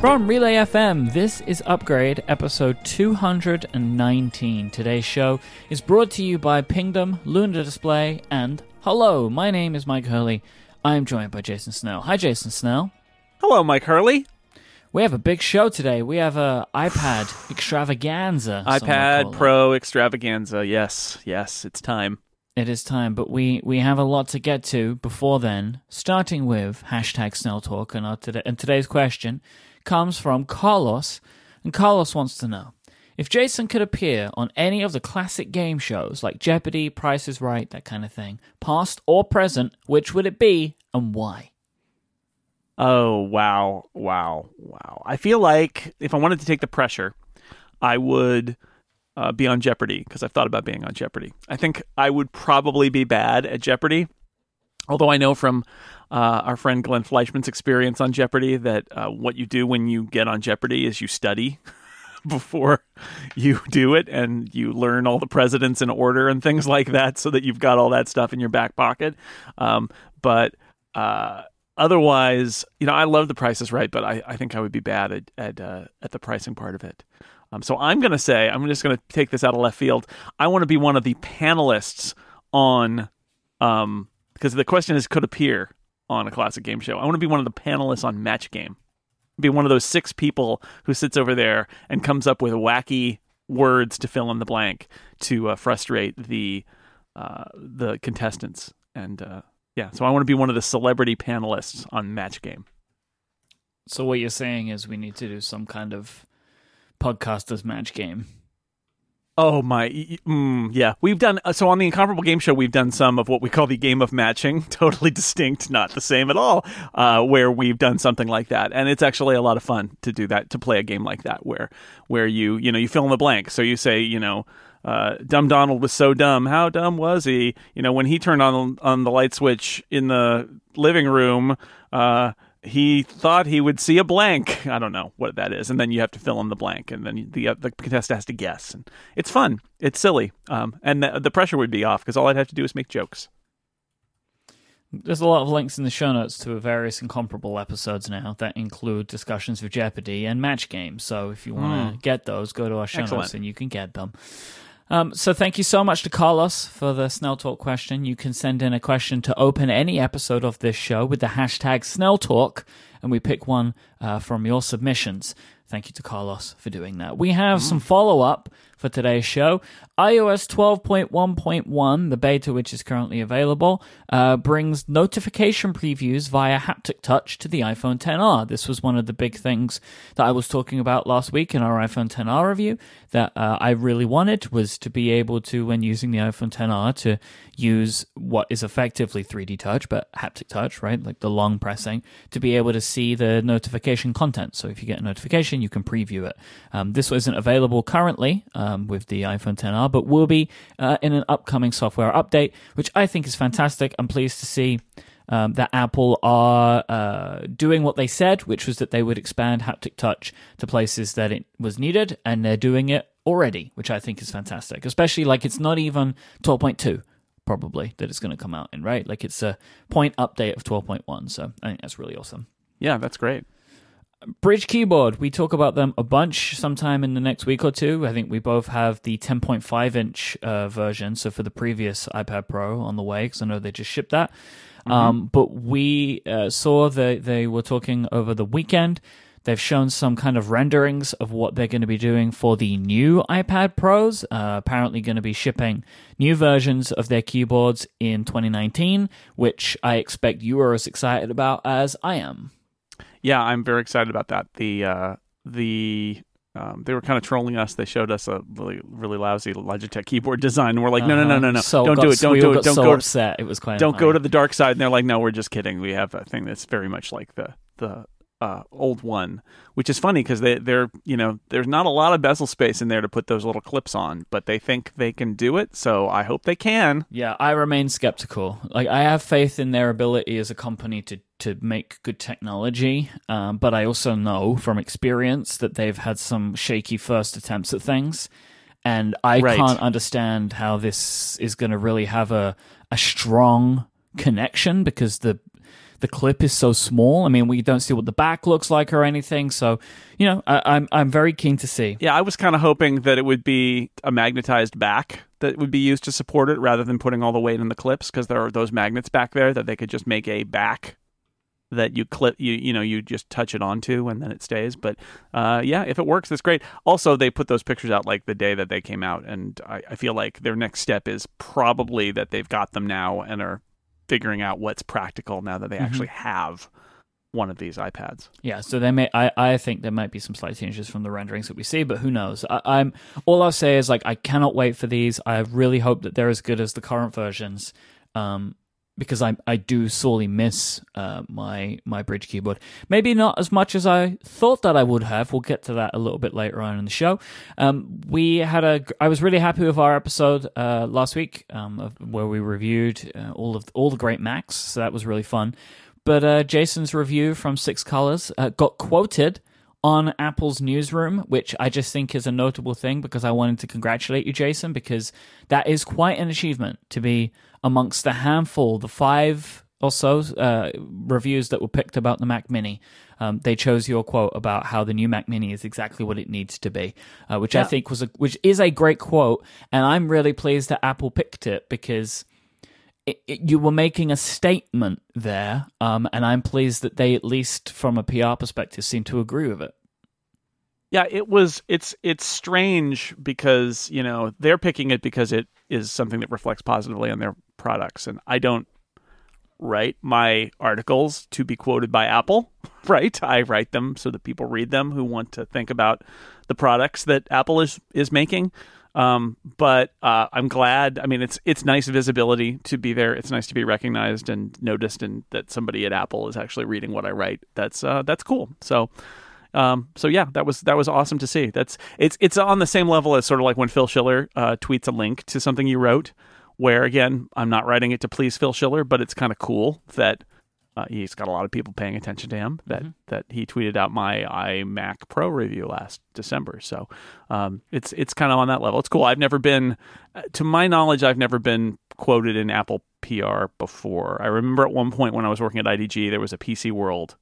From Relay FM, this is Upgrade, episode 219. Today's show is brought to you by Pingdom, Luna Display, and Hullo, my name is Myke Hurley. I am joined by Jason Snell. Hi, Jason Snell. Hello, Myke Hurley. We have a big show today. We have a iPad extravaganza. iPad it. Pro extravaganza. Yes, yes, it's time. It is time, but we, we have a lot to get to before then, starting with hashtag Snell Talk. And, our today, and today's question comes from Carlos. And Carlos wants to know if Jason could appear on any of the classic game shows like Jeopardy, Price is Right, that kind of thing, past or present, which would it be and why? Oh, wow, wow, wow. I feel like if I wanted to take the pressure, I would uh, be on Jeopardy because I've thought about being on Jeopardy. I think I would probably be bad at Jeopardy. Although I know from uh, our friend Glenn Fleishman's experience on Jeopardy that uh, what you do when you get on Jeopardy is you study before you do it and you learn all the presidents in order and things like that so that you've got all that stuff in your back pocket. Um, but uh, otherwise, you know, I love the prices right, but I, I think I would be bad at at, uh, at the pricing part of it. Um, so I'm going to say, I'm just going to take this out of left field. I want to be one of the panelists on, um, because the question is, could appear on a classic game show. I want to be one of the panelists on Match Game. Be one of those six people who sits over there and comes up with wacky words to fill in the blank to uh, frustrate the uh, the contestants. And uh, yeah, so I want to be one of the celebrity panelists on Match Game. So, what you're saying is we need to do some kind of podcast podcasters match game. Oh my, mm, yeah. We've done uh, so on the Incomparable Game Show. We've done some of what we call the game of matching, totally distinct, not the same at all. Uh, where we've done something like that, and it's actually a lot of fun to do that, to play a game like that, where where you you know you fill in the blank. So you say you know. Uh, dumb Donald was so dumb. How dumb was he? You know, when he turned on on the light switch in the living room, uh, he thought he would see a blank. I don't know what that is, and then you have to fill in the blank, and then the uh, the contestant has to guess. And it's fun. It's silly, um, and the, the pressure would be off because all I'd have to do is make jokes. There's a lot of links in the show notes to various incomparable episodes now that include discussions of Jeopardy and match games. So if you want to get those, go to our show notes and you can get them. Um, so thank you so much to Carlos for the Snell Talk question. You can send in a question to open any episode of this show with the hashtag Snell Talk, and we pick one uh, from your submissions. Thank you to Carlos for doing that. We have some follow up for today's show. iOS 12.1.1, the beta which is currently available, uh, brings notification previews via haptic touch to the iPhone XR. This was one of the big things that I was talking about last week in our iPhone XR review that uh, I really wanted was to be able to, when using the iPhone XR, to use what is effectively 3D touch, but haptic touch, right? Like the long pressing, to be able to see the notification content. So if you get a notification, you can preview it. Um, this isn't available currently um, with the iPhone XR, but will be uh, in an upcoming software update, which I think is fantastic. I'm pleased to see um, that Apple are uh, doing what they said, which was that they would expand haptic touch to places that it was needed, and they're doing it already, which I think is fantastic. Especially like it's not even 12.2 probably that it's going to come out in, right? Like it's a point update of 12.1, so I think that's really awesome. Yeah, that's great. Brydge keyboard, we talk about them a bunch sometime in the next week or two. I think we both have the 10.5 inch uh, version, so for the previous iPad Pro on the way, because I know they just shipped that. Um, but we uh, saw that they were talking over the weekend. They've shown some kind of renderings of what they're going to be doing for the new iPad Pros. Uh, apparently, going to be shipping new versions of their keyboards in 2019, which I expect you are as excited about as I am. Yeah, I'm very excited about that. The uh, the um, they were kind of trolling us. They showed us a really really lousy Logitech keyboard design, and we're like, no, no, no, no, no, Uh-huh. So don't got- do it, don't we do it, don't so go, upset. It was quite don't go to the dark side. And they're like, no, we're just kidding. We have a thing that's very much like the the uh, old one, which is funny because they they're you know there's not a lot of bezel space in there to put those little clips on, but they think they can do it. So I hope they can. Yeah, I remain skeptical. Like I have faith in their ability as a company to to make good technology, um, but I also know from experience that they've had some shaky first attempts at things, and I Right. can't understand how this is going to really have a a strong connection because the the clip is so small. I mean, we don't see what the back looks like or anything. So, you know, I, I'm I'm very keen to see. Yeah, I was kind of hoping that it would be a magnetized back that would be used to support it rather than putting all the weight in the clips because there are those magnets back there that they could just make a back that you clip you you know you just touch it onto and then it stays but uh, yeah if it works that's great also they put those pictures out like the day that they came out and I, I feel like their next step is probably that they've got them now and are figuring out what's practical now that they Mm-hmm. actually have one of these ipads Yeah, so they may. I, I think there might be some slight changes from the renderings that we see, but who knows? I, I'm all I'll say is like I cannot wait for these. I really hope that they're as good as the current versions, um, because I I do sorely miss uh, my my Brydge keyboard. Maybe not as much as I thought that I would have. We'll get to that a little bit later on in the show. Um, we had a. I was really happy with our episode uh, last week, um, where we reviewed uh, all of all the great Macs. So that was really fun. But uh, Jason's review from Six Colors uh, got quoted on Apple's newsroom, which I just think is a notable thing because I wanted to congratulate you, Jason, because that is quite an achievement to be amongst the handful, the five or so uh, reviews that were picked about the Mac Mini. Um, they chose your quote about how the new Mac Mini is exactly what it needs to be, uh, which I think was a which is a great quote, and I'm really pleased that Apple picked it because it, it- you were making a statement there, um, and I'm pleased that they, at least from a PR perspective, seem to agree with it. Yeah, it was. It's it's strange because you know they're picking it because it is something that reflects positively on their products, and I don't write my articles to be quoted by Apple. Right, I write them so that people read them who want to think about the products that Apple is is making. Um, but uh, I'm glad. I mean, it's it's nice visibility to be there. It's nice to be recognized and noticed, and that somebody at Apple is actually reading what I write. That's uh, that's cool. So. Um, so yeah, that was that was awesome to see. That's it's it's on the same level as sort of like when Phil Schiller uh, tweets a link to something you wrote, where again I'm not writing it to please Phil Schiller, but it's kind of cool that uh, he's got a lot of people paying attention to him. That that he tweeted out my iMac Pro review last December. So um, it's it's kind of on that level. It's cool. I've never been, uh, to my knowledge, I've never been quoted in Apple PR before. I remember at one point when I was working at IDG, there was a PC World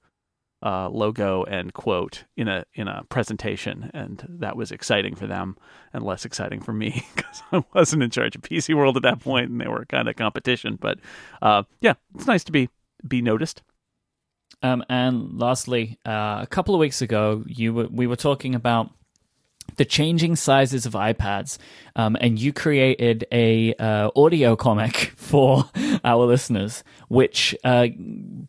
uh, logo and quote in a in a presentation, and that was exciting for them and less exciting for me because I wasn't in charge of PC World at that point, and they were kind of competition. But uh, yeah, it's nice to be be noticed. Um, and lastly, uh, a couple of weeks ago, you were, we were talking about the changing sizes of iPads, um, and you created a uh, audio comic for our listeners, which uh,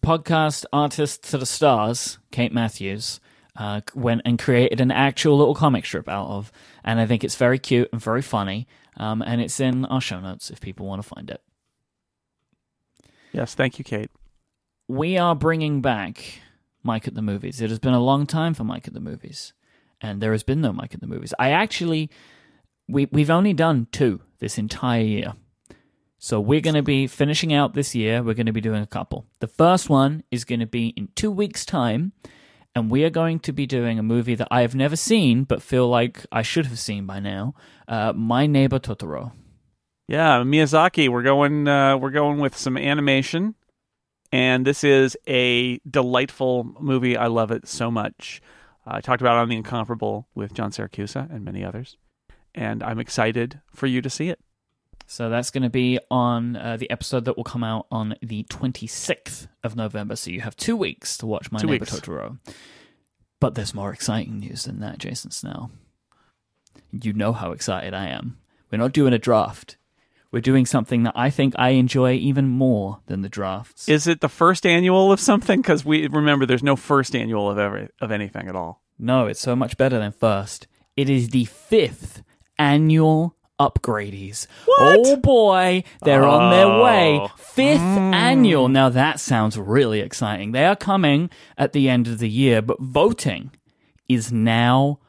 podcast artist to the stars, Kate Matthews, uh, went and created an actual little comic strip out of, and I think it's very cute and very funny, um, and it's in our show notes if people want to find it. Yes, thank you, Kate. we are bringing back Myke at the Movies. It has been a long time for Myke at the Movies, and there has been no Myke in the Movies. I actually, we we've only done two this entire year, so we're going to be finishing out this year. We're going to be doing a couple. The first one is going to be in two weeks' time, and we are going to be doing a movie that I have never seen but feel like I should have seen by now. Uh, My Neighbor Totoro. Yeah, Miyazaki. We're going. Uh, we're going with some animation, and this is a delightful movie. I love it so much. Uh, I talked about it on the Incomparable with John Siracusa and many others, and I'm excited for you to see it. So that's going to be on uh, the episode that will come out on the 26th of November. So you have two weeks to watch My Two Neighbor weeks. Totoro. But there's more exciting news than that, Jason Snell. You know how excited I am. We're not doing a draft. We're doing something that I think I enjoy even more than the drafts. Is it the first annual of something? Because we remember there's no first annual of every of anything at all. No, it's so much better than first. It is the fifth annual upgradies. What? Oh boy, they're on their oh. way. Oh. Fifth hmm. annual. Now that sounds really exciting. They are coming at the end of the year, but voting is now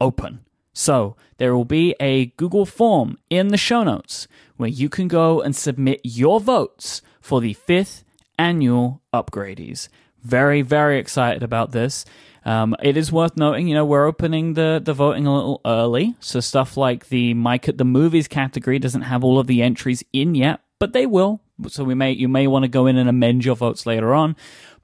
open. So there will be a Google form in the show notes where you can go and submit your votes for the fifth annual upgradies. Very, very excited about this. Um, it is worth noting, you know, we're opening the, the voting a little early. So stuff like the Myke at the Movies category doesn't have all of the entries in yet, but they will so we may you may want to go in and amend your votes later on.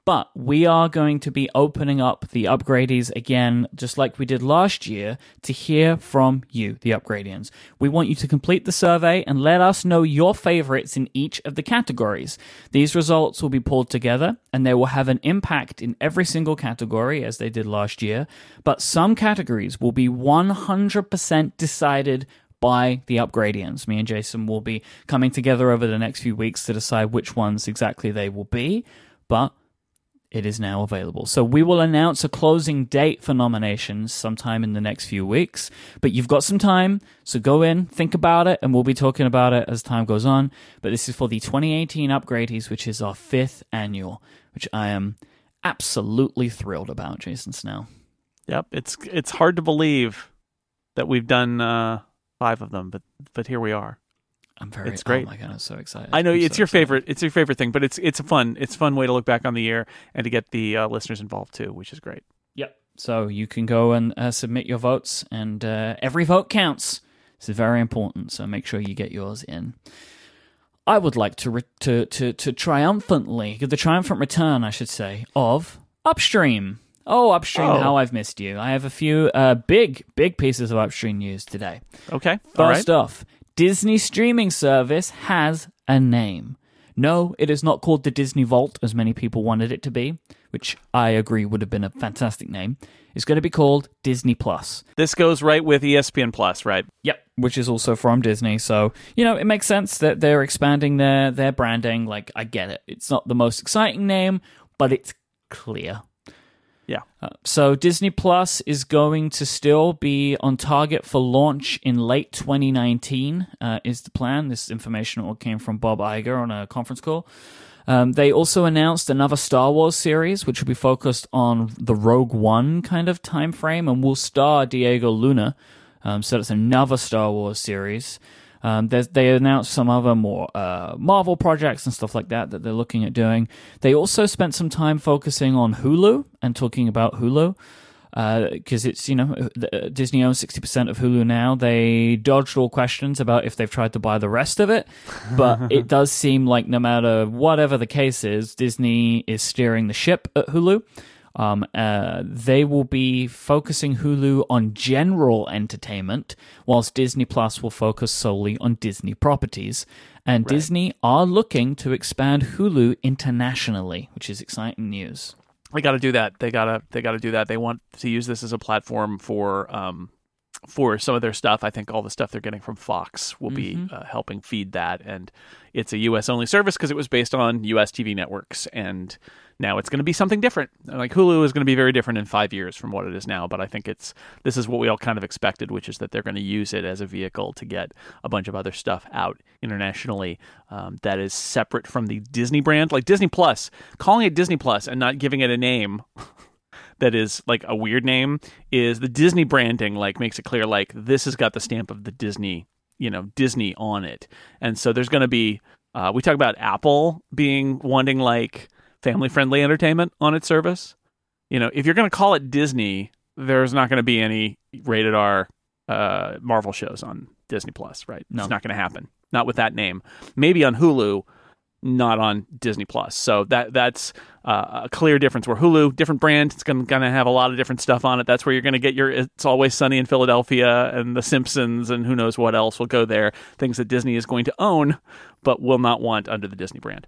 But we are going to be opening up the upgradies again, just like we did last year, to hear from you, the upgradians. We want you to complete the survey and let us know your favorites in each of the categories. These results will be pulled together and they will have an impact in every single category as they did last year. But some categories will be 100% decided by the upgradians. Me and Jason will be coming together over the next few weeks to decide which ones exactly they will be. But it is now available. So we will announce a closing date for nominations sometime in the next few weeks. But you've got some time, so go in, think about it, and we'll be talking about it as time goes on. But this is for the 2018 Upgradies, which is our fifth annual, which I am absolutely thrilled about, Jason Snell. Yep, it's it's hard to believe that we've done uh, five of them, but but here we are. I'm very. It's great. Oh my god, I'm so excited. I know I'm it's so your excited. favorite. It's your favorite thing, but it's it's a fun it's a fun way to look back on the year and to get the uh, listeners involved too, which is great. Yep. So you can go and uh, submit your votes, and uh, every vote counts. This is very important. So make sure you get yours in. I would like to re- to to to triumphantly give the triumphant return, I should say, of Upstream. Oh, Upstream, Oh. how I've missed you. I have a few uh, big, big pieces of Upstream news today. Okay, all right. First off, Disney streaming service has a name. No, it is not called the Disney Vault, as many people wanted it to be, which I agree would have been a fantastic name. It's going to be called Disney Plus. This goes right with ESPN Plus, right? Yep, which is also from Disney. So, you know, it makes sense that they're expanding their their branding. Like, I get it. It's not the most exciting name, but it's clear. Yeah. Uh, so Disney Plus is going to still be on target for launch in late 2019. Uh, is the plan? This information all came from Bob Iger on a conference call. Um, they also announced another Star Wars series, which will be focused on the Rogue One kind of time frame, and will star Diego Luna. Um, so that's another Star Wars series. Um, they announced some other more uh, Marvel projects and stuff like that that they're looking at doing. They also spent some time focusing on Hulu and talking about Hulu because it's you know uh, Disney owns sixty percent of Hulu now. They dodged all questions about if they've tried to buy the rest of it, but it does seem like no matter whatever the case is, Disney is steering the ship at Hulu. Um, uh, they will be focusing Hulu on general entertainment, whilst Disney Plus will focus solely on Disney properties. And Disney are looking to expand Hulu internationally, which is exciting news. They got to do that. They gotta they gotta do that. They want to use this as a platform for um for some of their stuff. I think all the stuff they're getting from Fox will be uh, helping feed that. And it's a U.S. only service because it was based on U.S. TV networks, and now it's going to be something different. Like Hulu is going to be very different in five years from what it is now. But I think it's this is what we all kind of expected, which is that they're going to use it as a vehicle to get a bunch of other stuff out internationally um, that is separate from the Disney brand, like Disney Plus. Calling it Disney Plus and not giving it a name that is like a weird name is the Disney branding like makes it clear like this has got the stamp of the Disney, you know, Disney on it. And so there's going to be uh, we talk about Apple being wanting like family friendly entertainment on its service. You know, if you're going to call it Disney, there's not going to be any rated R uh, Marvel shows on Disney Plus, right? No. It's not going to happen. Not with that name. Maybe on Hulu, not on Disney Plus. So that that's uh, a clear difference. Where Hulu, different brand, it's going to have a lot of different stuff on it. That's where you're going to get your "It's Always Sunny in Philadelphia" and The Simpsons and who knows what else will go there. Things that Disney is going to own, but will not want under the Disney brand.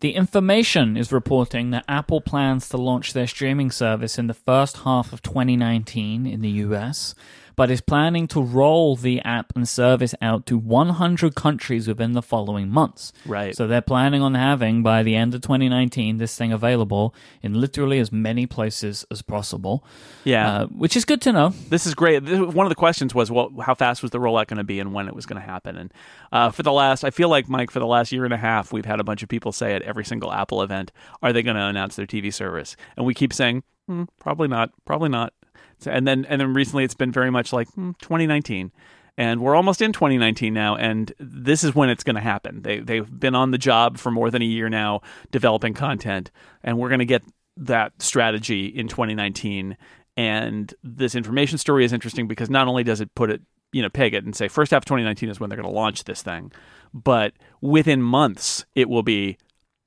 The information is reporting that Apple plans to launch their streaming service in the first half of 2019 in the US, but is planning to roll the app and service out to 100 countries within the following months. Right. So they're planning on having, by the end of 2019, this thing available in literally as many places as possible. Yeah. Uh, which is good to know. this is great. This, one of the questions was, well, how fast was the rollout going to be and when it was going to happen? And uh, for the last, I feel like Myke, for the last year and a half, we've had a bunch of people say at every single Apple event, are they going to announce their TV service? And we keep saying, hmm, probably not, probably not. So, and then, and then recently, it's been very much like hmm, 2019. And we're almost in 2019 now, and this is when it's going to happen. They they've been on the job for more than a year now, developing content, and we're going to get that strategy in 2019. And this information story is interesting because not only does it put it you know peg it and say first half of 2019 is when they're going to launch this thing, but within months it will be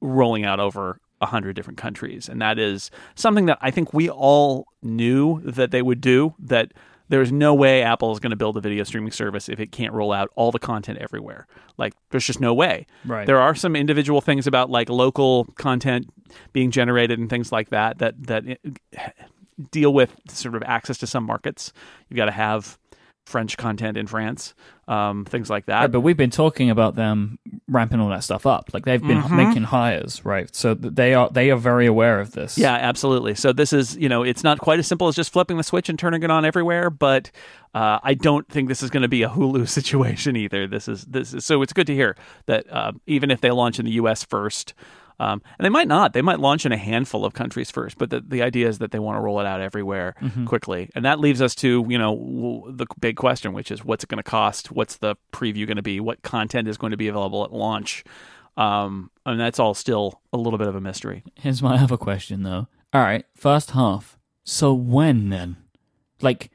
rolling out over a hundred different countries, and that is something that I think we all knew that they would do. That there's no way Apple is going to build a video streaming service if it can't roll out all the content everywhere. Like, there's just no way. Right. There are some individual things about like local content being generated and things like that that that eh, deal with sort of access to some markets. You've got to have French content in France, um, things like that. But we've been talking about them ramping all that stuff up. Like they've been Mm-hmm. making hires, right? So they are they are very aware of this. Yeah, absolutely. So this is, you know, it's not quite as simple as just flipping the switch and turning it on everywhere, but uh, I don't think this is going to be a Hulu situation either. This is this is so it's good to hear that uh, even if they launch in the U.S. first. Um, and they might not. They might launch in a handful of countries first, but the, the idea is that they want to roll it out everywhere quickly. And that leaves us to, you know, w- the big question, which is what's it going to cost? What's the preview going to be? What content is going to be available at launch? Um, and that's all still a little bit of a mystery. Here's my other question though. All right, first half. So when then? Like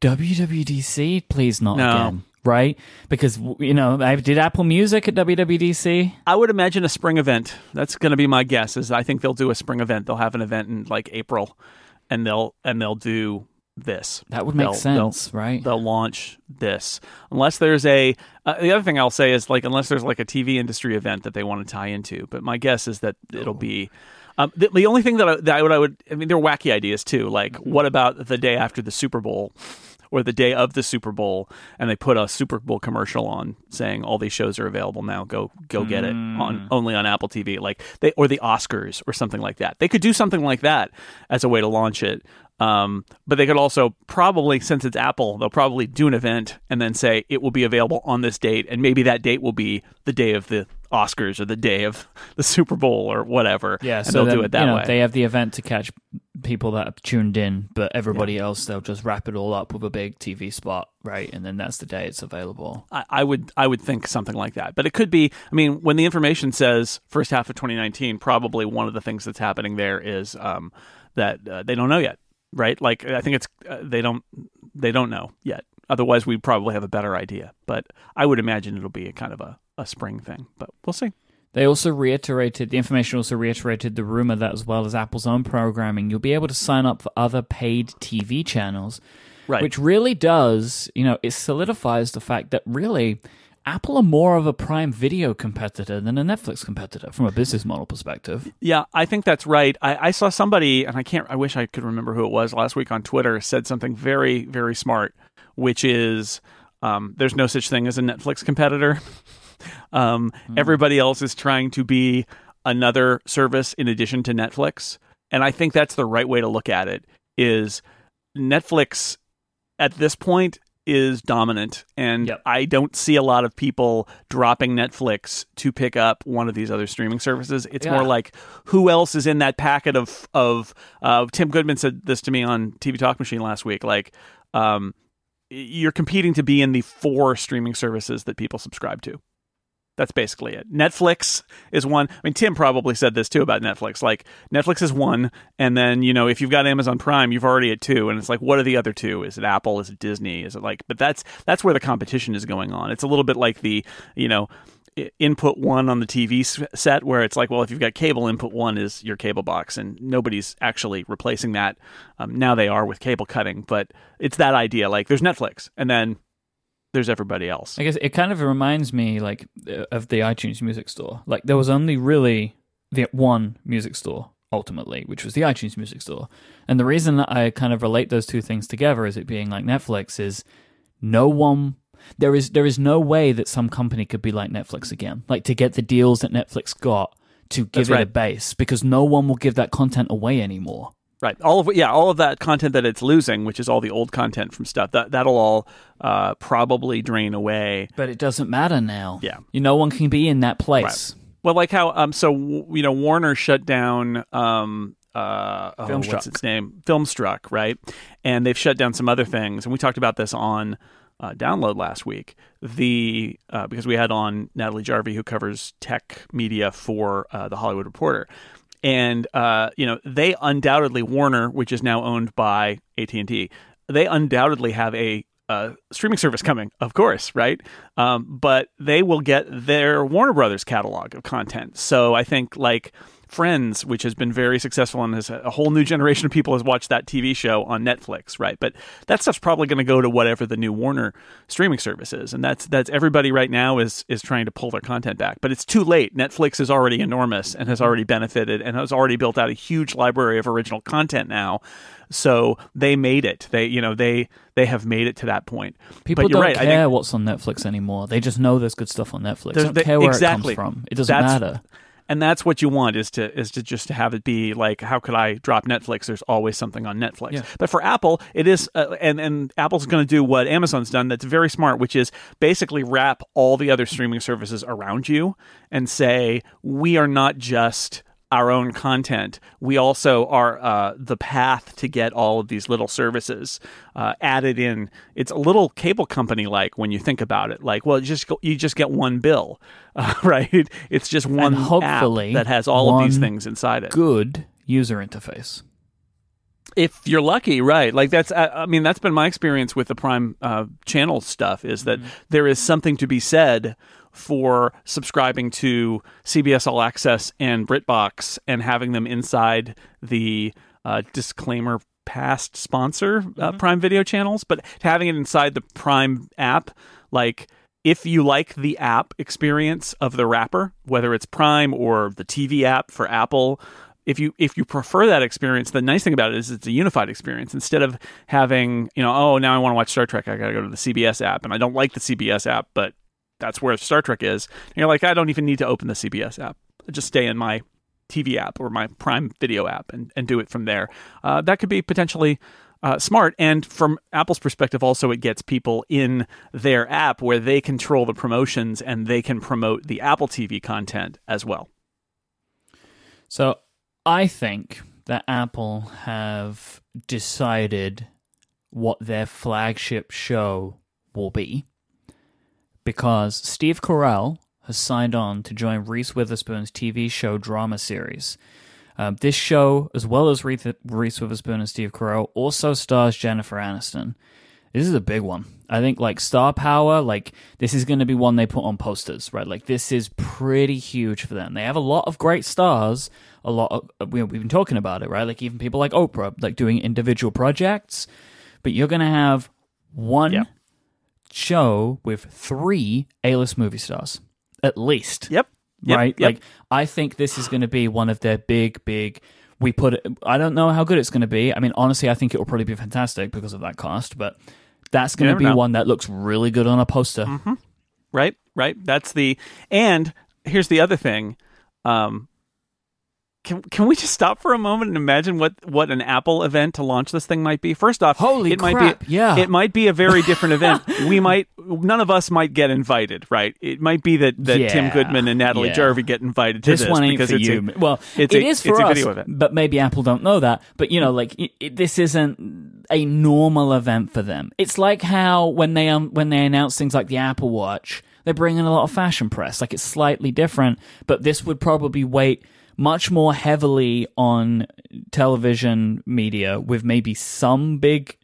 WWDC? Please not No. again. Right? Because you know, I did Apple Music at WWDC. I would imagine a spring event. That's going to be my guess. Is I think they'll do a spring event. They'll have an event in like April, and they'll and they'll do this. That would make They'll- they'll- sense, right? They'll launch this unless there's a. Uh, the other thing I'll say is like unless there's like a TV industry event that they want to tie into. But my guess is that it'll be. Um, the, the only thing that I, that I would I would I mean there are wacky ideas too. Like what about the day after the Super Bowl? Or the day of the Super Bowl, and they put a Super Bowl commercial on saying all these shows are available now. Go go get it on only on Apple TV, like they or the Oscars or something like that. They could do something like that as a way to launch it. Um, but they could also probably, since it's Apple, they'll probably do an event and then say it will be available on this date, and maybe that date will be the day of the Oscars or the day of the Super Bowl or whatever. yeah, and so they'll then, do it that you know, way. They have the event to catch people that have tuned in, but everybody else they'll just wrap it all up with a big TV spot, right? And then that's the day it's available. I, I would I would think something like that. But it could be. I mean, when the information says first half of 2019, probably one of the things that's happening there is um, that uh, they don't know yet, right? Like I think it's uh, they don't they don't know yet. Otherwise, we'd probably have a better idea. But I would imagine it'll be a kind of a, a spring thing. But we'll see. They also reiterated the information also reiterated the rumor that as well as Apple's own programming, you'll be able to sign up for other paid TV channels, Right. which really does, you know, it solidifies the fact that really Apple are more of a Prime Video competitor than a Netflix competitor from a business model perspective. Yeah, I think that's right. I, I saw somebody, and I can't. I wish I could remember who it was last week on Twitter. Said something very, very smart, which is um, there's no such thing as a Netflix competitor. um, Everybody else is trying to be another service in addition to Netflix, and I think that's the right way to look at it. Is Netflix at this point is dominant and Yep. I don't see a lot of people dropping Netflix to pick up one of these other streaming services. It's Yeah. more like who else is in that packet of of uh, Tim Goodman said this to me on TV Talk Machine last week like um, you're competing to be in the four streaming services that people subscribe to. That's basically it. Netflix is one. I mean, Tim probably said this too about Netflix. Like, Netflix is one, and then you know, if you've got Amazon Prime, you've already at two, and it's like, what are the other two? Is it Apple? Is it Disney? Is it like? But that's that's where the competition is going on. It's a little bit like the you know, input one on the TV set, where it's like, well, if you've got cable, input one is your cable box, and nobody's actually replacing that. Um, now they are with cable cutting, but it's that idea. Like, there's Netflix, and then there's everybody else. I guess it kind of reminds me like of the iTunes Music Store. Like there was only really the one music store ultimately, which was the iTunes Music Store. And the reason that I kind of relate those two things together as it being like Netflix is no one there is there is no way that some company could be like Netflix again. Like to get the deals that Netflix got to give That's it a base because no one will give that content away anymore. Right. All of yeah, all of that content that it's losing, which is all the old content from stuff, that that'll all uh, probably drain away. But it doesn't matter now. Yeah. You no one can be in that place. Well, like how um, so you know Warner shut down um uh oh, what's its name Filmstruck, right? And they've shut down some other things, and we talked about this on uh, Download last week. The uh, because we had on Natalie Jarvey who covers tech media for uh, the Hollywood Reporter, and uh, you know they undoubtedly Warner, which is now owned by AT and T, they undoubtedly have a streaming service coming, of course, right? Um, but they will get their Warner Brothers catalog of content. So I think like Friends, which has been very successful and has a whole new generation of people has watched that TV show on Netflix, right? But that stuff's probably going to go to whatever the new Warner streaming service is, and that's that's everybody right now is is trying to pull their content back, but it's too late. Netflix is already enormous and has already benefited and has already built out a huge library of original content now. So they made it. They you know they they have made it to that point. People but don't right. I care what's on Netflix anymore. They just know there's good stuff on Netflix. They don't the- care where exactly. it comes from. It doesn't That's- matter. And that's what you want is to is to just to have it be like how could I drop Netflix? There's always something on Netflix. Yeah. But for Apple, it is uh, and and Apple's going to do what Amazon's done. That's very smart, which is basically wrap all the other streaming services around you and say we are not just our own content. We also are uh, the path to get all of these little services uh, added in. It's a little cable company like when you think about it. Like, well, you just go, you just get one bill, uh, right? It's just one app hopefully that has all of these things inside it. Good user interface. If you're lucky, right? Like that's, I I mean, that's been my experience with the Prime uh, channel stuff. Is that there is something to be said for subscribing to CBS All Access and BritBox and having them inside the uh, disclaimer past sponsor uh, Prime Video channels, but having it inside the Prime app, like if you like the app experience of the wrapper, whether it's Prime or the TV app for Apple, if you if you prefer that experience, the nice thing about it is it's a unified experience. Instead of having, you know, oh now I want to watch Star Trek, I got to go to the CBS app, and I don't like the CBS app, but that's where Star Trek is. And you're like, I don't even need to open the CBS app. I just stay in my TV app or my Prime Video app and, and do it from there. Uh, that could be potentially uh, smart. And from Apple's perspective, also, it gets people in their app where they control the promotions and they can promote the Apple TV content as well. So I think that Apple have decided what their flagship show will be because Steve Carell has signed on to join Reese Witherspoon's TV show drama series. Um, this show, as well as Reese Witherspoon and Steve Carell, also stars Jennifer Aniston. This is a big one. I think like star power, like this is going to be one they put on posters, right? Like this is pretty huge for them. They have a lot of great stars. A lot of uh, we- we've been talking about it, right? Like even people like Oprah, like doing individual projects. But you're going to have one. Show with three A-list movie stars, at least Yep. Yep. right? Yep. Like I think this is going to be one of their big, big. We put it. I don't know how good it's going to be. I mean, honestly, I think it will probably be fantastic because of that cast. But that's going to be know. one that looks really good on a poster. right right that's the and here's the other thing um can, can we just stop for a moment and imagine what, what an Apple event to launch this thing might be? First off, Holy it might be yeah. it might be a very different event. We might none of us might get invited, right? It might be that, that Tim Goodman and Natalie yeah. Jarvey get invited to This, this, one ain't because for it's you. A, well, it's it a- is for it's a us, video event. but maybe Apple don't know that. But you know, like it, it, this isn't a normal event for them. It's like how when they um, when they announce things like the Apple Watch, they bring in a lot of fashion press. Like it's slightly different, but this would probably weight much more heavily on television media with maybe some big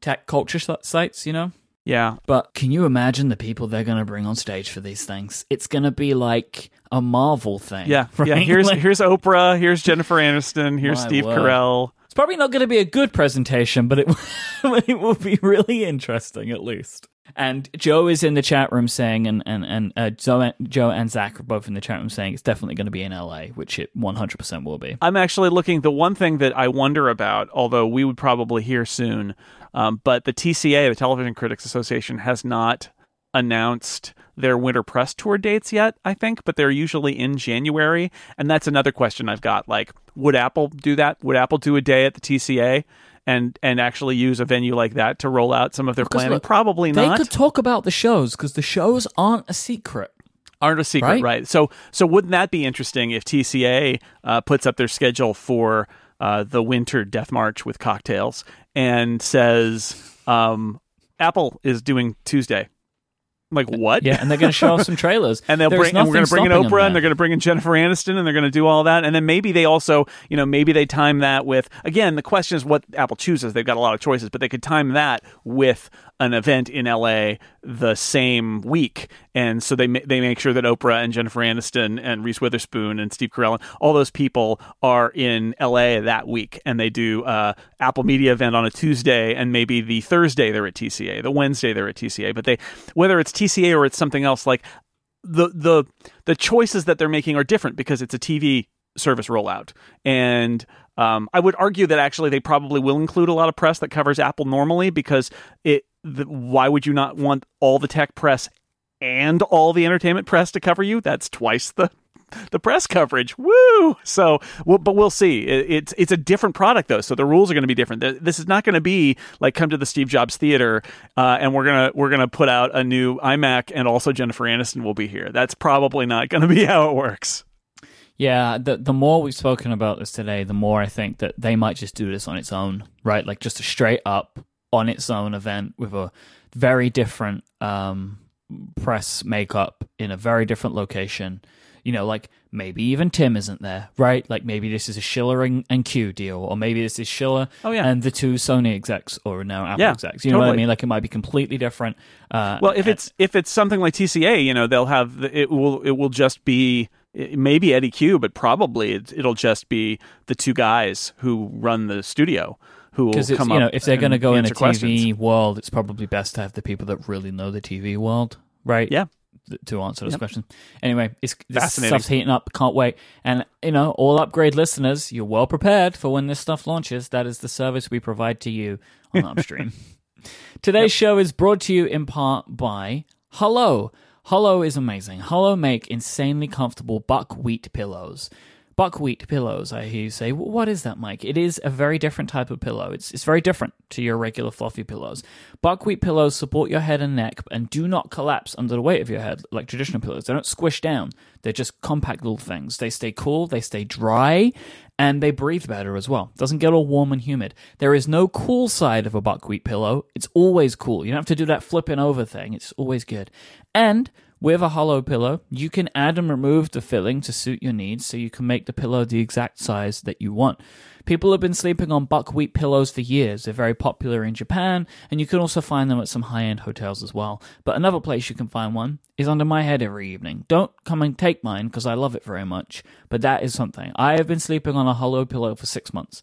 tech culture sites. You know. yeah, But can you imagine the people they're going to bring on stage for these things? It's going to be like a Marvel thing. yeah, right? yeah. Here's Like, here's Oprah, here's Jennifer Aniston, here's Steve word. Carell. it's probably not going to be a good presentation, but it but it will be really interesting at least. And Joe is in the chat room saying, and and and uh, Joe, Joe and Zach are both in the chat room saying it's definitely going to be in LA, which it 100% will be. I'm actually looking. The one thing that I wonder about, although we would probably hear soon, um, but the TCA, the Television Critics Association, has not announced their winter press tour dates yet. I think, but they're usually in January, and that's another question I've got. Like, would Apple do that? Would Apple do a day at the TCA? And, and actually use a venue like that to roll out some of their planning? look, Probably not. They could talk about the shows because the shows aren't a secret. aren't a secret, Right? right? So, so wouldn't that be interesting if TCA uh, puts up their schedule for uh, the winter Death March with cocktails and says um, Apple is doing Tuesday? Like what? Yeah, and they're going to show off some trailers. and they'll There's bring and we're going to bring in nothing stopping them Oprah and they're going to bring in Jennifer Aniston and they're going to do all that. And then maybe they also you know maybe they time that with again the question is what Apple chooses. They've got a lot of choices but they could time that with an event in LA the same week. And so they ma- they make sure that Oprah and Jennifer Aniston and Reese Witherspoon and Steve Carell and all those people are in LA that week. And they do uh, Apple Media event on a Tuesday and maybe the Thursday they're at TCA the Wednesday they're at TCA but they whether it's TCA or it's something else like the the the choices that they're making are different because it's a TV service rollout, and um, I would argue that actually they probably will include a lot of press that covers Apple normally because it. The, why would you not want all the tech press and all the entertainment press to cover you? That's twice the the press coverage. Woo! So, well, but we'll see. It, it's it's a different product though, so the rules are going to be different. This is not going to be like come to the Steve Jobs Theater, uh, and we're gonna we're gonna put out a new iMac, and also Jennifer Aniston will be here. That's probably not going to be how it works. Yeah, the the more we've spoken about this today, the more I think that they might just do this on its own, right? Like just a straight up on its own event with a very different um, press makeup in a very different location. You know, like maybe even Tim isn't there, right? Like maybe this is a Schiller and, and Cue deal, or maybe this is Schiller Oh, yeah. and the two Sony execs, or now Apple Yeah, execs. You know what I mean? Like it might be completely different. Uh, Well, if it's if it's something like TCA, you know, they'll have it will it will just be maybe Eddy Cue, but probably it, it'll just be the two guys who run the studio who will because come you know if they're going to go in a TV questions. world, it's probably best to have the people that really know the TV world, right? Yeah. To answer this Yep. question. Anyway, it's this stuff's heating up. Can't wait. And you know, all upgrade listeners, you're well prepared for when this stuff launches. That is the service we provide to you on Upstream. Today's show is brought to you in part by Hullo. Hullo is amazing. Hullo make insanely comfortable buckwheat pillows. Buckwheat pillows, I hear you say. What is that, Myke? It is a very different type of pillow. It's, it's very different to your regular fluffy pillows. Buckwheat pillows support your head and neck and do not collapse under the weight of your head like traditional pillows. They don't squish down. They're just compact little things. They stay cool, they stay dry, and they breathe better as well. Doesn't get all warm and humid. There is no cool side of a buckwheat pillow. It's always cool. You don't have to do that flipping over thing. It's always good. And with a Hullo pillow, you can add and remove the filling to suit your needs so you can make the pillow the exact size that you want. People have been sleeping on buckwheat pillows for years. They're very popular in Japan, and you can also find them at some high end hotels as well. But another place you can find one is under my head every evening. Don't come and take mine because I love it very much, but that is something. I have been sleeping on a Hullo pillow for six months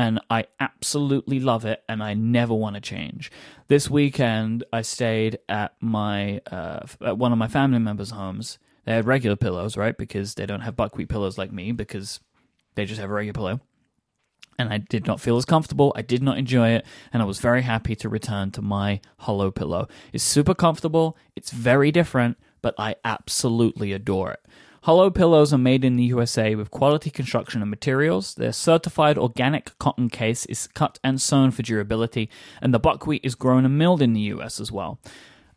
and I absolutely love it, and I never want to change. This weekend, I stayed at my uh, at one of my family members' homes. They had regular pillows, right? Because they don't have buckwheat pillows like me, because they just have a regular pillow. And I did not feel as comfortable. I did not enjoy it, and I was very happy to return to my Hullo pillow. It's super comfortable. It's very different, but I absolutely adore it. Hullo pillows are made in the USA with quality construction and materials. Their certified organic cotton case is cut and sewn for durability, and the buckwheat is grown and milled in the US as well.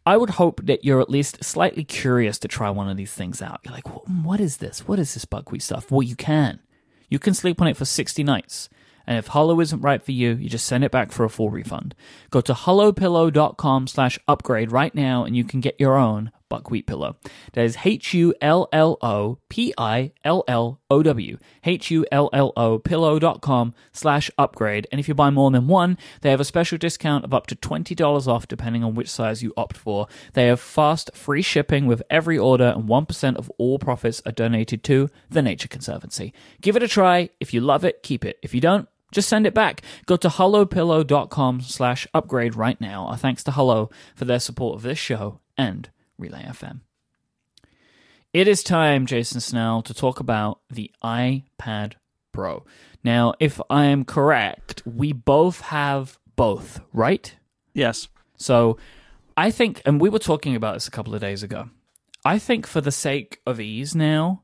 I would hope that you're at least slightly curious to try one of these things out. You're like, what is this? What is this buckwheat stuff? Well, you can. You can sleep on it for 60 nights. And if Hullo isn't right for you, you just send it back for a full refund. Go to hullopillow.com slash upgrade right now and you can get your own buckwheat pillow. That is H-U-L-L-O-P-I-L-L-O-W. H-U-L-L-O pillow.com slash upgrade. And if you buy more than one, they have a special discount of up to $20 off depending on which size you opt for. They have fast, free shipping with every order and 1% of all profits are donated to the Nature Conservancy. Give it a try. If you love it, keep it. If you don't, just send it back. Go to hullopillow.com slash upgrade right now. Our thanks to Hullo for their support of this show and Relay FM. It is time, Jason Snell, to talk about the iPad Pro. Now, if I am correct, we both have both, right? Yes. So I think, and we were talking about this a couple of days ago, I think for the sake of ease now,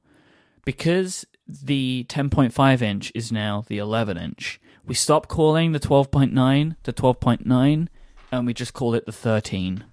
because the 10.5 inch is now the 11 inch, we stop calling the 12.9 the 12.9 and we just call it the 13.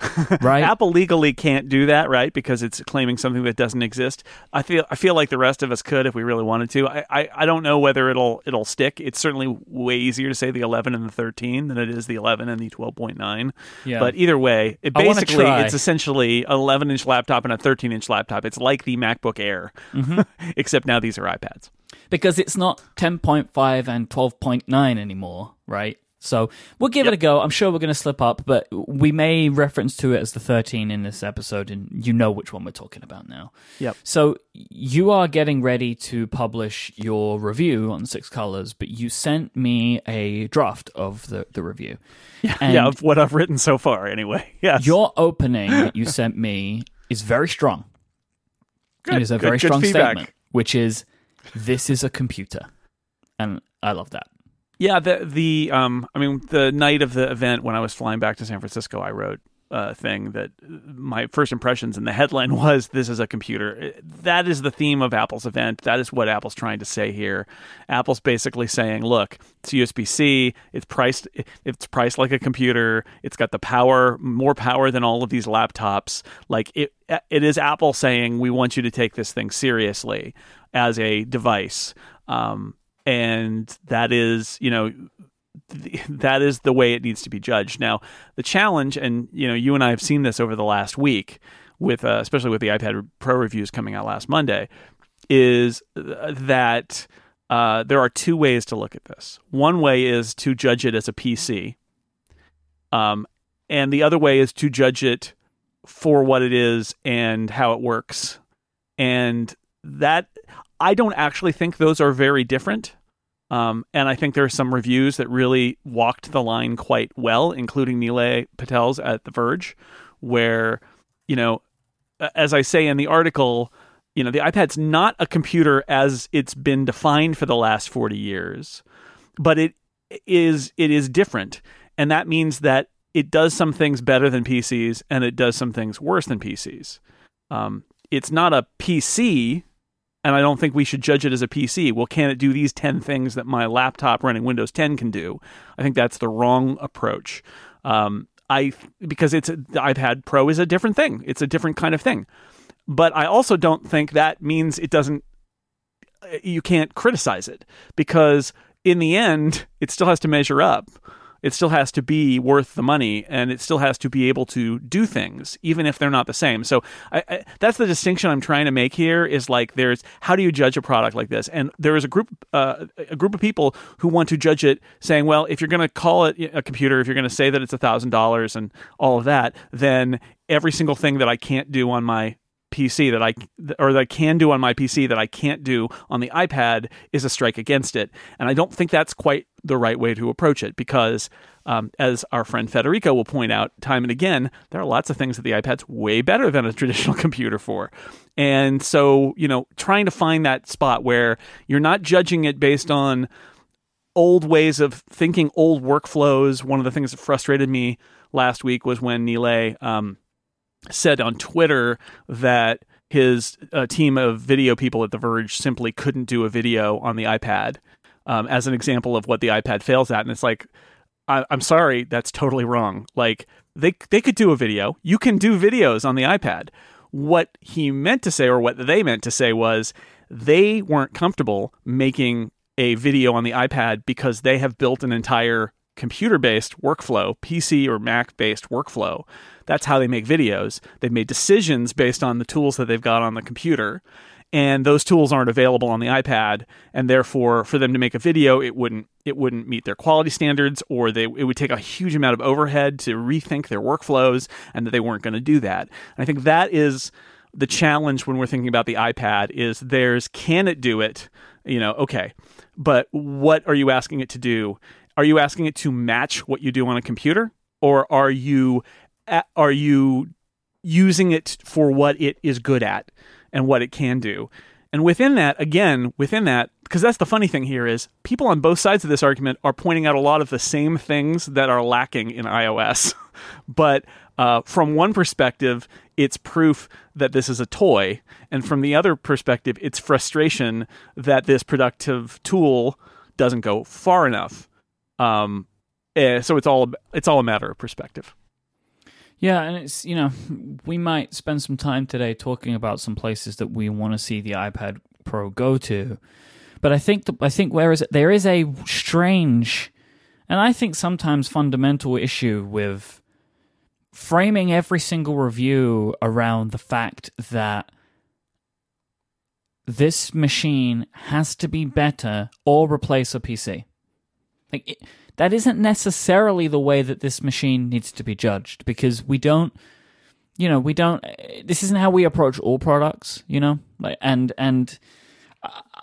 Right. Apple legally can't do that, right? Because it's claiming something that doesn't exist. I feel I feel like the rest of us could if we really wanted to. I, I, I don't know whether it'll it'll stick. It's certainly way easier to say the 11 and the 13 than it is the 11 and the 12.9. Yeah. But either way, it basically it's essentially an 11 inch laptop and a 13 inch laptop. It's like the MacBook Air, Mm-hmm. except now these are iPads. because it's not 10.5 and 12.9 anymore, right? So we'll give it a go. I'm sure we're going to slip up, but we may reference to it as the 13 in this episode, and you know which one we're talking about now. Yep. So you are getting ready to publish your review on Six Colors, but you sent me a draft of the, the review. And yeah, of what I've written so far, anyway. Yes. your opening that you sent me is very strong. Good, it is a good, very good strong feedback. statement, which is this is a computer. And I love that. Yeah, the the um, I mean, the night of the event when I was flying back to San Francisco, I wrote a thing that my first impressions and the headline was "This is a computer." That is the theme of Apple's event. That is what Apple's trying to say here. Apple's basically saying, "Look, it's USB C. It's priced. It's priced like a computer. It's got the power, more power than all of these laptops. Like it, it is Apple saying, we want you to take this thing seriously as a device." Um, and that is you know th- that is the way it needs to be judged. Now the challenge and you know you and i have seen this over the last week with uh, especially with the ipad pro reviews coming out last monday is that uh, there are two ways to look at this. One way is to judge it as a pc um, and the other way is to judge it for what it is and how it works. And that i don't actually think those are very different um, and I think there are some reviews that really walked the line quite well, including Nilay Patel's at The Verge, where, you know, as I say in the article, you know, the iPad's not a computer as it's been defined for the last 40 years, but it is it is different. And that means that it does some things better than PCs and it does some things worse than PCs. Um, it's not a PC and I don't think we should judge it as a PC. Well, can it do these 10 things that my laptop running Windows 10 can do? I think that's the wrong approach. Um, I because it's the iPad Pro is a different thing. It's a different kind of thing. But I also don't think that means it doesn't you can't criticize it because in the end it still has to measure up. It still has to be worth the money, and it still has to be able to do things, even if they're not the same. So I, I, that's the distinction I'm trying to make here. Is like there's how do you judge a product like this? And there is a group uh, a group of people who want to judge it, saying, well, if you're going to call it a computer, if you're going to say that it's a thousand dollars and all of that, then every single thing that I can't do on my PC that I or that I can do on my PC that I can't do on the iPad is a strike against it. And I don't think that's quite the right way to approach it because, um, as our friend Federico will point out time and again, there are lots of things that the iPad's way better than a traditional computer for. And so, you know, trying to find that spot where you're not judging it based on old ways of thinking, old workflows. One of the things that frustrated me last week was when Nilay um, said on Twitter that his uh, team of video people at The Verge simply couldn't do a video on the iPad um, as an example of what the iPad fails at. And it's like, I- I'm sorry, that's totally wrong. Like they they could do a video. You can do videos on the iPad. What he meant to say, or what they meant to say, was they weren't comfortable making a video on the iPad because they have built an entire computer based workflow, PC or Mac based workflow. That's how they make videos. They've made decisions based on the tools that they've got on the computer. And those tools aren't available on the iPad, and therefore, for them to make a video, it wouldn't it wouldn't meet their quality standards, or they it would take a huge amount of overhead to rethink their workflows, and that they weren't going to do that. And I think that is the challenge when we're thinking about the iPad is there's can it do it? You know, okay, but what are you asking it to do? Are you asking it to match what you do on a computer, or are you are you using it for what it is good at and what it can do? And within that, again, within that, because that's the funny thing here is people on both sides of this argument are pointing out a lot of the same things that are lacking in iOS. but uh, from one perspective, it's proof that this is a toy, and from the other perspective, it's frustration that this productive tool doesn't go far enough. Um, eh, so it's all it's all a matter of perspective. Yeah, and it's you know we might spend some time today talking about some places that we want to see the iPad Pro go to, but I think the, I think where is it? There is a strange, and I think sometimes fundamental issue with framing every single review around the fact that this machine has to be better or replace a PC. Like it, that isn't necessarily the way that this machine needs to be judged because we don't you know, we don't this isn't how we approach all products, you know? Like and and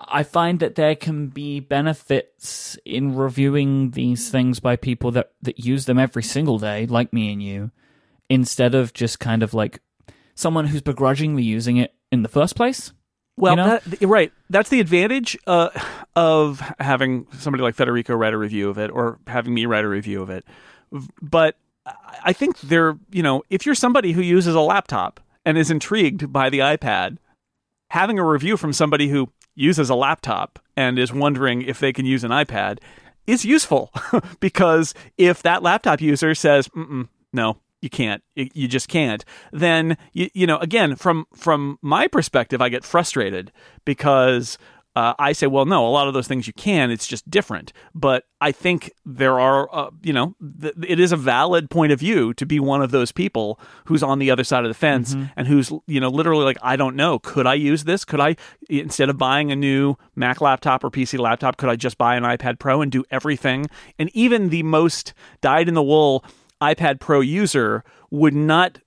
I find that there can be benefits in reviewing these things by people that that use them every single day like me and you instead of just kind of like someone who's begrudgingly using it in the first place. Well, you know? that, right. That's the advantage uh, of having somebody like Federico write a review of it, or having me write a review of it. But I think there, you know, if you're somebody who uses a laptop and is intrigued by the iPad, having a review from somebody who uses a laptop and is wondering if they can use an iPad is useful because if that laptop user says, "No, you can't you just can't then you, you know again from from my perspective i get frustrated because uh, I say, well, no, a lot of those things you can. It's just different. But I think there are, uh, you know, th- it is a valid point of view to be one of those people who's on the other side of the fence mm-hmm. and who's, you know, literally like, I don't know. Could I use this? Could I, instead of buying a new Mac laptop or PC laptop, could I just buy an iPad Pro and do everything? And even the most dyed in the wool iPad Pro user would not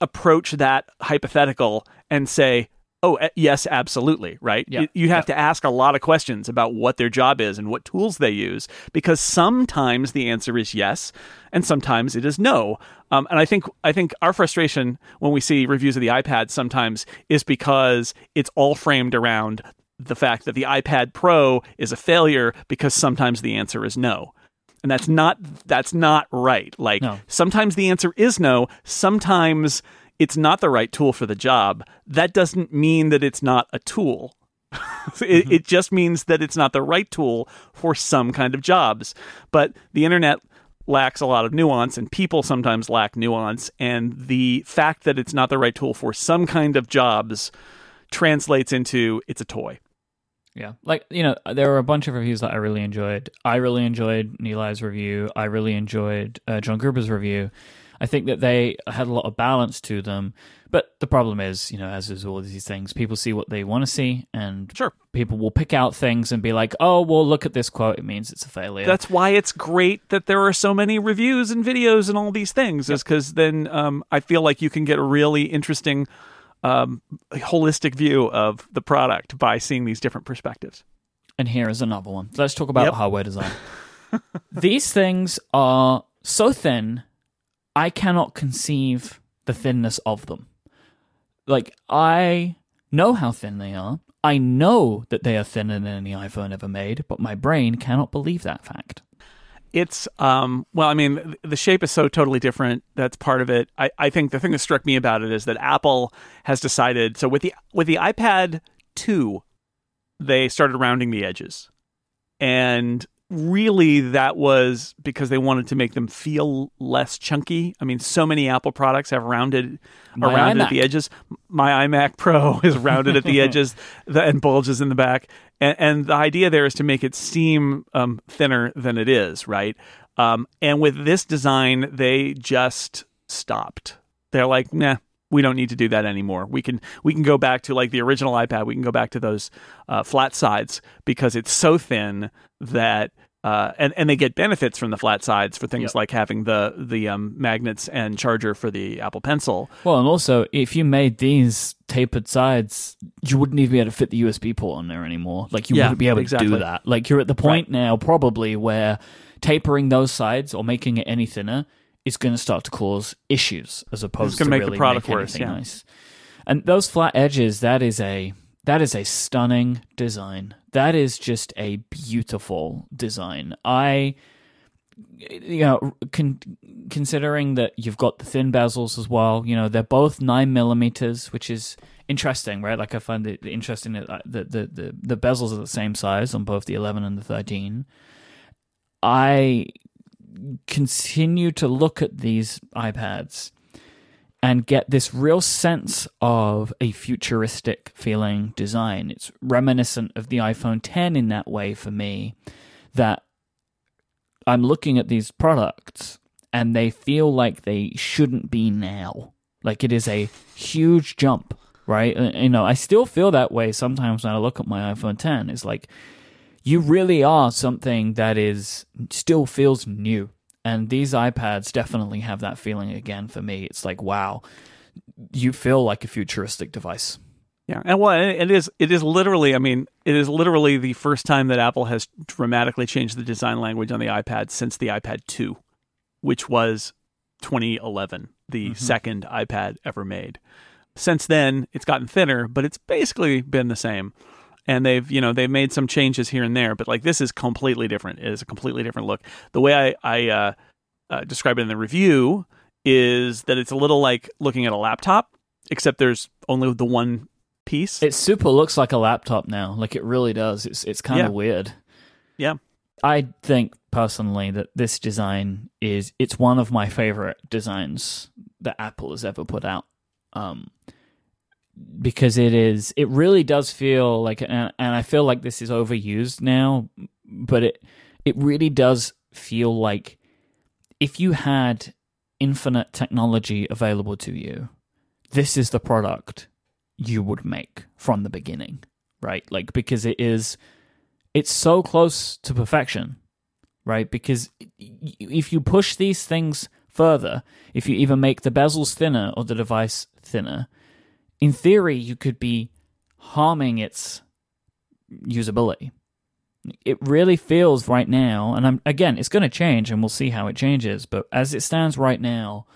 approach that hypothetical and say, Oh, yes, absolutely, right? Yeah. You, have yeah. to ask a lot of questions about what their job is and what tools they use because sometimes the answer is yes and sometimes it is no. Um, and I think I think our frustration when we see reviews of the iPad sometimes is because it's all framed around the fact that the iPad Pro is a failure because sometimes the answer is no and that's not that's not right. Like no. sometimes the answer is no. Sometimes it's not the right tool for the job. That doesn't mean that it's not a tool. It, mm-hmm. it just means that it's not the right tool for some kind of jobs. But the internet lacks a lot of nuance and people sometimes lack nuance. And the fact that it's not the right tool for some kind of jobs translates into it's a toy yeah, like you know, there were a bunch of reviews that I really enjoyed. I really enjoyed Nilay's review. I really enjoyed uh, John Gruber's review. I think that they had a lot of balance to them. But the problem is, you know, as is all these things, people see what they want to see, and sure, people will pick out things and be like, "Oh, well, look at this quote; it means it's a failure." That's why it's great that there are so many reviews and videos and all these things, yep. is because then um, I feel like you can get a really interesting um, holistic view of the product by seeing these different perspectives. And here is another one. Let's talk about yep. hardware design. these things are so thin, I cannot conceive the thinness of them. Like, I know how thin they are. I know that they are thinner than any iPhone ever made, but my brain cannot believe that fact it's um well i mean the shape is so totally different that's part of it I, I think the thing that struck me about it is that apple has decided so with the with the ipad 2 they started rounding the edges and really that was because they wanted to make them feel less chunky. I mean, so many Apple products have rounded My rounded iMac. at the edges. My iMac Pro is rounded at the edges and bulges in the back. And, and, the idea there is to make it seem um, thinner than it is, right? Um, and with this design, they just stopped. They're like, nah, we don't need to do that anymore. We can we can go back to like the original iPad. We can go back to those uh, flat sides because it's so thin that uh, and and they get benefits from the flat sides for things yep. like having the the um, magnets and charger for the Apple Pencil. Well, and also if you made these tapered sides, you wouldn't even be able to fit the USB port on there anymore. Like you yeah, wouldn't be able exactly. to do that. Like you're at the point right. now probably where tapering those sides or making it any thinner is going to start to cause issues as opposed to make really the product make worse. Yeah. nice. And those flat edges, that is a that is a stunning design. That is just a beautiful design. I you know, con- considering that you've got the thin bezels as well, you know, they're both nine millimeters, which is interesting, right? Like I find it interesting that the, the, the, the bezels are the same size on both the 11 and the 13. I continue to look at these iPads and get this real sense of a futuristic feeling design. It's reminiscent of the iPhone 10 in that way for me that I'm looking at these products and they feel like they shouldn't be now. Like it is a huge jump, right? Uh, you know, I still feel that way sometimes when I look at my iPhone 10. It's like you really are something that is still feels new. And these iPads definitely have that feeling again for me. It's like, wow, you feel like a futuristic device. Yeah, and well, it is it is literally. I mean, it is literally the first time that Apple has dramatically changed the design language on the iPad since the iPad 2, which was 2011, the mm-hmm. second iPad ever made. Since then, it's gotten thinner, but it's basically been the same. And they've, you know, they've made some changes here and there, but like this is completely different. It is a completely different look. The way I, I uh, uh, describe it in the review is that it's a little like looking at a laptop, except there's only the one piece. It super looks like a laptop now. Like it really does. It's it's kind of yeah. weird. Yeah. I think personally that this design is it's one of my favorite designs that Apple has ever put out. Um because it is it really does feel like and, and I feel like this is overused now, but it it really does feel like if you had infinite technology available to you, this is the product you would make from the beginning, right? Like because it is it's so close to perfection, right? Because if you push these things further, if you even make the bezels thinner or the device thinner, in theory you could be harming its usability. It really feels right now, and I'm again, it's going to change, and we'll see how it changes. But as it stands right now,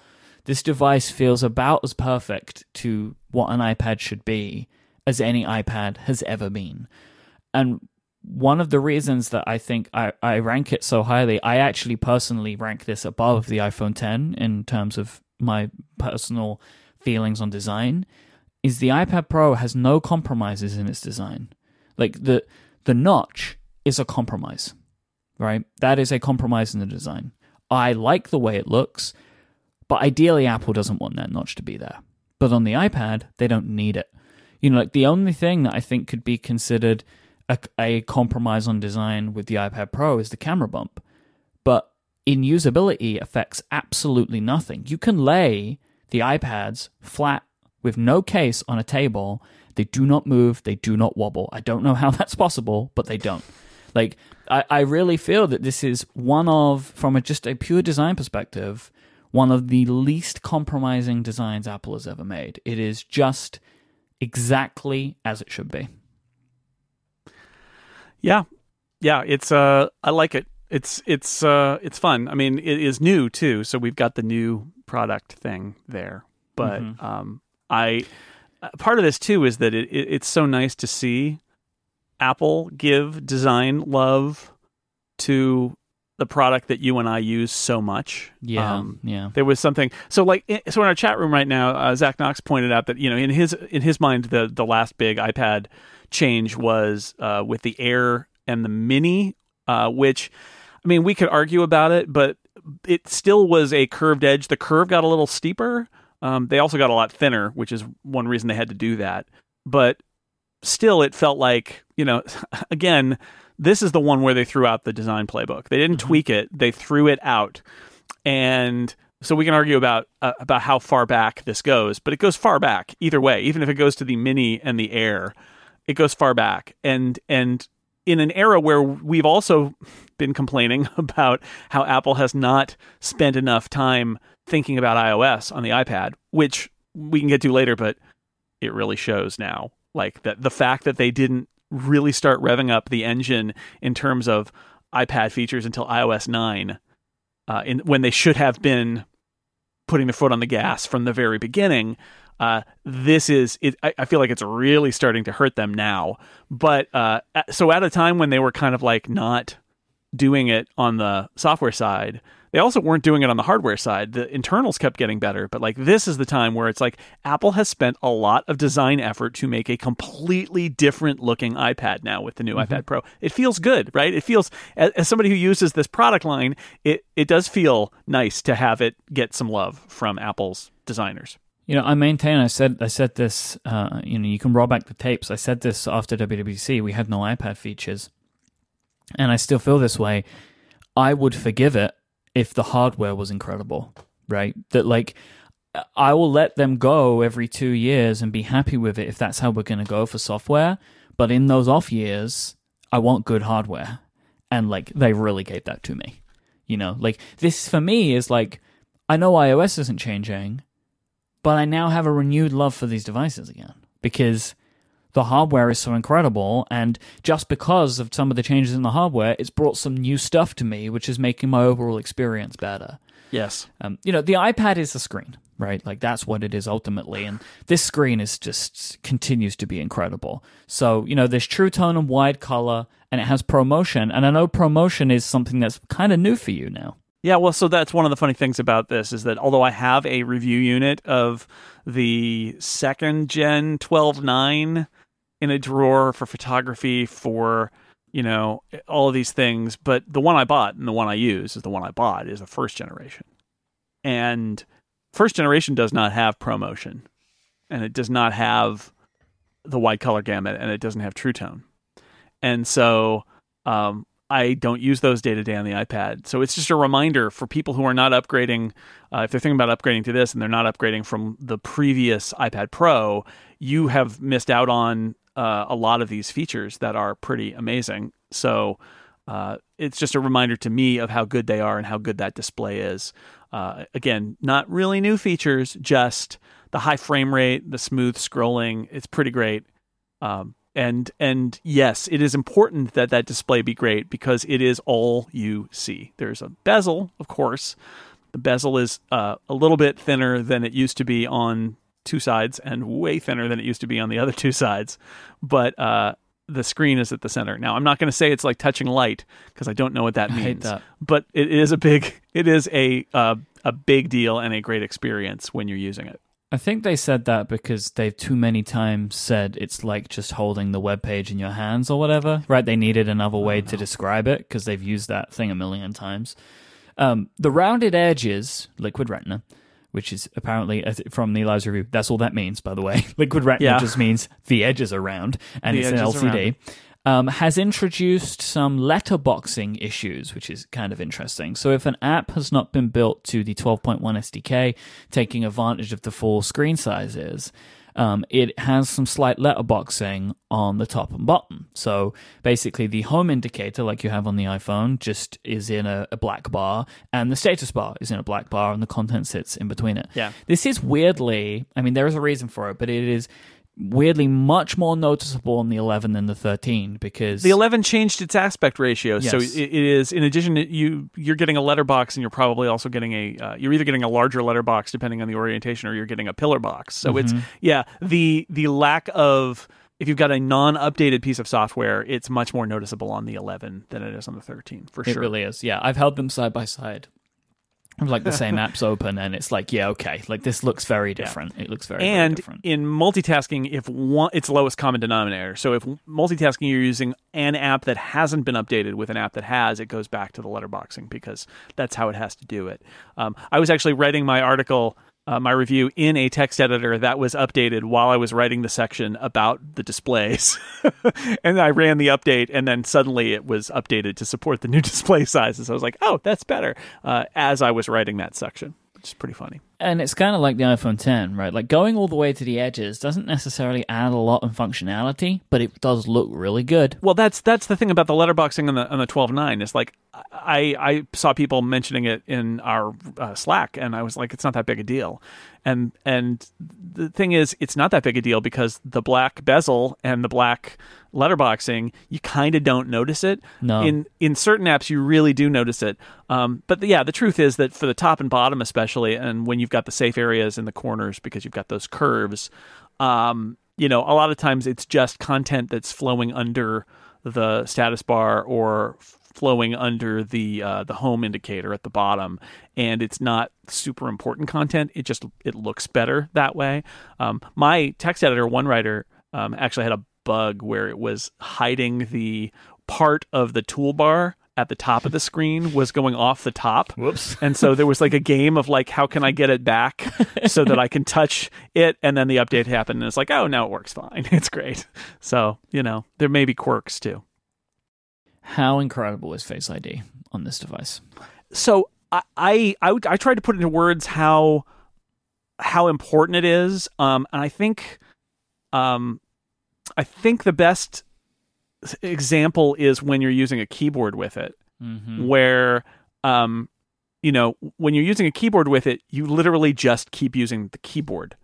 this device feels about as perfect to what an iPad should be as any iPad has ever been. And one of the reasons that I think I, I rank it so highly, I actually personally rank this above the iPhone 10 in terms of my personal feelings on design, is the iPad Pro has no compromises in its design. Like the the notch is a compromise, right? That is a compromise in the design. I like the way it looks. But ideally, Apple doesn't want that notch to be there. But on the iPad, they don't need it. You know, like the only thing that I think could be considered a, a compromise on design with the iPad Pro is the camera bump. But in usability, affects absolutely nothing. You can lay the iPads flat with no case on a table. They do not move, they do not wobble. I don't know how that's possible, but they don't. Like, I, I really feel that this is one of, from a, just a pure design perspective, one of the least compromising designs Apple has ever made. It is just exactly as it should be. Yeah. Yeah, it's uh I like it. It's it's uh it's fun. I mean, it is new too, so we've got the new product thing there. But mm-hmm. um I uh, part of this too is that it, it it's so nice to see Apple give design love to the product that you and I use so much. Yeah, um, yeah. There was something. So like, so in our chat room right now, uh, Zach Knox pointed out that you know in his in his mind the the last big iPad change was uh, with the Air and the Mini, uh, which I mean we could argue about it, but it still was a curved edge. The curve got a little steeper. Um, they also got a lot thinner, which is one reason they had to do that. But still, it felt like you know, again this is the one where they threw out the design playbook. They didn't mm-hmm. tweak it; they threw it out, and so we can argue about uh, about how far back this goes, but it goes far back either way. Even if it goes to the Mini and the Air, it goes far back, and and in an era where we've also been complaining about how Apple has not spent enough time thinking about iOS on the iPad, which we can get to later, but it really shows now. Like that the fact that they didn't really start revving up the engine in terms of iPad features until iOS 9, uh, in, when they should have been putting their foot on the gas from the very beginning. Uh, this is, it, I, I, feel like it's really starting to hurt them now. But uh, so at a time when they were kind of like not doing it on the software side, they also weren't doing it on the hardware side. The internals kept getting better, but like this is the time where it's like Apple has spent a lot of design effort to make a completely different looking iPad now with the new mm-hmm. iPad Pro. It feels good, right? It feels as, as somebody who uses this product line, it it does feel nice to have it get some love from Apple's designers. You know, I maintain. I said. I said this. Uh, you know, you can roll back the tapes. I said this after WWDC. We had no iPad features, and I still feel this way. I would forgive it if the hardware was incredible, right? That like I will let them go every two years and be happy with it if that's how we're going to go for software. But in those off years, I want good hardware, and like they really gave that to me. You know, like this for me is like I know iOS isn't changing but I now have a renewed love for these devices again because the hardware is so incredible. And just because of some of the changes in the hardware, it's brought some new stuff to me, which is making my overall experience better. Yes. Um, you know, the iPad is a screen, right? Like that's what it is ultimately. And this screen is just continues to be incredible. So, you know, there's true tone and wide color and it has ProMotion. And I know ProMotion is something that's kind of new for you now. Yeah, well, so that's one of the funny things about this is that although I have a review unit of the second gen 12.9 in a drawer for photography, for you know all of these things, but the one I bought and the one I use is the one I bought is the first generation, and first generation does not have ProMotion, and it does not have the wide color gamut, and it doesn't have True Tone, and so um, I don't use those day to day on the iPad. So it's just a reminder for people who are not upgrading, uh, if they're thinking about upgrading to this and they're not upgrading from the previous iPad Pro, you have missed out on uh, a lot of these features that are pretty amazing. So uh, it's just a reminder to me of how good they are and how good that display is. Uh, again, not really new features, just the high frame rate, the smooth scrolling. It's pretty great. Um, and and yes, it is important that that display be great because it is all you see. There's a bezel, of course. The bezel is uh, a little bit thinner than it used to be on two sides, and way thinner than it used to be on the other two sides. But uh, the screen is at the center. Now, I'm not going to say it's like touching light because I don't know what that means. that. But it is a big, it is a uh, a big deal and a great experience when you're using it. I think they said that because they've too many times said it's like just holding the web page in your hands or whatever, right? They needed another way to describe it because they've used that thing a million times. Um, the rounded edges, liquid retina, which is apparently from the Eli's review, that's all that means, by the way. liquid retina Yeah. just means the edges are round and The it's an LCD. Um, has introduced some letterboxing issues, which is kind of interesting. So, if an app has not been built to the 12.1 SDK, taking advantage of the full screen sizes, um, it has some slight letterboxing on the top and bottom. So basically, the home indicator, like you have on the iPhone, just is in a, a black bar, and the status bar is in a black bar, and the content sits in between it. Yeah. This is weirdly, I mean, there is a reason for it, but it is weirdly much more noticeable on the 11 than the 13 because The 11 changed its aspect ratio, so Yes. it, it is in addition to you you're getting a letterbox and you're probably also getting a uh, you're either getting a larger letterbox depending on the orientation or you're getting a pillar box. So it's yeah, the the lack of if you've got a non-updated piece of software, it's much more noticeable on the 11 than it is on the 13 for sure. It really is. Yeah, I've held them side by side. Like the same apps open, and it's like, yeah, okay, like this looks very different. It looks very, very and different. in multitasking if one it's lowest common denominator so if multitasking you're using an app that hasn't been updated with an app that has it goes back to the letterboxing because that's how it has to do it um, i was actually writing my article uh, my review in a text editor that was updated while I was writing the section about the displays. and I ran the update, and then suddenly it was updated to support the new display sizes. I was like, oh, that's better, uh, as I was writing that section, which is pretty funny. And it's kind of like the iPhone 10, right? Like going all the way to the edges doesn't necessarily add a lot in functionality, but it does look really good. Well, that's that's the thing about the letterboxing on the on the twelve nine is like I I saw people mentioning it in our uh, Slack, and I was like, it's not that big a deal, and and the thing is, it's not that big a deal because the black bezel and the black letterboxing, you kind of don't notice it. No. In in certain apps, you really do notice it. Um, but the, yeah, the truth is that for the top and bottom, especially, and when you've got the safe areas in the corners because you've got those curves, um, you know, a lot of times it's just content that's flowing under the status bar or flowing under the uh, the home indicator at the bottom, and it's not super important content. It just it looks better that way. Um, my text editor, 1Writer, um, actually had a bug where it was hiding the part of the toolbar at the top of the screen was going off the top. Whoops. And so there was like a game of like, how can I get it back so that I can touch it? And then the update happened, and it's like, oh, now it works fine. It's great. So you know, there may be quirks too. How incredible is Face ID on this device? So I I I, I tried to put into words how how important it is, um, and I think um, I think the best example is when you're using a keyboard with it, Mm-hmm. where um, you know when you're using a keyboard with it, you literally just keep using the keyboard.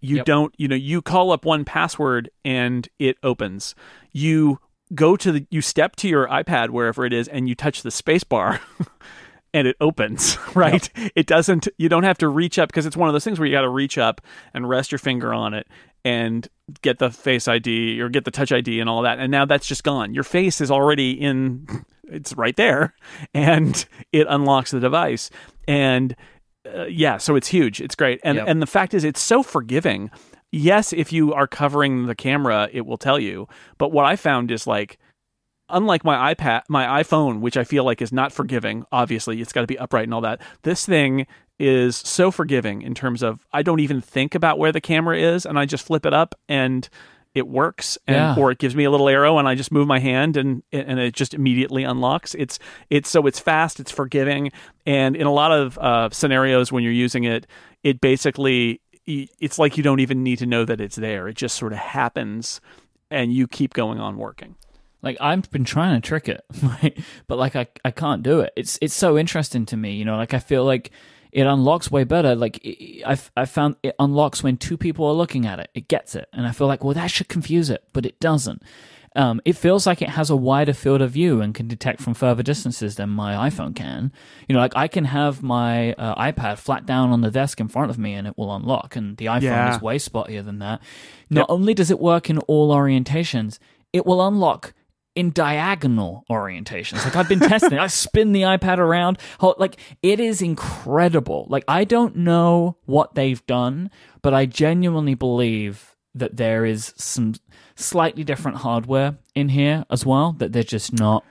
You Yep. don't, you know, you call up 1Password and it opens. You go to the, you step to your iPad wherever it is, and you touch the space bar. and it opens, right? It doesn't, you don't have to reach up because it's one of those things where you got to reach up and rest your finger on it and get the face ID or get the touch ID and all that. And now that's just gone. Your face is already in, it's right there and it unlocks the device. And uh, yeah, so it's huge. It's great. And, Yep. and the fact is, it's so forgiving. Yes, if you are covering the camera, it will tell you. But what I found is like, unlike my iPad, my iPhone, which I feel like is not forgiving, obviously, it's got to be upright and all that. This thing is so forgiving in terms of I don't even think about where the camera is and I just flip it up and it works and Yeah. or it gives me a little arrow and I just move my hand and and it just immediately unlocks. It's it's so it's fast, it's forgiving and in a lot of uh, scenarios when you're using it, it basically it's like you don't even need to know that it's there. It just sort of happens and you keep going on working. Like I've been trying to trick it, but like I I can't do it. It's it's so interesting to me, you know. Like I feel like it unlocks way better. Like I I found it unlocks when two people are looking at it. It gets it, and I feel like well that should confuse it, but it doesn't. Um, it feels like it has a wider field of view and can detect from further distances than my iPhone can. You know, like I can have my uh, iPad flat down on the desk in front of me and it will unlock, and the iPhone Yeah. is way spottier than that. Not only does it work in all orientations, it will unlock in diagonal orientations. Like I've been testing. I spin the iPad around. Like it is incredible. Like I don't know what they've done, but I genuinely believe that there is some slightly different hardware in here as well that they're just not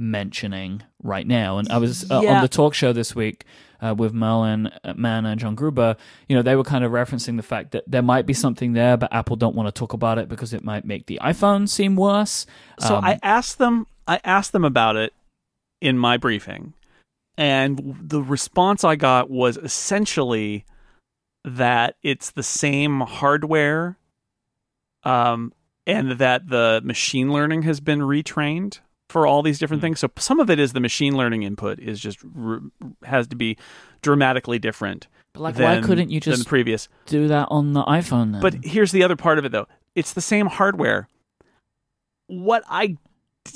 mentioning right now. And I was uh, on the talk show this week uh, with Merlin uh, Mann and John Gruber. You know, they were kind of referencing the fact that there might be something there, but Apple don't want to talk about it because it might make the iPhone seem worse. So Um, I asked them I asked them about it in my briefing and the response I got was essentially that it's the same hardware um and that the machine learning has been retrained for all these different Hmm. things. So some of it is the machine learning input is just r- has to be dramatically different But like, than, why couldn't you just previous. do that on the iPhone then? But here's the other part of it, though. It's the same hardware. What I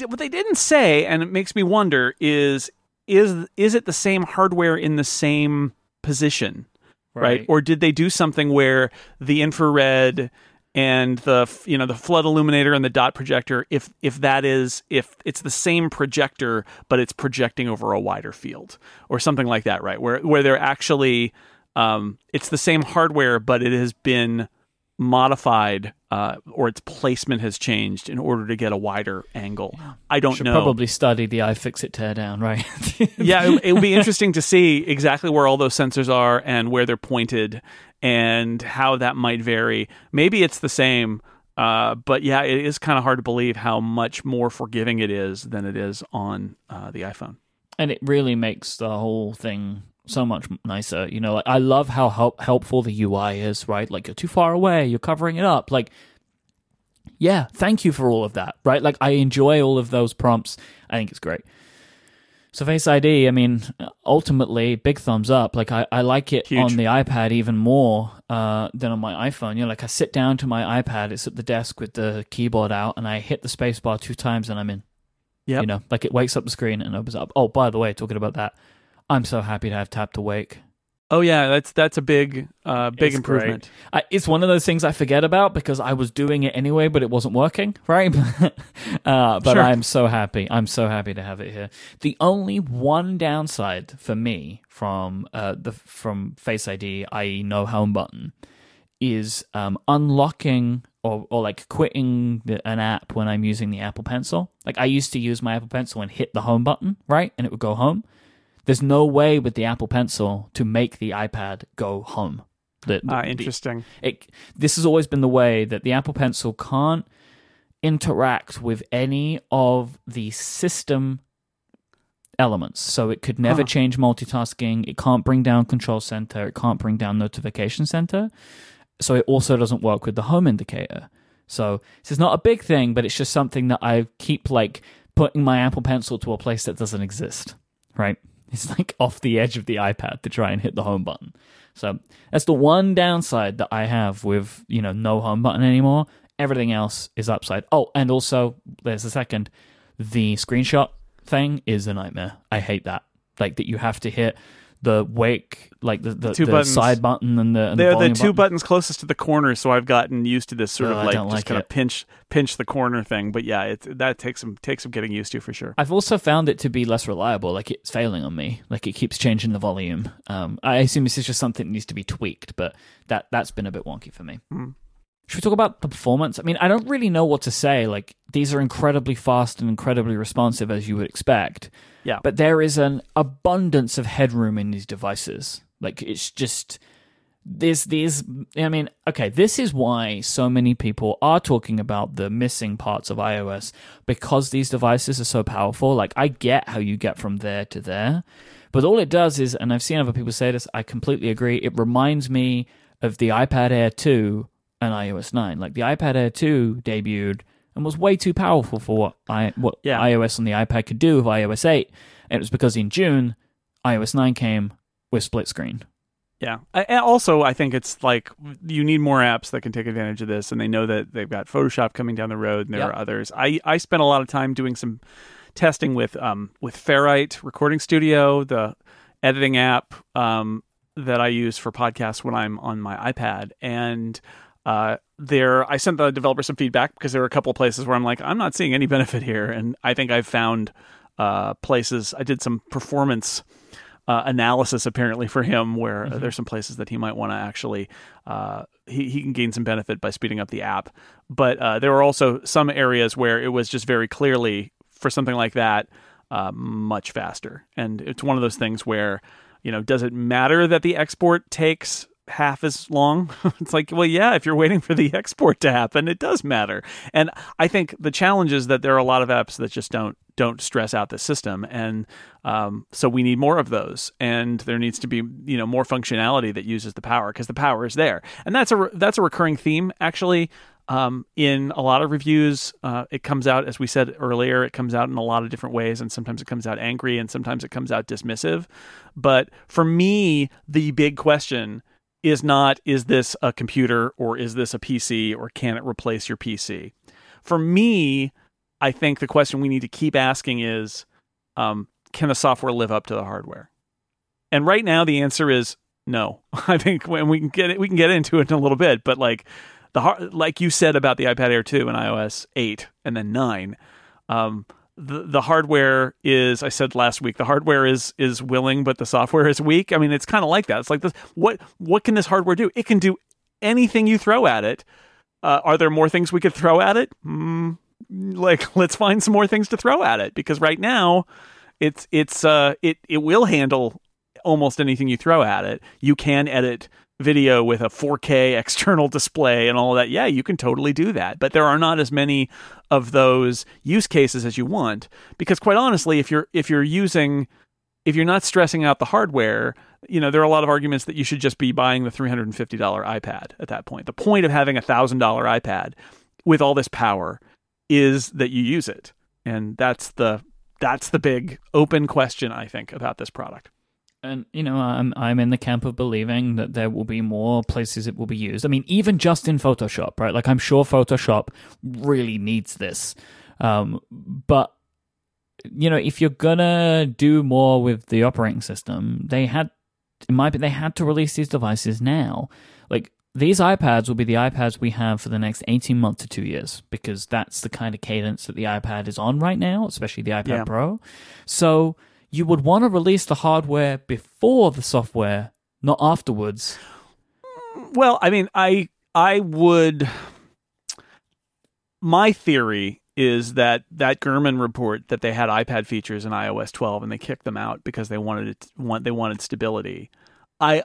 what they didn't say, and it makes me wonder, is is is it the same hardware in the same position, right? Or did they do something where the infrared and the you know the flood illuminator and the dot projector, if if that is if it's the same projector but it's projecting over a wider field or something like that, right? Where where they're actually um, it's the same hardware but it has been modified uh, or its placement has changed in order to get a wider angle. I don't should know. probably study the iFixit teardown, right? yeah, it, it would be interesting to see exactly where all those sensors are and where they're pointed and how that might vary. Maybe it's the same, uh, but yeah, it is kind of hard to believe how much more forgiving it is than it is on uh, the iPhone. and it really makes the whole thing so much nicer. You know, like I love how help- helpful the UI is, right? Like you're too far away, you're covering it up. Like, yeah, thank you for all of that, right? Like I enjoy all of those prompts. I think it's great. So Face ID, I mean, ultimately, big thumbs up. Like I, I like it Huge. on the iPad even more uh, than on my iPhone. You know, like I sit down to my iPad, it's at the desk with the keyboard out, and I hit the spacebar two times, and I'm in. Yep. You know, like it wakes up the screen and opens up. Oh, by the way, talking about that, I'm so happy to have tap to wake. Oh yeah, that's that's a big uh, big It's improvement. I, it's one of those things I forget about because I was doing it anyway, but it wasn't working, right? uh, but Sure. I'm so happy. I'm so happy to have it here. The only one downside for me from uh, the from Face ID, i.e., no home button, is um, unlocking or, or like quitting the, an app when I'm using the Apple Pencil. Like I used to use my Apple Pencil and hit the home button, right? And it would go home. There's no way with the Apple Pencil to make the iPad go home. The, Ah, the- interesting. it, this has always been the way that the Apple Pencil can't interact with any of the system elements. So it could never Huh. change multitasking. It can't bring down Control Center. It can't bring down Notification Center. So it also doesn't work with the home indicator. So this is not a big thing, but it's just something that I keep like putting my Apple Pencil to a place that doesn't exist. Right? It's like off the edge of the iPad to try and hit the home button. So that's the one downside that I have with, you know, no home button anymore. Everything else is upside. Oh, and also there's a second. The screenshot thing is a nightmare. I hate that. Like that you have to hit the wake, like the, the, two the buttons. side button and the, and They're the volume two button. buttons closest to the corner, so I've gotten used to this sort Oh, of like just like kind of pinch pinch the corner thing. But yeah, it that takes some takes some getting used to for sure. I've also found it to be less reliable. Like it's failing on me. Like it keeps changing the volume. Um, I assume this is just something that needs to be tweaked, but that that's been a bit wonky for me. Hmm. Should we talk about the performance? I mean, I don't really know what to say. Like these are incredibly fast and incredibly responsive, as you would expect. Yeah. But there is an abundance of headroom in these devices. Like it's just there's these I mean, okay, this is why so many people are talking about the missing parts of iOS because these devices are so powerful. Like I get how you get from there to there, but all it does is and I've seen other people say this, I completely agree. It reminds me of the iPad Air 2 and iOS 9. Like the iPad Air 2 debuted and was way too powerful for what I what Yeah. iOS on the iPad could do with iOS 8. And it was because in June iOS 9 came with split screen. Yeah. I, and also, I think it's like you need more apps that can take advantage of this, and they know that they've got Photoshop coming down the road, and there Yep. are others. I I spent a lot of time doing some testing with um with Ferrite Recording Studio, the editing app um that I use for podcasts when I'm on my iPad, and uh there I sent the developer some feedback because there were a couple of places where I'm like I'm not seeing any benefit here, and I think I've found uh places. I did some performance uh, analysis apparently for him where uh, there's some places that he might want to actually uh, he, he can gain some benefit by speeding up the app. But uh, there were also some areas where it was just very clearly for something like that uh, much faster. And it's one of those things where you know does it matter that the export takes half as long. It's like well yeah if you're waiting for the export to happen it does matter. And i think the challenge is that there are a lot of apps that just don't don't stress out the system. And um, so we need more of those. And there needs to be you know more functionality that uses the power because the power is there. And that's a that's a recurring theme actually. Um, in a lot of reviews uh, it comes out as we said earlier it comes out in a lot of different ways. And sometimes it comes out angry and sometimes it comes out dismissive. But for me the big question is not is this a computer or is this a PC or can it replace your PC for me I think the question we need to keep asking is um, can the software live up to the hardware? And right now the answer is no. I think when we can get it, we can get into it in a little bit, but like the like you said about the iPad Air 2 and iOS 8 and then 9, um, the the hardware is I said last week the hardware is is willing but the software is weak. I mean it's kind of like that. It's like this what what can this hardware do? It can do anything you throw at it. Uh, are there more things we could throw at it? Mm, like let's find some more things to throw at it because right now it's it's uh it it will handle almost anything you throw at it. You can edit video with a 4K external display and all that. Yeah, you can totally do that. But there are not as many of those use cases as you want because quite honestly, if you're if you're using if you're not stressing out the hardware, you know, there are a lot of arguments that you should just be buying the $350 iPad at that point. The point of having a $1000 iPad with all this power is that you use it. And that's the that's the big open question I think about this product. And you know, I'm I'm in the camp of believing that there will be more places it will be used. I mean, even just in Photoshop, right? Like I'm sure Photoshop really needs this. Um, but you know, if you're gonna do more with the operating system, they had it might be they had to release these devices now. Like these iPads will be the iPads we have for the next 18 months to 2 years because that's the kind of cadence that the iPad is on right now, especially the iPad Yeah. Pro. So you would want to release the hardware before the software, not afterwards. Well, I mean, I I would my theory is that that Gurman report that they had iPad features in iOS 12 and they kicked them out because they wanted it want they wanted stability. I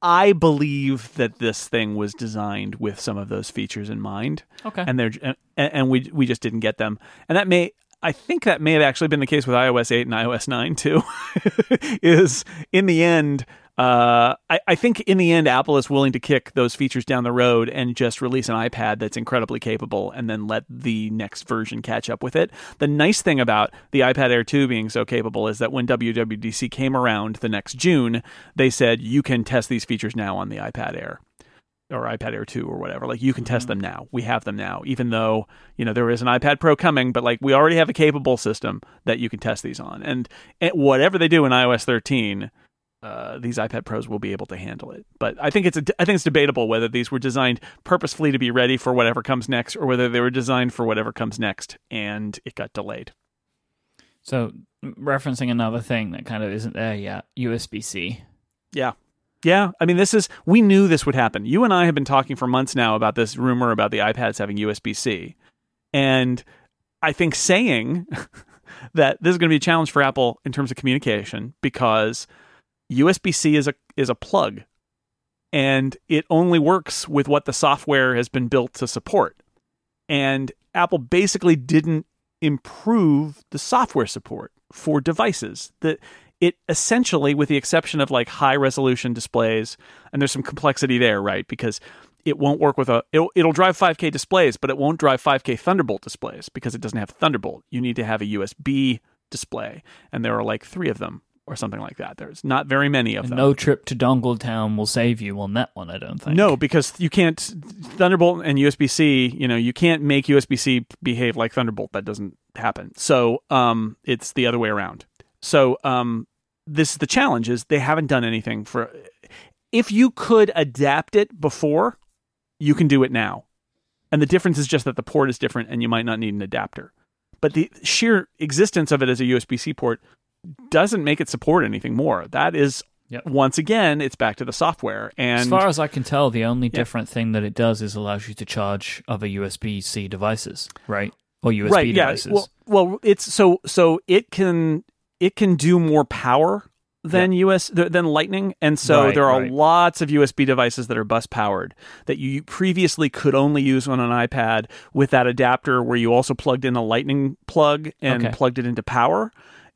I believe that this thing was designed with some of those features in mind. Okay. And they're and, and we we just didn't get them. And that may I think that may have actually been the case with iOS 8 and iOS 9 too. is in the end uh, I, I, think in the end, Apple is willing to kick those features down the road and just release an iPad that's incredibly capable and then let the next version catch up with it. The nice thing about the iPad Air 2 being so capable is that when WWDC came around the next June, they said you can test these features now on the iPad Air or iPad Air 2 or whatever. Like you can test mm-hmm. them now. We have them now, even though, you know, there is an iPad Pro coming, but like we already have a capable system that you can test these on. And, and whatever they do in iOS 13, uh, these iPad Pros will be able to handle it. But I think it's a, I think it's debatable whether these were designed purposefully to be ready for whatever comes next, or whether they were designed for whatever comes next, and it got delayed. So, referencing another thing that kind of isn't there yet, USB C. Yeah. Yeah, I mean, this is, we knew this would happen. You and I have been talking for months now about this rumor about the iPads having USB C. And I think saying that this is going to be a challenge for Apple in terms of communication because USB C is a is a plug, and it only works with what the software has been built to support. And Apple basically didn't improve the software support for devices. That it essentially, with the exception of like high resolution displays, and there's some complexity there, right? Because it won't work with a it'll, it'll drive 5K displays, but it won't drive 5K Thunderbolt displays because it doesn't have Thunderbolt. You need to have a USB display, and there are like three of them or something like that. There's not very many of and them. No trip to Dongle Town will save you on that one, I don't think. No, because you can't Thunderbolt and USB C. You know, you can't make USB C behave like Thunderbolt. That doesn't happen. So, um, it's the other way around. So, um, this is the challenge is they haven't done anything for. If you could adapt it before, you can do it now, and the difference is just that the port is different, and you might not need an adapter. But the sheer existence of it as a USB C port doesn't make it support anything more. That is Yep. Once again, it's back to the software. And as far as I can tell, the only different thing that it does is allows you to charge other USB C devices, right? Or USB right, devices. Yeah. Well, well, it's so so it can it can do more power than yep. US than Lightning, and so right, there are right. lots of USB devices that are bus powered that you previously could only use on an iPad with that adapter where you also plugged in a Lightning plug and okay. plugged it into power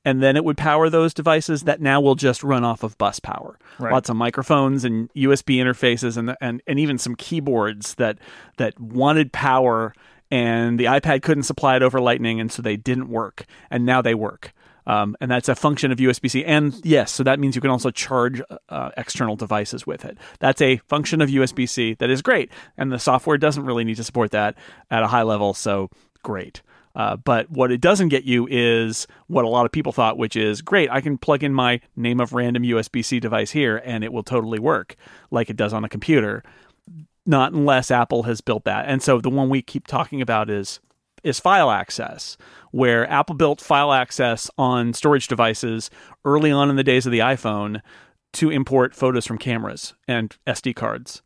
and then it would power those devices that now will just run off of bus power. Right. Lots of microphones and USB interfaces and, and and even some keyboards that that wanted power and the iPad couldn't supply it over Lightning and so they didn't work and now they work. Um, and that's a function of USB C. And yes, so that means you can also charge uh, external devices with it. That's a function of USB C that is great. And the software doesn't really need to support that at a high level. So great. Uh, but what it doesn't get you is what a lot of people thought, which is great, I can plug in my name of random USB C device here and it will totally work like it does on a computer. Not unless Apple has built that. And so the one we keep talking about is is file access, where Apple built file access on storage devices early on in the days of the iPhone to import photos from cameras and SD cards.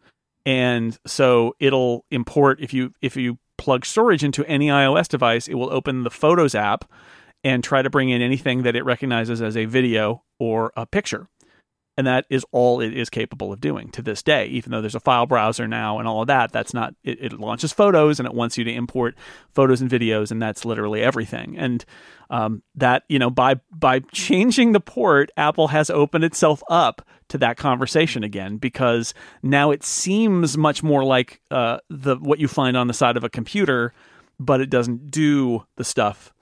And so it'll import if you if you plug storage into any iOS device, it will open the Photos app and try to bring in anything that it recognizes as a video or a picture. And that is all it is capable of doing to this day. Even though there's a file browser now and all of that, that's not, it, it launches photos and it wants you to import photos and videos, and that's literally everything. And um, that, you know, by, by changing the port, Apple has opened itself up to that conversation again because now it seems much more like uh, the what you find on the side of a computer, but it doesn't do the stuff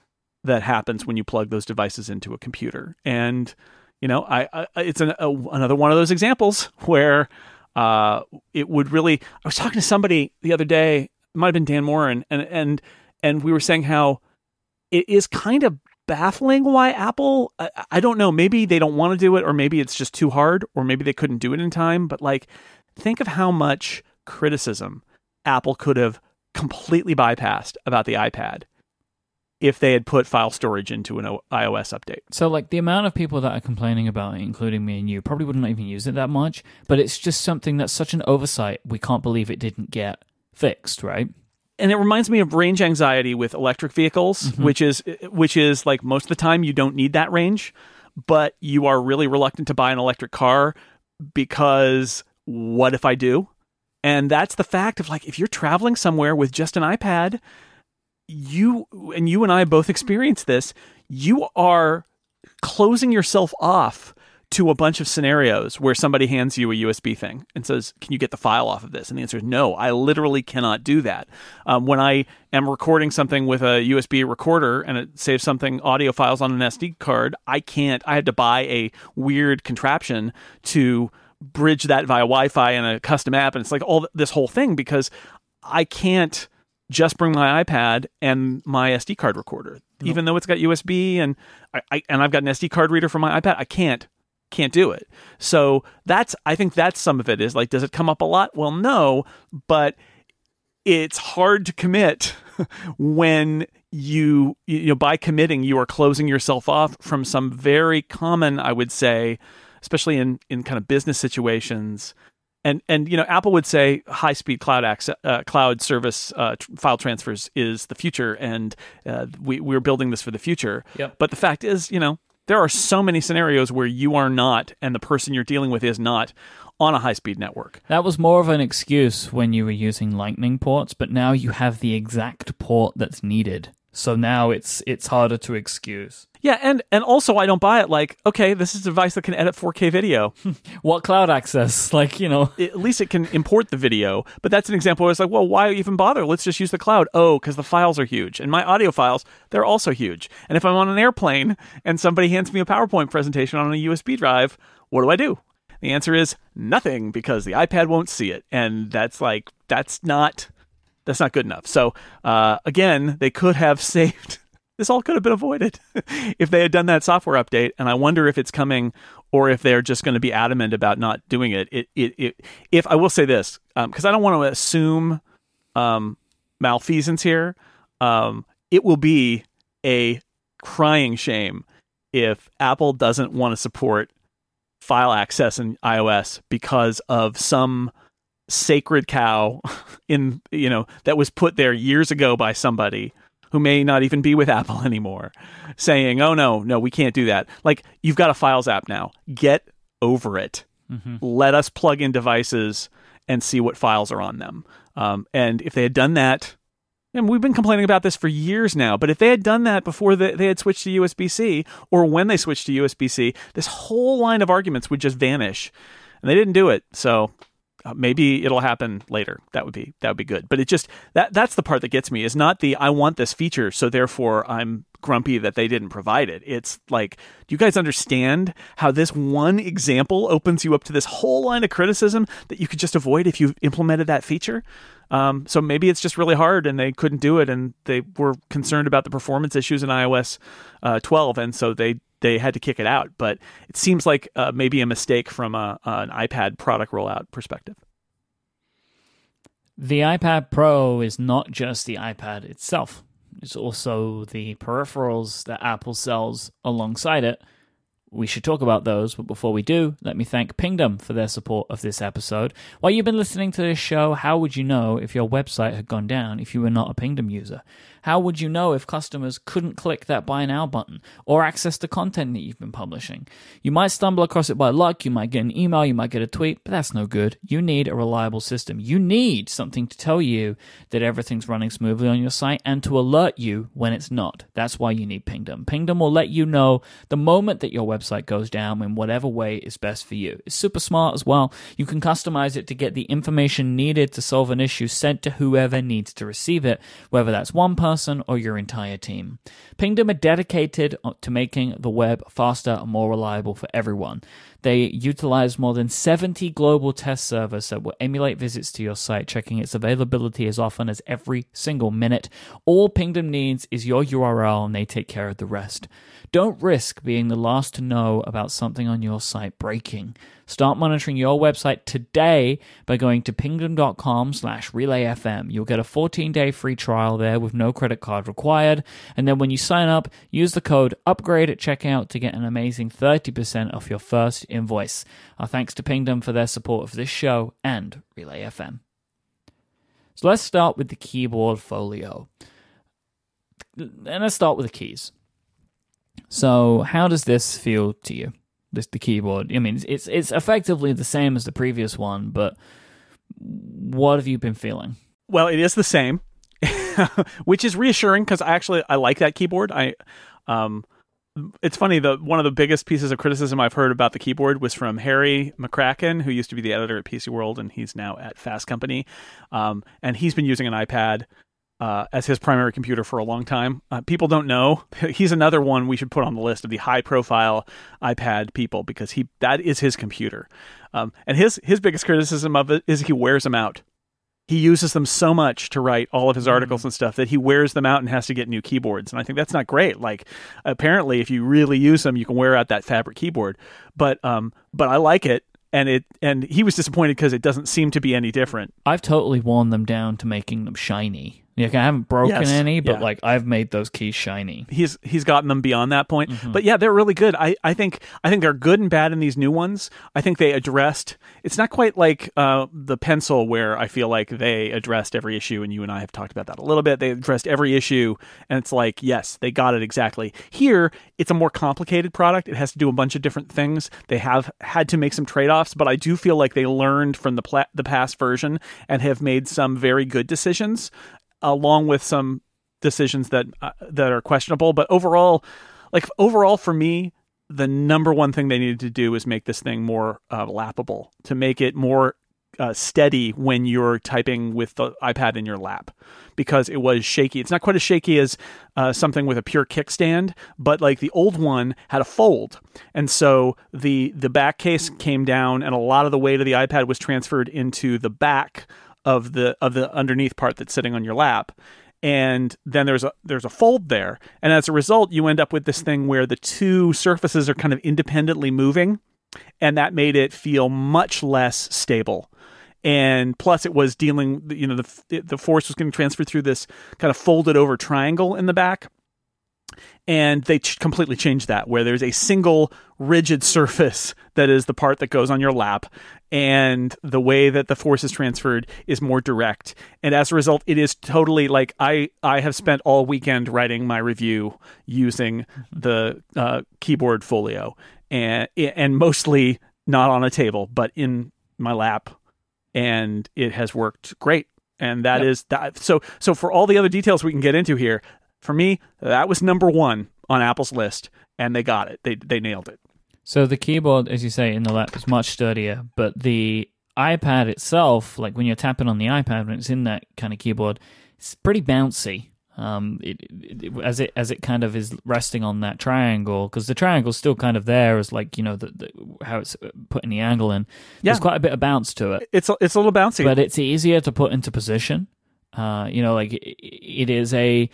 that happens when you plug those devices into a computer. And you know, I, I it's an, a, another one of those examples where uh, it would really. I was talking to somebody the other day. It might have been Dan Moren, and and and and we were saying how it is kind of baffling why Apple. I, I don't know. Maybe they don't want to do it, or maybe it's just too hard, or maybe they couldn't do it in time. But like, think of how much criticism Apple could have completely bypassed about the iPad if they had put file storage into an iOS update. So, like the amount of people that are complaining about it, including me and you, probably wouldn't even use it that much. But it's just something that's such an oversight. We can't believe it didn't get fixed, right? and it reminds me of range anxiety with electric vehicles, Mm-hmm. which is which is like most of the time you don't need that range, but you are really reluctant to buy an electric car because what if I do? And that's the fact of like if you're traveling somewhere with just an iPad, you and you and I both experienced this, you are closing yourself off to a bunch of scenarios where somebody hands you a USB thing and says, "Can you get the file off of this?" And the answer is no. I literally cannot do that. Um, when I am recording something with a USB recorder and it saves something audio files on an SD card, I can't. I had to buy a weird contraption to bridge that via Wi-Fi and a custom app, and it's like all this whole thing because I can't just bring my iPad and my SD card recorder, even though it's got USB and I, I and I've got an SD card reader for my iPad. I can't can't do it. So that's I think that's some of it is like does it come up a lot? Well, no, but it's hard to commit when you you know by committing you are closing yourself off from some very common I would say especially in in kind of business situations and and you know Apple would say high speed cloud access, uh, cloud service uh, tr- file transfers is the future, and uh, we we're building this for the future. Yep. But the fact is, you know, there are so many scenarios where you are not, and the person you're dealing with is not on a high speed network. That was more of an excuse when you were using lightning ports, but now you have the exact port that's needed. So now it's it's harder to excuse. Yeah, and and also I don't buy it. Like, okay, this is a device that can edit 4K video. What cloud access? Like, you know, at least it can import the video. But that's an example where it's like, well, why even bother? Let's just use the cloud. Oh, because the files are huge. And my audio files, they're also huge. And if I'm on an airplane and somebody hands me a PowerPoint presentation on a USB drive, what do I do? The answer is nothing because the iPad won't see it. And that's like, that's not. That's not good enough. So uh, again, they could have saved. This all could have been avoided if they had done that software update. And I wonder if it's coming or if they're just going to be adamant about not doing it. It, it, it if I will say this, because I don't want to assume um, malfeasance here, um, it will be a crying shame if Apple doesn't want to support file access in iOS because of some sacred cow in you know that was put there years ago by somebody who may not even be with Apple anymore, saying, "Oh no, no, we can't do that." Like you've got a Files app now. Get over it. Let us plug in devices and see what files are on them. Um, and if they had done that, and we've been complaining about this for years now, but if they had done that before they, they had switched to USB C, or when they switched to USB C, this whole line of arguments would just vanish. And they didn't do it. So uh, maybe it'll happen later. That would be that would be good. But it just that that's the part that gets me is not the I want this feature, so therefore I'm grumpy that they didn't provide it. It's like, do you guys understand how this one example opens you up to this whole line of criticism that you could just avoid if you implemented that feature? Um, so maybe it's just really hard and they couldn't do it, and they were concerned about the performance issues in iOS uh, 12, and so they they had to kick it out. But it seems like uh, maybe a mistake from a, an iPad product rollout perspective. the iPad Pro is not just the iPad itself. It's also the peripherals that Apple sells alongside it. We should talk about those, but before we do, let me thank Pingdom for their support of this episode. While you've been listening to this show, how would you know if your website had gone down if you were not a Pingdom user? How would you know if customers couldn't click that buy now button or access the content that you've been publishing? You might stumble across it by luck, you might get an email, you might get a tweet, but that's no good. You need a reliable system. You need something to tell you that everything's running smoothly on your site and to alert you when it's not. That's why you need Pingdom. Pingdom will let you know the moment that your website goes down in whatever way is best for you. It's super smart as well. You can customize it to get the information needed to solve an issue sent to whoever needs to receive it, whether that's one person or your entire team. Pingdom are dedicated to making the web faster and more reliable for everyone. They utilize more than 70 global test servers that will emulate visits to your site, checking its availability as often as every single minute. All Pingdom needs is your URL and they take care of the rest. Don't risk being the last to know about something on your site breaking. Start monitoring your website today by going to pingdom.com slash relayfm. You'll get a 14-day free trial there with no credit card required. And then when you sign up, use the code UPGRADE at checkout to get an amazing 30% off your first invoice. Our thanks to Pingdom for their support of this show and Relay FM. So let's start with the keyboard folio. And let's start with the keys. So, how does this feel to you? This the keyboard. I mean, it's it's effectively the same as the previous one, but what have you been feeling? Well, it is the same, which is reassuring because I actually I like that keyboard. I um it's funny the one of the biggest pieces of criticism I've heard about the keyboard was from Harry McCracken, who used to be the editor at PC World, and he's now at Fast Company, um, and he's been using an iPad uh, as his primary computer for a long time. Uh, people don't know. He's another one we should put on the list of the high-profile iPad people because he that is his computer, um, and his his biggest criticism of it is he wears them out he uses them so much to write all of his articles mm-hmm. and stuff that he wears them out and has to get new keyboards. And I think that's not great. Like apparently if you really use them, you can wear out that fabric keyboard. But um but I like it and it and he was disappointed because it doesn't seem to be any different. I've totally worn them down to making them shiny. Like I haven't broken yes, any, but yeah. like I've made those keys shiny. He's he's gotten them beyond that point. Mm-hmm. But yeah, they're really good. I, I think I think they're good and bad in these new ones. I think they addressed it's not quite like uh, the pencil where I feel like they addressed every issue and you and I have talked about that a little bit. They addressed every issue and it's like, yes, they got it exactly. Here, it's a more complicated product. It has to do a bunch of different things. They have had to make some trade-offs, but I do feel like they learned from the pla- the past version and have made some very good decisions along with some decisions that uh, that are questionable. But overall, like overall for me, the number one thing they needed to do is make this thing more uh, lappable, to make it more uh, steady when you're typing with the iPad in your lap because it was shaky. It's not quite as shaky as uh, something with a pure kickstand, but like the old one had a fold, and so the the back case came down, and a lot of the weight of the iPad was transferred into the back of the of the underneath part that's sitting on your lap. And then there's a there's a fold there. And as a result you end up with this thing where the two surfaces are kind of independently moving. And that made it feel much less stable. And plus it was dealing you know the the force was getting transferred through this kind of folded over triangle in the back and they ch- completely changed that where there's a single rigid surface that is the part that goes on your lap and the way that the force is transferred is more direct and as a result it is totally like i i have spent all weekend writing my review using the uh, keyboard folio and and mostly not on a table but in my lap and it has worked great and that yep. is that so so for all the other details we can get into here for me, that was number one on Apple's list, and they got it. They they nailed it. So the keyboard, as you say, in the lap is much sturdier, but the iPad itself, like when you're tapping on the iPad when it's in that kind of keyboard, it's pretty bouncy. Um, it, it, it, as it as it kind of is resting on that triangle because the triangle's still kind of there as like you know the, the, how it's putting the angle in. Yeah. There's quite a bit of bounce to it. It's a, it's a little bouncy, but it's easier to put into position. Uh, you know, like it is a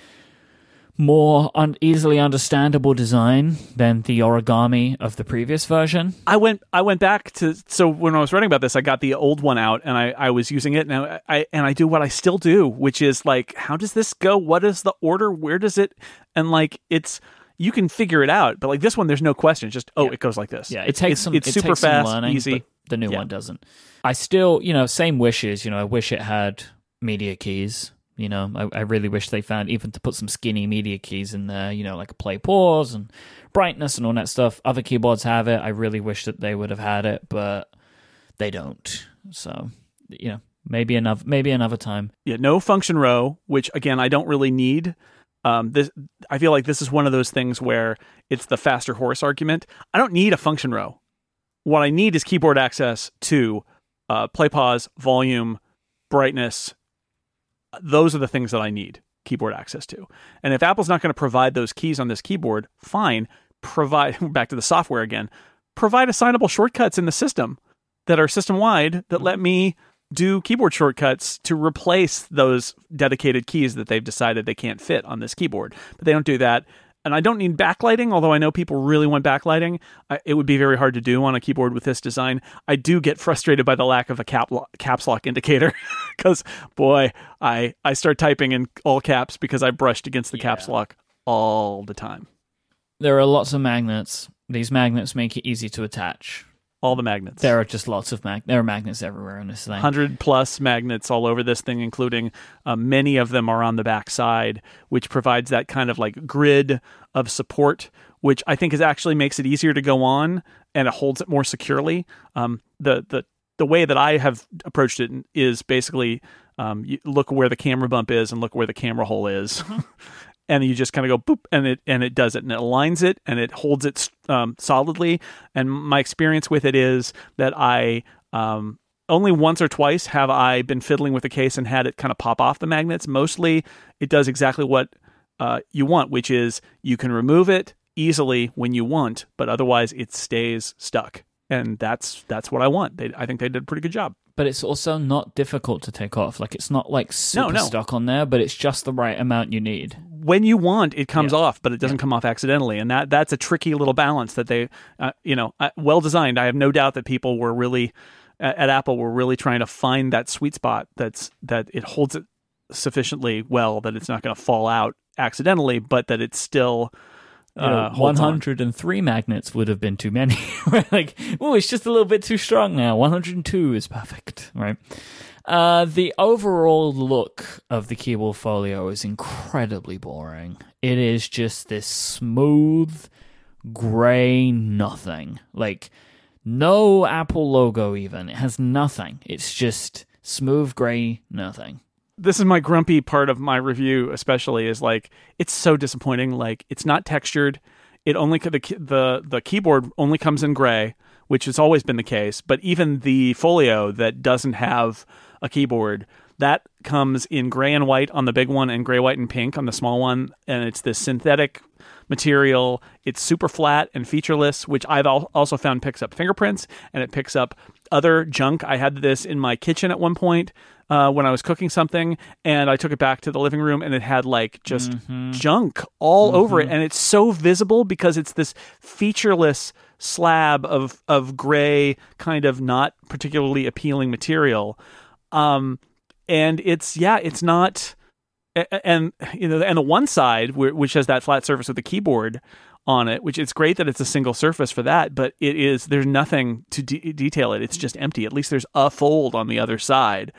more un- easily understandable design than the origami of the previous version. I went I went back to so when I was writing about this, I got the old one out and I, I was using it and I, I and I do what I still do, which is like, how does this go? What is the order? Where does it? And like it's you can figure it out, but like this one, there's no question. It's just oh, yeah. it goes like this. Yeah, it takes it's, some. It's it super fast, learning, easy. the new yeah. one doesn't. I still, you know, same wishes. You know, I wish it had media keys you know, I, I really wish they found even to put some skinny media keys in there, you know, like a play pause and brightness and all that stuff. Other keyboards have it. I really wish that they would have had it, but they don't. So, you know, maybe another maybe another time. Yeah, no function row, which again I don't really need. Um, this I feel like this is one of those things where it's the faster horse argument. I don't need a function row. What I need is keyboard access to uh, play pause, volume, brightness, those are the things that I need keyboard access to. And if Apple's not going to provide those keys on this keyboard, fine. Provide back to the software again. Provide assignable shortcuts in the system that are system wide that let me do keyboard shortcuts to replace those dedicated keys that they've decided they can't fit on this keyboard. But they don't do that and I don't need backlighting, although I know people really want backlighting. I, it would be very hard to do on a keyboard with this design. I do get frustrated by the lack of a cap lo- caps lock indicator because, boy, I, I start typing in all caps because I brushed against the yeah. caps lock all the time. There are lots of magnets. These magnets make it easy to attach. All the magnets. There are just lots of mag. There are magnets everywhere in this thing. hundred plus magnets all over this thing, including uh, many of them are on the back side, which provides that kind of like grid of support, which I think is actually makes it easier to go on and it holds it more securely. Um, the the the way that I have approached it is basically um, you look where the camera bump is and look where the camera hole is. and you just kind of go boop and it and it does it and it aligns it and it holds it um, solidly and my experience with it is that i um, only once or twice have i been fiddling with the case and had it kind of pop off the magnets mostly it does exactly what uh, you want which is you can remove it easily when you want but otherwise it stays stuck and that's that's what i want they, i think they did a pretty good job but it's also not difficult to take off. Like it's not like super no. stuck on there, but it's just the right amount you need. When you want, it comes Yeah. off, but it doesn't come off accidentally, and that that's a tricky little balance that they, uh, you know, uh, well designed. I have no doubt that people were really at, at Apple were really trying to find that sweet spot that's that it holds it sufficiently well that it's not going to fall out accidentally, but that it's still. You know, Uh, holds on. 103 magnets would have been too many. like, oh, it's just a little bit too strong now. 102 is perfect, right? Uh, the overall look of the keyboard folio is incredibly boring. It is just this smooth, gray nothing. Like, no Apple logo, even. It has nothing. It's just smooth, gray nothing. this is my grumpy part of my review especially is like it's so disappointing like it's not textured it only the the the keyboard only comes in gray which has always been the case but even the folio that doesn't have a keyboard. That comes in gray and white on the big one and gray white and pink on the small one and it's this synthetic material. It's super flat and featureless which i've al- also found picks up fingerprints and it picks up other junk. I had this in my kitchen at one point uh, when I was cooking something, and I took it back to the living room, and it had like just junk all over it, and it's so visible because it's this featureless slab of of gray, kind of not particularly appealing material, um, and it's yeah, it's not, and you know, and the one side which has that flat surface with the keyboard on it, which it's great that it's a single surface for that, but it is there's nothing to de- detail it. It's just empty. At least there's a fold on the other side.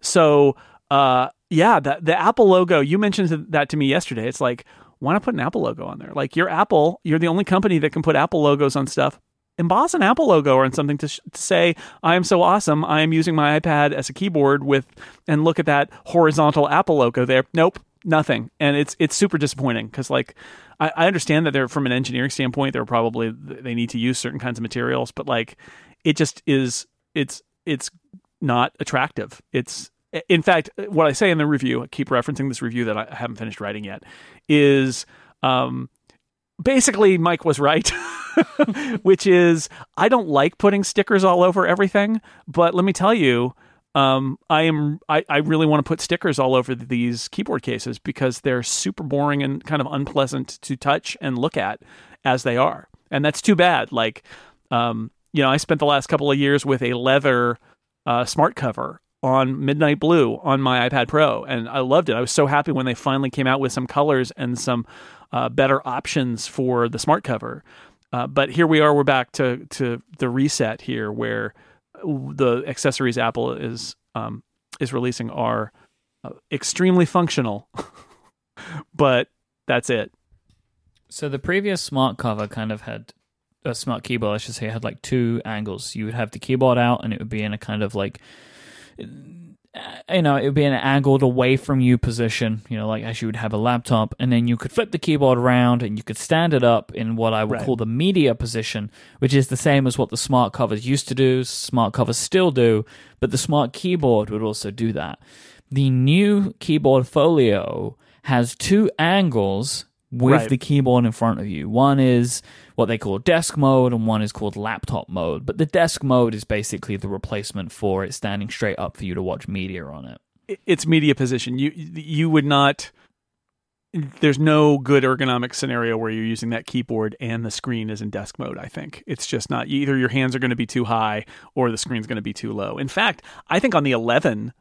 So, uh, yeah, the the Apple logo. You mentioned that to me yesterday. It's like, why not put an Apple logo on there? Like, you're Apple. You're the only company that can put Apple logos on stuff. Emboss an Apple logo or something to, sh- to say, I am so awesome. I am using my iPad as a keyboard with, and look at that horizontal Apple logo there. Nope, nothing. And it's it's super disappointing because like I, I understand that they're from an engineering standpoint, they're probably they need to use certain kinds of materials, but like it just is it's it's not attractive. It's in fact what I say in the review. I keep referencing this review that I haven't finished writing yet. Is um, basically Myke was right, which is I don't like putting stickers all over everything, but let me tell you. Um, I am. I, I really want to put stickers all over these keyboard cases because they're super boring and kind of unpleasant to touch and look at as they are, and that's too bad. Like, um, you know, I spent the last couple of years with a leather uh, smart cover on Midnight Blue on my iPad Pro, and I loved it. I was so happy when they finally came out with some colors and some uh, better options for the smart cover. Uh, but here we are. We're back to to the reset here, where the accessories Apple is um, is releasing are uh, extremely functional, but that's it. So the previous smart cover kind of had a smart keyboard, I should say, had like two angles. You would have the keyboard out, and it would be in a kind of like, uh, Uh, you know, it would be an angled away from you position. You know, like as you would have a laptop, and then you could flip the keyboard around, and you could stand it up in what I would Right. call the media position, which is the same as what the smart covers used to do. Smart covers still do, but the smart keyboard would also do that. The new keyboard folio has two angles with Right. the keyboard in front of you. One is what they call desk mode, and one is called laptop mode. But the desk mode is basically the replacement for it standing straight up for you to watch media on it. it- it's media position. You you would not. There's no good ergonomic scenario where you're using that keyboard and the screen is in desk mode. I think it's just not. Either your hands are going to be too high or the screen's going to be too low. In fact, I think on the 11,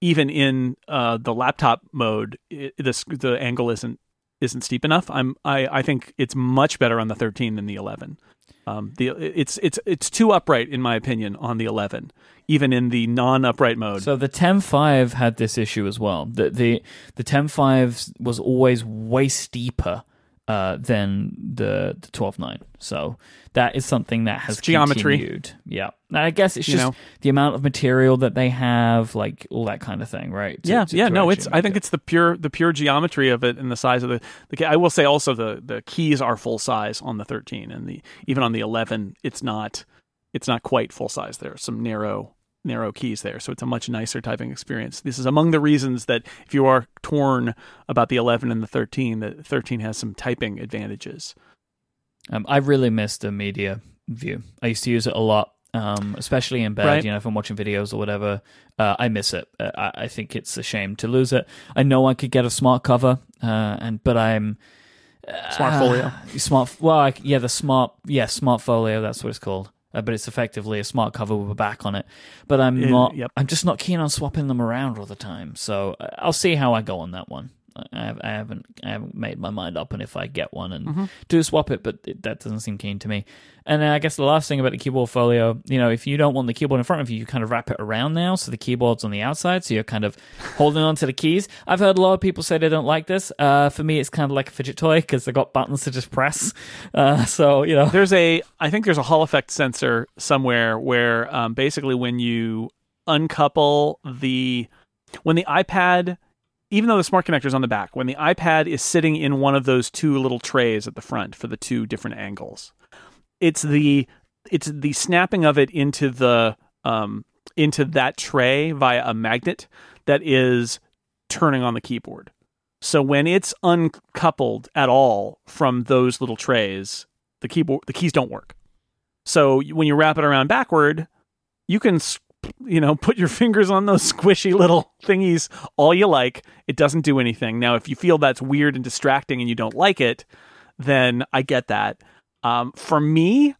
even in uh, the laptop mode, it, the the angle isn't isn't steep enough. I'm I I think it's much better on the 13 than the 11. Um, the it's it's it's too upright in my opinion on the 11, even in the non-upright mode. So the 10.5 had this issue as well. The the the 10.5 was always way steeper uh, than the the 12.9. So that is something that has It's geometry. continued. Yeah, And I guess it's You just know. the amount of material that they have, like all that kind of thing, right? To- yeah, to- yeah, to no, it's. I think it. it's the pure the pure geometry of it and the size of the the. I will say also the the keys are full size on the 13 and the even on the 11 it's not it's not quite full size. There are some narrow narrow keys there, so it's a much nicer typing experience. This is among the reasons that if you are torn about the 11 and the 13, the 13 has some typing advantages. Um, I really miss the media view. I used to use it a lot, um, especially in bed. Right. You know, if I'm watching videos or whatever, uh, I miss it. Uh, I, I think it's a shame to lose it. I know I could get a smart cover, uh, and but I'm Smart uh, folio. Smart. Well, I, yeah, the smart. Yeah, smart folio. That's what it's called. Uh, but it's effectively a smart cover with a back on it. But I'm Uh, not. yep. I'm just not keen on swapping them around all the time. So uh, I'll see how I go on that one. I, have, I haven't. I haven't made my mind up on if I get one and Mm-hmm. do swap it, but it, that doesn't seem keen to me. And then I guess the last thing about the keyboard folio, you know, if you don't want the keyboard in front of you, you kind of wrap it around now, so the keyboard's on the outside, so you're kind of holding on to the keys. I've heard a lot of people say they don't like this. Uh, for me, it's kind of like a fidget toy because they've got buttons to just press. Uh, so you know, There's a, I think there's a Hall effect sensor somewhere where um, basically when you uncouple the, when the iPad, even though the smart connector is on the back, when the iPad is sitting in one of those two little trays at the front for the two different angles, it's the, it's the snapping of it into the, um, into that tray via a magnet that is turning on the keyboard. So when it's uncoupled at all from those little trays, the keyboard the keys don't work. So when you wrap it around backward, you can you know put your fingers on those squishy little thingies all you like. It doesn't do anything. Now if you feel that's weird and distracting and you don't like it, then I get that. Um, for me,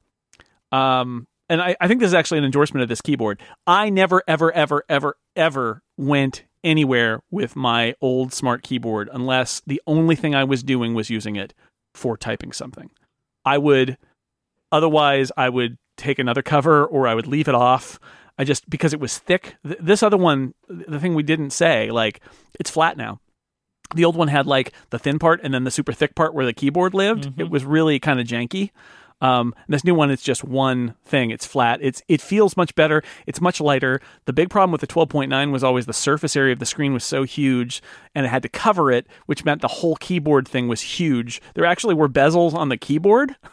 um, and I, I think this is actually an endorsement of this keyboard. I never, ever, ever, ever, ever went anywhere with my old smart keyboard unless the only thing I was doing was using it for typing something. I would, otherwise, I would take another cover or I would leave it off. I just, because it was thick. Th- this other one, the thing we didn't say, like, it's flat now. The old one had like the thin part and then the super thick part where the keyboard lived. It was really kind of janky. Um, this new one, it's just one thing. It's flat. It's it feels much better. It's much lighter. The big problem with the 12.9 was always the surface area of the screen was so huge, and it had to cover it, which meant the whole keyboard thing was huge. There actually were bezels on the keyboard.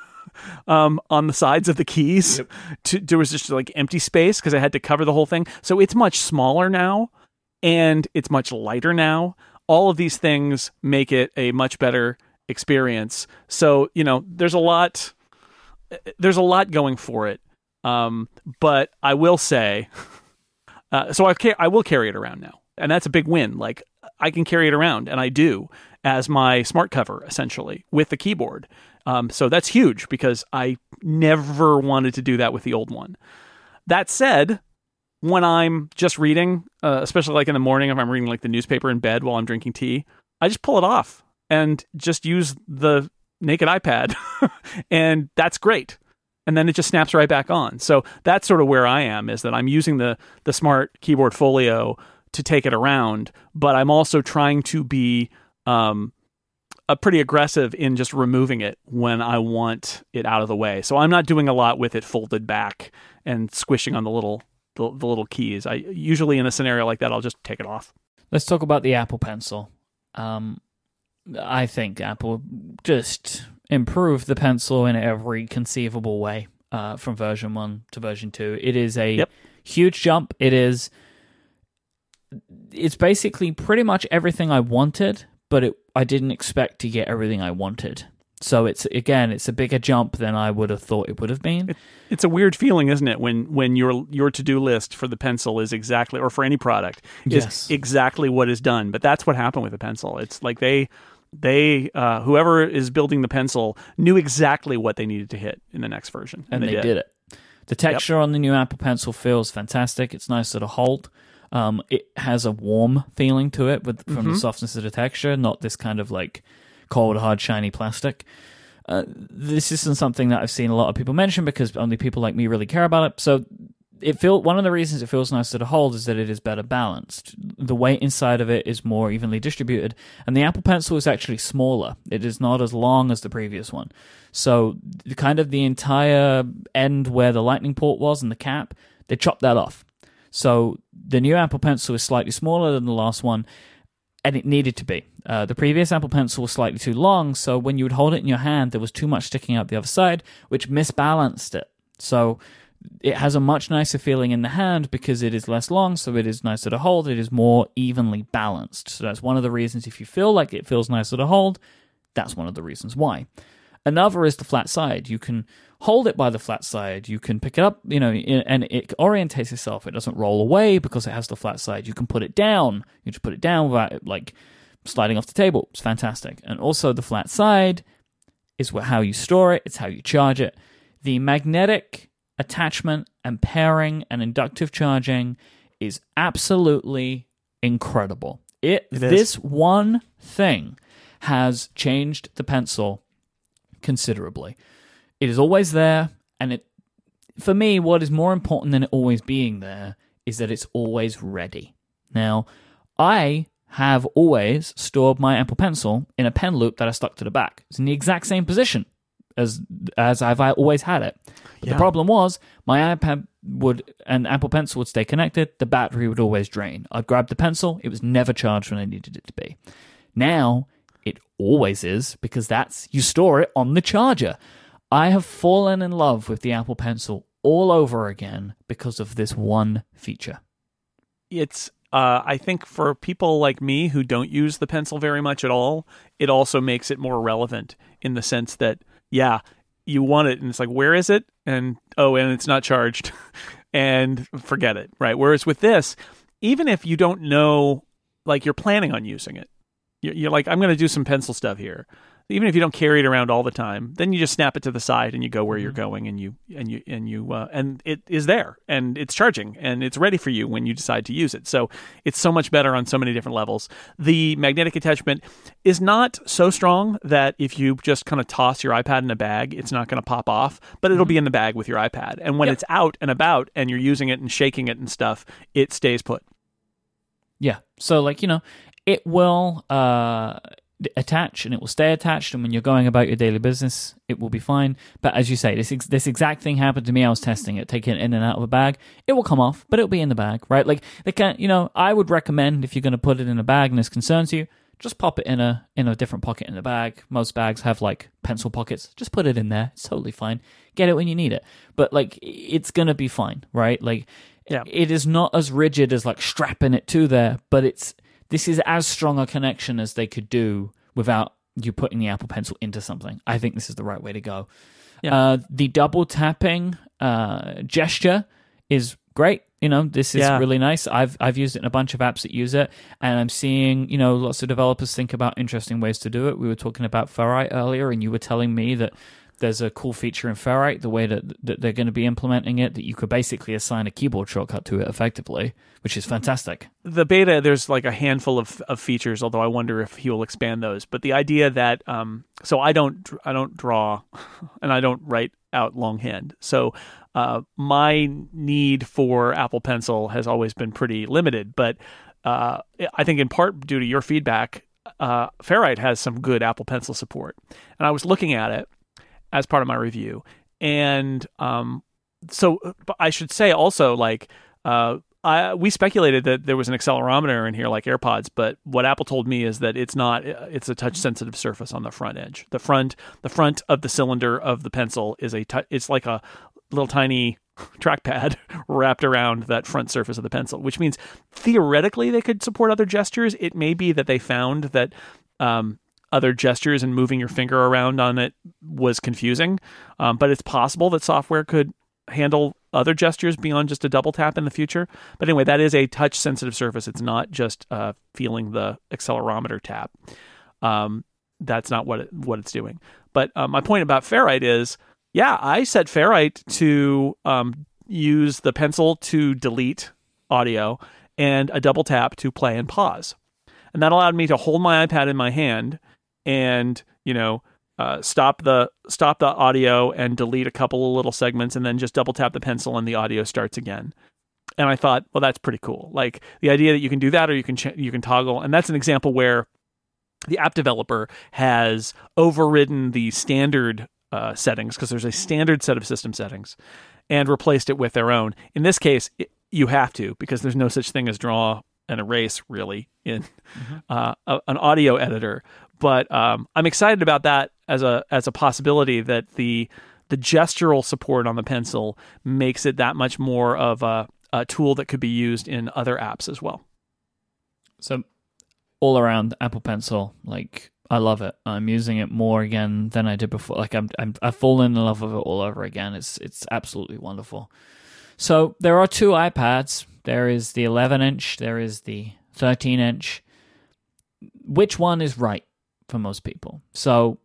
Um, on the sides of the keys, to, there was just like empty space because I had to cover the whole thing. So it's much smaller now, and it's much lighter now. All of these things make it a much better experience. So you know, there's a lot there's a lot going for it. Um, but I will say, uh, so I ca- I will carry it around now, and that's a big win. Like I can carry it around, and I do as my smart cover essentially with the keyboard. Um, so that's huge because I never wanted to do that with the old one. That said, when I'm just reading, uh, especially like in the morning, if I'm reading like the newspaper in bed while I'm drinking tea, I just pull it off and just use the naked iPad, and that's great. And then it just snaps right back on. So that's sort of where I am is that I'm using the the smart keyboard folio to take it around, but I'm also trying to be um, a pretty aggressive in just removing it when I want it out of the way. So I'm not doing a lot with it folded back and squishing on the little the, the little keys. I usually in a scenario like that I'll just take it off. let's talk about the Apple Pencil. Um, I think Apple just improved the pencil in every conceivable way uh, from version one to version two. It is a Yep. huge jump. It is. It's basically pretty much everything I wanted, but it I didn't expect to get everything I wanted. So it's again, it's a bigger jump than I would have thought it would have been. It's a weird feeling, isn't it, when when your your to do list for the pencil is exactly, or for any product, is Yes. exactly what is done. But that's what happened with the pencil. It's like they they uh, whoever is building the pencil knew exactly what they needed to hit in the next version, and, they, did. it. The texture on the new Apple Pencil feels fantastic. It's nice to hold. Um, it has a warm feeling to it with from Mm-hmm. the softness of the texture, not this kind of like cold, hard, shiny plastic. uh, this isn't something that I've seen a lot of people mention because only people like me really care about it. So it feel one of the reasons it feels nicer to hold is that it is better balanced. The weight inside of it is more evenly distributed, and the Apple Pencil is actually smaller. It is not as long as the previous one. So, kind of the entire end where the Lightning port was and the cap, they chopped that off. So, the new Apple Pencil is slightly smaller than the last one, and it needed to be. Uh, the previous Apple Pencil was slightly too long, so when you would hold it in your hand, there was too much sticking out the other side, which misbalanced it. So, it has a much nicer feeling in the hand because it is less long, so it is nicer to hold. It is more evenly balanced. So that's one of the reasons if you feel like it feels nicer to hold, that's one of the reasons why. Another is the flat side. You can hold it by the flat side. You can pick it up, you know, and it orientates itself. It doesn't roll away because it has the flat side. You can put it down. You just put it down without it, like sliding off the table. It's fantastic. And also the flat side is how you store it. It's how you charge it. The magnetic attachment and pairing and inductive charging is absolutely incredible. It, it this one thing has changed the pencil considerably. It is always there, and it for me, what is more important than it always being there is that it's always ready. Now, I have always stored my Apple Pencil in a pen loop that I stuck to the back. It's in the exact same position as as I've always had it. But yeah. the problem was my iPad would and Apple Pencil would stay connected. The battery would always drain. I'd grab the pencil; it was never charged when I needed it to be. Now it always is because that's you store it on the charger. I have fallen in love with the Apple Pencil all over again because of this one feature. It's uh, I think for people like me who don't use the pencil very much at all, it also makes it more relevant in the sense that yeah, you want it and it's like where is it? And oh and it's not charged. And forget it right? Whereas with this even if you don't know like you're planning on using it you're, like i'm going to do some pencil stuff here even if you don't carry it around all the time, then you just snap it to the side and you go where you're mm-hmm. going and you and you and you uh, and it is there and it's charging and it's ready for you when you decide to use it. So it's so much better on so many different levels. The magnetic attachment is not so strong that if you just kind of toss your iPad in a bag, it's not going to pop off, but it'll mm-hmm. be in the bag with your iPad. And when yep. it's out and about and you're using it and shaking it and stuff, it stays put. Yeah. So like, you know, it will uh attach and it will stay attached and when you're going about your daily business it will be fine. But as you say this this exact thing happened to me. I was testing it taking it in and out of a bag. It will come off but it'll be in the bag right? Like they can you know i would recommend if you're going to put it in a bag and this concerns you just pop it in a in a different pocket in the bag. Most bags have like pencil pockets. Just put it in there. It's totally fine. Get it when you need it. But like it's going to be fine right? Like yeah. it is not as rigid as like strapping it to there but it's this is as strong a connection as they could do without you putting the Apple Pencil into something. I think this is the right way to go. Yeah. Uh, the double tapping uh, gesture is great. You know, this is yeah. really nice. I've I've used it in a bunch of apps that use it, and I'm seeing you know lots of developers think about interesting ways to do it. We were talking about Ferrite earlier, and you were telling me that there's a cool feature in Ferrite, the way that, that they're going to be implementing it, that you could basically assign a keyboard shortcut to it effectively, which is fantastic. The beta, there's like a handful of, of features, although I wonder if he will expand those. But the idea that, um, so I don't, I don't draw, and I don't write out longhand, so uh, my need for Apple Pencil has always been pretty limited. But uh, I think in part due to your feedback, uh, Ferrite has some good Apple Pencil support, and I was looking at it as part of my review. And um, so I should say also like uh, I, we speculated that there was an accelerometer in here like AirPods, but what Apple told me is that it's not. It's a touch sensitive surface on the front edge. The front the front of the cylinder of the pencil is a it's like a little tiny trackpad wrapped around that front surface of the pencil, which means theoretically they could support other gestures. It may be that they found that um, other gestures and moving your finger around on it was confusing. Um, but it's possible that software could handle other gestures beyond just a double tap in the future. But anyway, that is a touch sensitive surface. It's not just uh, feeling the accelerometer tap. Um, that's not what it, what it's doing. But uh, my point about Ferrite is, yeah, I set Ferrite to um, use the pencil to delete audio and a double tap to play and pause. And that allowed me to hold my iPad in my hand and you know uh, stop the stop the audio and delete a couple of little segments, and then just double tap the pencil and the audio starts again. And I thought, well, that's pretty cool. Like the idea that you can do that, or you can ch- you can toggle, and that's an example where the app developer has overridden the standard uh, settings because there's a standard set of system settings and replaced it with their own. In this case, it, you have to because there's no such thing as draw and erase really in mm-hmm. uh, a, an audio editor. But um, I'm excited about that as a as a possibility that the the gestural support on the pencil makes it that much more of a, a tool that could be used in other apps as well. So all around Apple Pencil, like I love it. I'm using it more again than I did before. Like I'm, I'm I've fallen in love with it all over again. It's it's absolutely wonderful. So there are two iPads. There is the 11 inch. There is the 13 inch. Which one is right for most people? So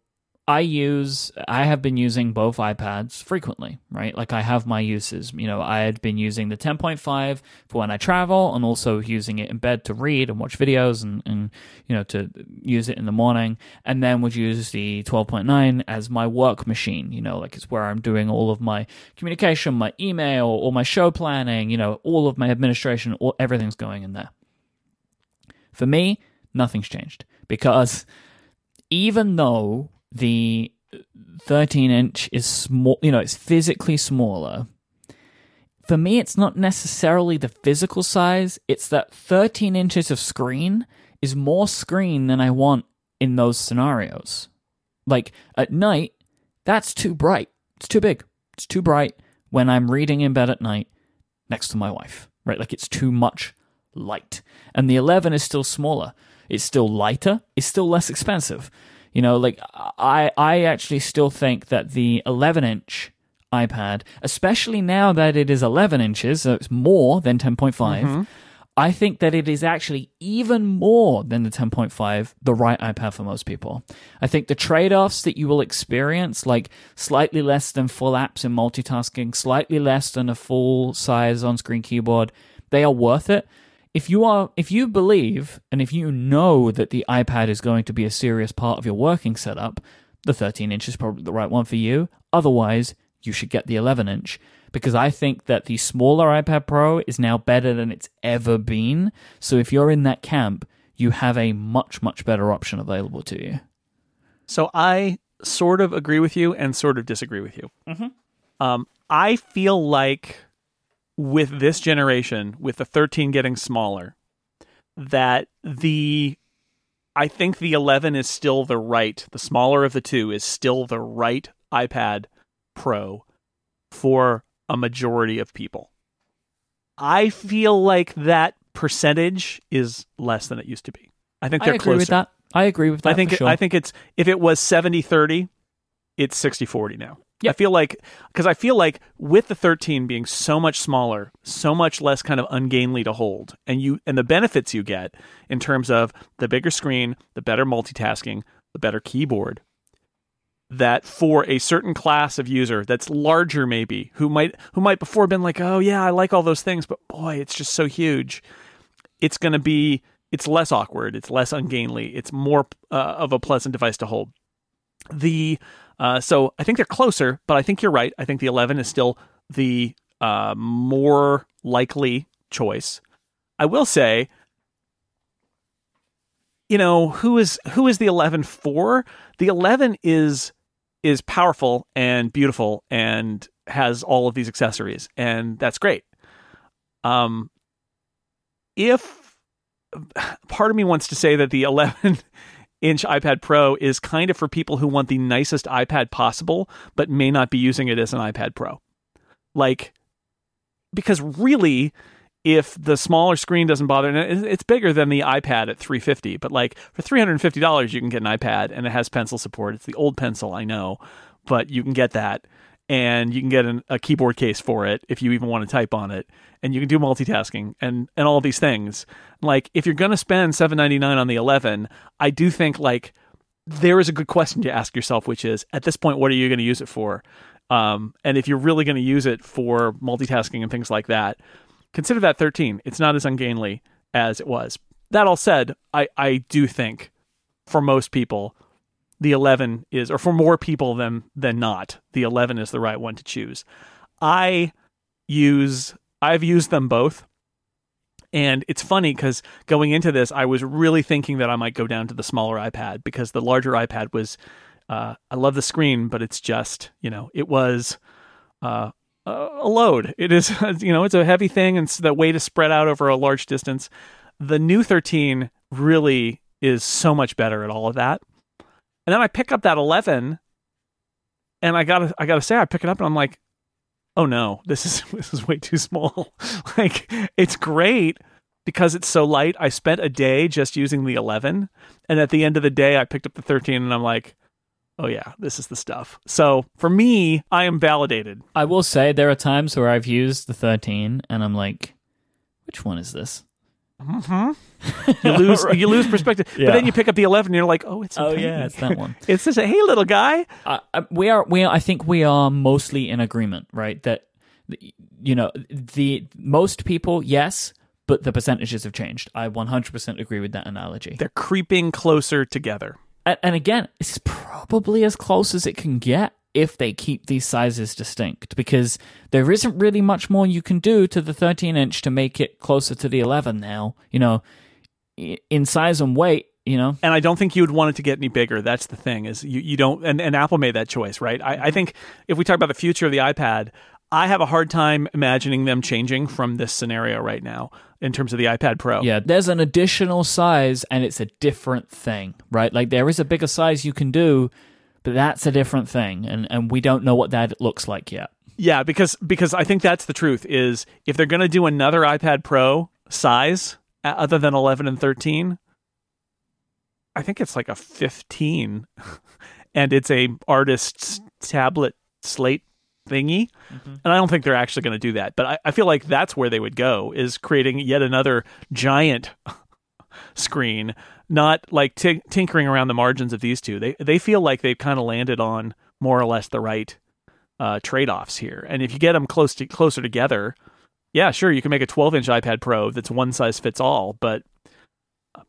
I use I have been using both iPads frequently, right? Like I have my uses. You know, I had been using the 10.5 for when I travel and also using it in bed to read and watch videos and, and you know to use it in the morning and then would use the 12.9 as my work machine, you know, like it's where I'm doing all of my communication, my email, all my show planning, you know, all of my administration, all everything's going in there. For me, nothing's changed because even though the 13 inch is small, you know, it's physically smaller. For me, it's not necessarily the physical size, it's that 13 inches of screen is more screen than I want in those scenarios. Like at night, that's too bright. It's too big. It's too bright when I'm reading in bed at night next to my wife, right? Like it's too much light. And the 11 is still smaller. It's still lighter. It's still less expensive. You know, like I I actually still think that the 11 inch iPad, especially now that it is 11 inches, so it's more than 10.5. Mm-hmm. I think that it is actually even more than the 10.5, the right iPad for most people. I think the trade offs that you will experience, like slightly less than full apps in multitasking, slightly less than a full size on screen keyboard, they are worth it if you are if you believe and if you know that the iPad is going to be a serious part of your working setup, the 13 inch is probably the right one for you. Otherwise, you should get the 11 inch because I think that the smaller iPad Pro is now better than it's ever been. So if you're in that camp, you have a much much better option available to you. So I sort of agree with you and sort of disagree with you. Mm-hmm. Um, I feel like with this generation, with the 13 getting smaller, that the I think the 11 is still the right, the smaller of the two is still the right iPad Pro for a majority of people. I feel like that percentage is less than it used to be. I think they're I agree closer. with that. I agree with that. I think sure. I think it's if it was 70-30, it's 60-40 now. Yep. I feel like because I feel like with the 13 being so much smaller, so much less kind of ungainly to hold, and you and the benefits you get in terms of the bigger screen, the better multitasking, the better keyboard, that for a certain class of user that's larger maybe who might who might before been like, "Oh yeah, I like all those things, but boy, it's just so huge." It's going to be it's less awkward, it's less ungainly, it's more uh, of a pleasant device to hold. The uh, so I think they're closer, but I think you're right. I think the 11 is still the uh, more likely choice. I will say, you know, who is who is the 11 for? The 11 is is powerful and beautiful and has all of these accessories, and that's great. Um, if part of me wants to say that the 11 inch iPad Pro is kind of for people who want the nicest iPad possible, but may not be using it as an iPad Pro. Like, because really, if the smaller screen doesn't bother, and it's bigger than the iPad at 350, but like for $350, you can get an iPad and it has pencil support. It's the old pencil, I know, but you can get that and you can get an, a keyboard case for it if you even want to type on it. And you can do multitasking and and all these things. Like if you're going to spend 799 on the 11 i do think like there is a good question to ask yourself which is at this point what are you going to use it for? Um, and if you're really going to use it for multitasking and things like that consider that 13 it's not as ungainly as it was. That all said i i do think for most people the 11 is, or for more people than than not, the 11 is the right one to choose. I use, I've used them both. And it's funny because going into this, I was really thinking that I might go down to the smaller iPad because the larger iPad was, uh, I love the screen, but it's just, you know, it was uh, a load. It is, you know, it's a heavy thing and the weight is spread out over a large distance. The new 13 really is so much better at all of that. And then I pick up that 11 and I gotta, I gotta say, I pick it up and I'm like, oh no, this is, this is way too small. like it's great because it's so light. I spent a day just using the 11 and at the end of the day, I picked up the 13 and I'm like, oh yeah, this is the stuff. So for me, I am validated. I will say there are times where I've used the 13 and I'm like, which one is this? Mm-hmm. You lose you lose perspective, Yeah. but then you pick up the eleven, and you're like, oh, it's Oh tiny. yeah, it's that one. It's just a hey little guy. uh, uh, we are we are, I think we are mostly in agreement, right? That you know the most people, yes, but the percentages have changed. I 100% agree with that analogy. They're creeping closer together. And, and again, it's probably as close as it can get if they keep these sizes distinct, because there isn't really much more you can do to the 13 inch to make it closer to the 11 now. You know, in size and weight. You know, And I don't think you would want it to get any bigger. That's the thing is you, you don't and, and Apple made that choice, right? I, I mm-hmm. think if we talk about the future of the iPad, I have a hard time imagining them changing from this scenario right now in terms of the iPad Pro. Yeah, there's an additional size and it's a different thing, right? Like there is a bigger size you can do, but that's a different thing and and we don't know what that looks like yet. Yeah, because because I think that's the truth is if they're going to do another iPad Pro size uh, other than 11 and 13, I think it's like a 15 and it's a artist's tablet slate thingy. And I don't think they're actually going to do that, but I, I feel like that's where they would go is creating yet another giant screen, not like t- tinkering around the margins of these two. They they feel like they've kind of landed on more or less the right uh, trade-offs here. And if you get them close to closer together, yeah, sure, you can make a 12-inch iPad Pro that's one size fits all, but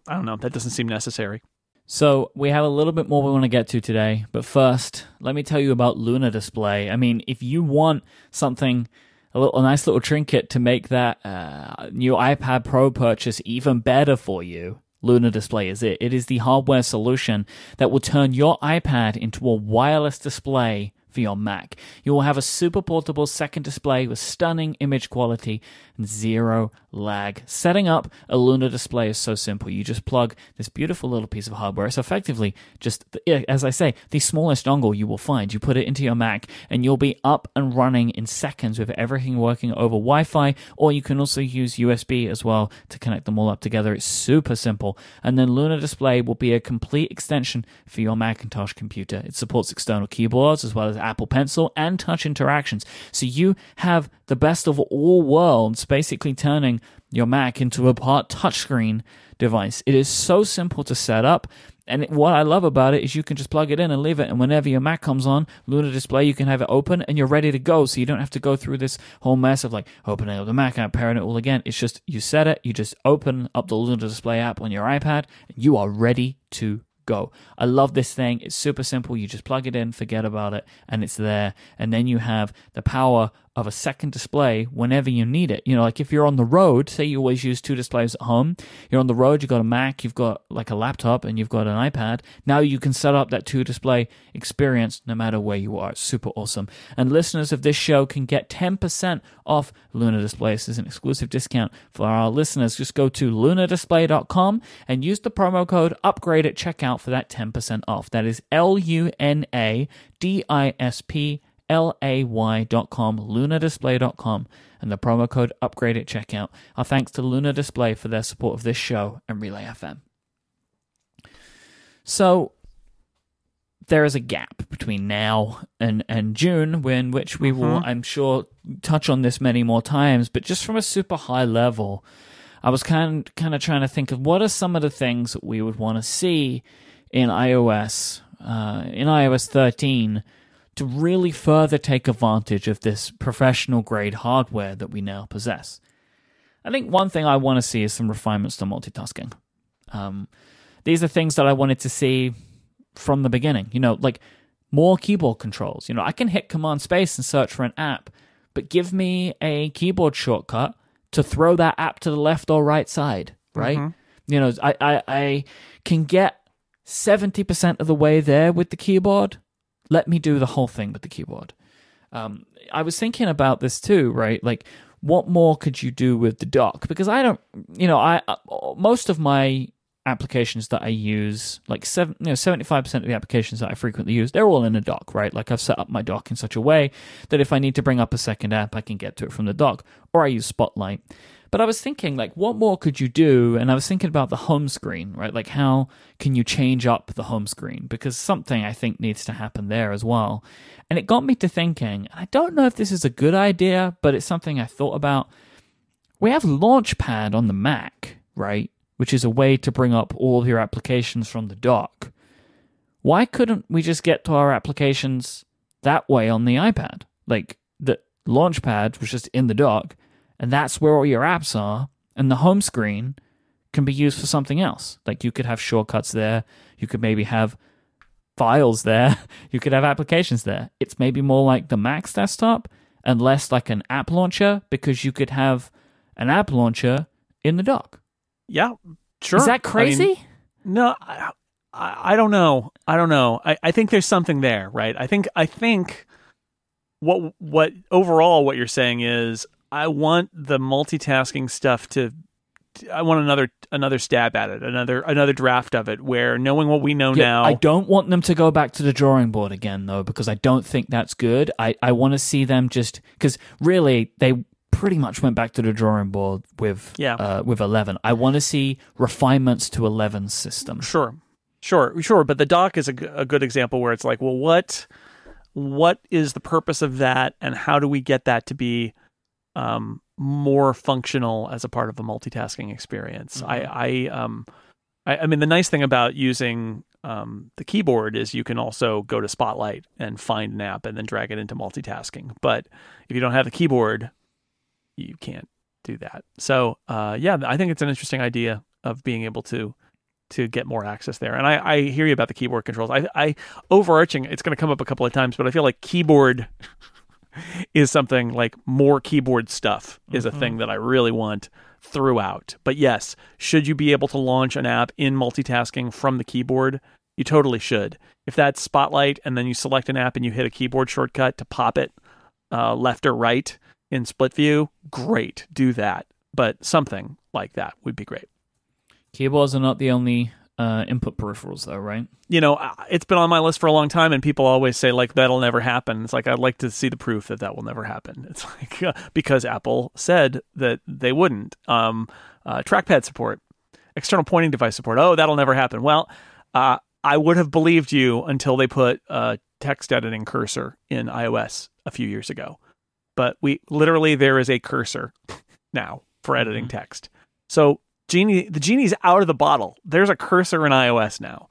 I don't know, that doesn't seem necessary. So we have a little bit more we want to get to today, but first, let me tell you about Luna Display. I mean, if you want something, a, little, a nice little trinket to make that uh, new iPad Pro purchase even better for you, Luna Display is it. It is the hardware solution that will turn your iPad into a wireless display for your Mac. You will have a super portable second display with stunning image quality zero lag. Setting up a Luna display is so simple. You just plug this beautiful little piece of hardware. It's effectively just, eh, as I say, the smallest dongle you will find. You put it into your Mac and you'll be up and running in seconds with everything working over Wi Fi, or you can also use USB as well to connect them all up together. It's super simple. And then Luna Display will be a complete extension for your Macintosh computer. It supports external keyboards as well as Apple Pencil and touch interactions. So you have the best of all worlds, basically turning your Mac into a part touchscreen device. It is so simple to set up. And what I love about it is you can just plug it in and leave it. And whenever your Mac comes on, Luna Display, you can have it open and you're ready to go. So you don't have to go through this whole mess of like opening up the Mac and pairing it all again. It's just you set it, you just open up the Luna Display app on your iPad, and you are ready to go. I love this thing. It's super simple. You just plug it in, forget about it, and it's there. And then you have the power of a second display whenever you need it. You know, like if you're on the road, say you always use two displays at home, you're on the road, you've got a Mac, you've got like a laptop, and you've got an iPad. Now you can set up that two display experience no matter where you are. It's super awesome. And listeners of this show can get 10% off Luna Display. This is an exclusive discount for our listeners. Just go to lunadisplay.com and use the promo code upgrade at checkout for that 10% off. That is L U N A D I S P L A Y dot com, lunadisplay.com, and the promo code upgrade at checkout. Our thanks to Luna Display for their support of this show and Relay FM. So, there is a gap between now and, and June, in which we will, I'm sure, touch on this many more times, but just from a super high level, I was kind kind of trying to think of what are some of the things that we would want to see in iOS, uh, in iOS 13, to really further take advantage of this professional grade hardware that we now possess. I think one thing I want to see is some refinements to multitasking. Um, these are things that I wanted to see from the beginning. You know, like more keyboard controls. You know, I can hit Command Space and search for an app, but give me a keyboard shortcut to throw that app to the left or right side, right? You know, I, I, I can get 70% of the way there with the keyboard. Let me do the whole thing with the keyboard. Um, I was thinking about this too, right? Like, what more could you do with the dock? Because I don't, you know, I uh, most of my applications that I use, like seven, you know, seventy five percent of the applications that I frequently use, they're all in a dock, right? Like I've set up my dock in such a way that if I need to bring up a second app, I can get to it from the dock, or I use Spotlight. But I was thinking, like, what more could you do? And I was thinking about the home screen, right? Like, how can you change up the home screen? Because something I think needs to happen there as well. And it got me to thinking, and I don't know if this is a good idea, but it's something I thought about. We have Launchpad on the Mac, right? Which is a way to bring up all of your applications from the dock. Why couldn't we just get to our applications that way on the iPad? Like, the Launchpad was just in the dock and that's where all your apps are and the home screen can be used for something else like you could have shortcuts there you could maybe have files there you could have applications there it's maybe more like the mac's desktop and less like an app launcher because you could have an app launcher in the dock Yeah, sure. is that I mean, crazy No, I, I, I don't know. I don't know. I, I think there's something there, right? I think I think what what overall what you're saying is I want the multitasking stuff to I want another another stab at it, another another draft of it where knowing what we know Yeah, now I don't want them to go back to the drawing board again, though, because I don't think that's good. I, I want to see them just because really they pretty much went back to the drawing board with Yeah. uh, with eleven. I want to see refinements to 11's system. Sure, sure, sure. But the dock is a, a good example where it's like, well, what what is the purpose of that, and how do we get that to be um, more functional as a part of a multitasking experience? I, I, um, I, I mean, the nice thing about using um, the keyboard is you can also go to Spotlight and find an app and then drag it into multitasking. But if you don't have the keyboard, you can't do that. So, uh, yeah, I think it's an interesting idea of being able to to get more access there. And I, I hear you about the keyboard controls. I, I overarching, it's going to come up a couple of times, but I feel like keyboard is something like more keyboard stuff is a thing that I really want throughout. But yes, should you be able to launch an app in multitasking from the keyboard? You totally should. If that's Spotlight and then you select an app and you hit a keyboard shortcut to pop it uh, left or right in split view, great, do that. But something like that would be great. Keyboards are not the only uh, input peripherals, though, right? you know, it's been on my list for a long time, and people always say like that'll never happen. It's like I'd like to see the proof that that will never happen. It's like uh, because Apple said that they wouldn't. Um, uh, trackpad support, external pointing device support. Oh, that'll never happen. Well, uh, I would have believed you until they put a text editing cursor in iOS a few years ago. But we literally there is a cursor now for editing text. So genie, the genie's out of the bottle. There's a cursor in iOS now.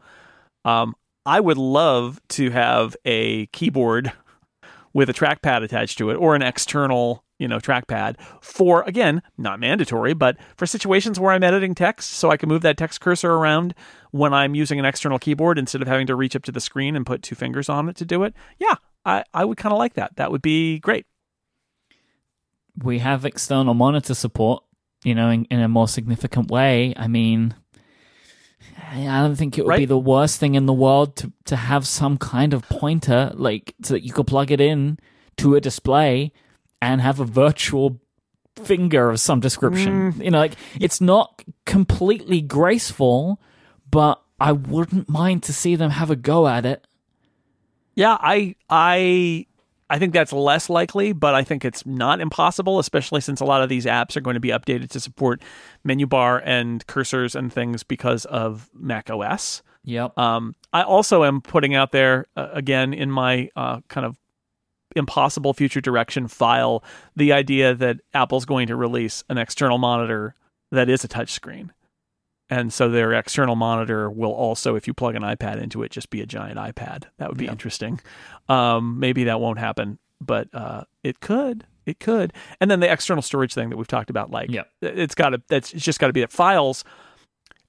Um, I would love to have a keyboard with a trackpad attached to it or an external, you know, trackpad for again, not mandatory, but for situations where I'm editing text so I can move that text cursor around when I'm using an external keyboard instead of having to reach up to the screen and put two fingers on it to do it. Yeah, I, I would kind of like that. That would be great. we have external monitor support, you know, in, in a more significant way. I mean, I don't think it would be the worst thing in the world to, to have some kind of pointer, like, so that you could plug it in to a display and have a virtual finger of some description. Mm. You know, like, it's not completely graceful, but I wouldn't mind to see them have a go at it. Yeah, I I I think that's less likely, but I think it's not impossible, especially since a lot of these apps are going to be updated to support menu bar and cursors and things because of Mac OS. Yep. Um, I also am putting out there uh, again in my uh, kind of impossible future direction file the idea that Apple's going to release an external monitor that is a touchscreen. And so their external monitor will also, if you plug an iPad into it, just be a giant iPad. That would be interesting. Um, maybe that won't happen, but uh, it could. It could. And then the external storage thing that we've talked about, like Yep. it's got to. That's it's just got to be that files.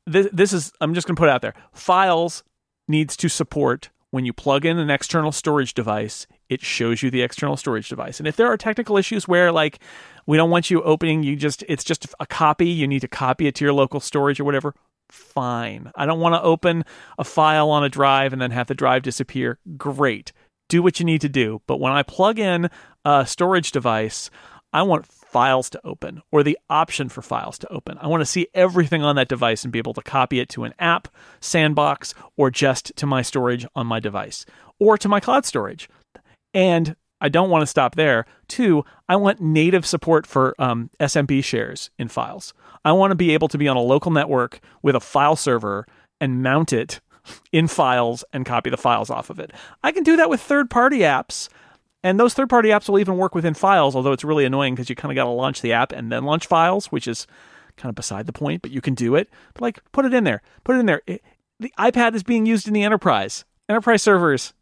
This, this is. I'm just going to put it out there. Files needs to support when you plug in an external storage device, it shows you the external storage device. And if there are technical issues where like we don't want you opening, you just it's just a copy, you need to copy it to your local storage or whatever, fine. I don't want to open a file on a drive and then have the drive disappear. Great. Do what you need to do. But when I plug in a storage device, I want files to open or the option for files to open. I want to see everything on that device and be able to copy it to an app, sandbox, or just to my storage on my device or to my cloud storage. And I don't want to stop there. Two, I want native support for um, SMB shares in files. I want to be able to be on a local network with a file server and mount it in files and copy the files off of it. I can do that with third party apps. And those third party apps will even work within files, although it's really annoying because you kind of got to launch the app and then launch files, which is kind of beside the point, but you can do it. But like, put it in there. Put it in there. It, the iPad is being used in the enterprise. Enterprise servers.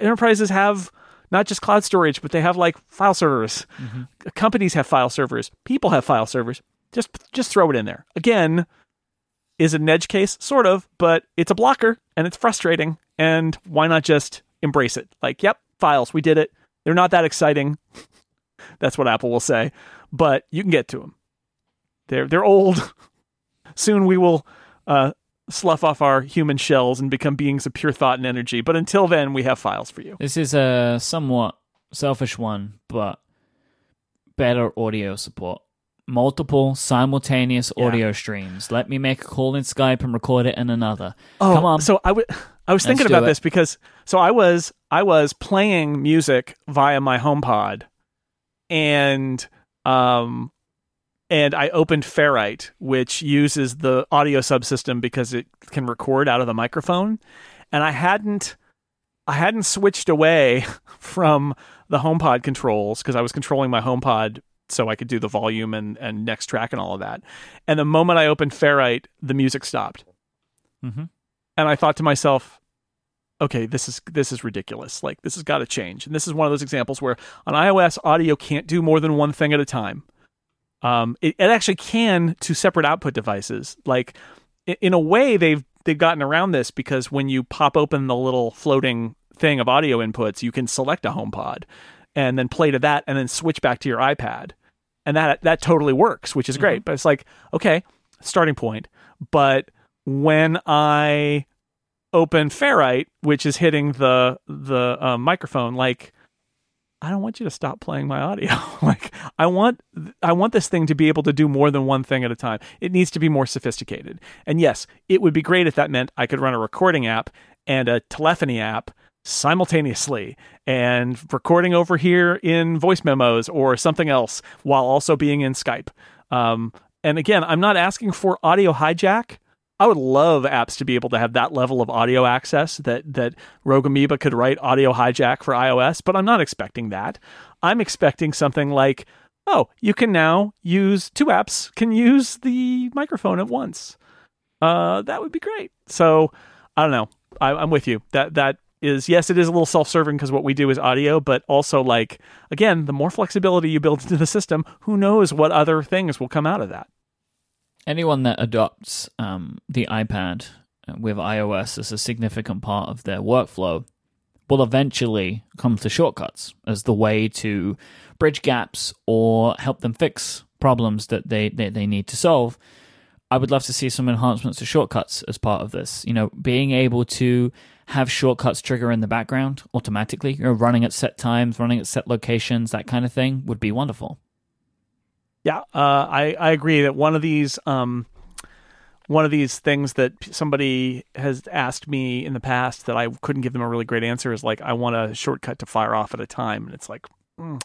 Enterprises have not just cloud storage, but they have like file servers. Mm-hmm. Companies have file servers. People have file servers. Just just throw it in there. Again, is an edge case? Sort of, but it's a blocker and it's frustrating. And why not just embrace it? Like, yep, files, we did it. They're not that exciting. That's what Apple will say, but you can get to them. They're they're old. Soon we will uh, slough off our human shells and become beings of pure thought and energy. But until then, we have files for you. This is a somewhat selfish one, but better audio support. Multiple simultaneous yeah. audio streams. Let me make a call in Skype and record it in another. Oh, come on. So I would. I was thinking about this because so I was I was playing music via my HomePod, and um, and I opened Ferrite, which uses the audio subsystem because it can record out of the microphone, and I hadn't I hadn't switched away from the HomePod controls because I was controlling my HomePod so I could do the volume and and next track and all of that. And the moment I opened Ferrite, the music stopped, mm-hmm. and I thought to myself, okay, this is this is ridiculous. Like this has got to change. And this is one of those examples where on iOS, audio can't do more than one thing at a time. Um, it, it actually can to separate output devices. Like in a way, they've they've gotten around this because when you pop open the little floating thing of audio inputs, you can select a HomePod and then play to that, and then switch back to your iPad, and that that totally works, which is mm-hmm. great. But it's like okay, starting point. But when I open Ferrite, which is hitting the the uh, microphone, like I don't want you to stop playing my audio. like I want I want this thing to be able to do more than one thing at a time. It needs to be more sophisticated. And yes, it would be great if that meant I could run a recording app and a telephony app simultaneously and recording over here in voice memos or something else while also being in Skype. Um, and again, I'm not asking for audio hijack. I would love apps to be able to have that level of audio access that that Rogue Amoeba could write audio hijack for iOS, but I'm not expecting that. I'm expecting something like, oh, you can now use two apps can use the microphone at once. Uh, that would be great. So I don't know. I, I'm with you. That that is yes, it is a little self-serving because what we do is audio, but also like again, the more flexibility you build into the system, who knows what other things will come out of that anyone that adopts um, the iPad with iOS as a significant part of their workflow will eventually come to shortcuts as the way to bridge gaps or help them fix problems that they, they, they need to solve. I would love to see some enhancements to shortcuts as part of this. You know, being able to have shortcuts trigger in the background automatically, you know, running at set times, running at set locations, that kind of thing would be wonderful. Yeah, uh, I I agree that one of these um, one of these things that somebody has asked me in the past that I couldn't give them a really great answer is like I want a shortcut to fire off at a time, and it's like mm,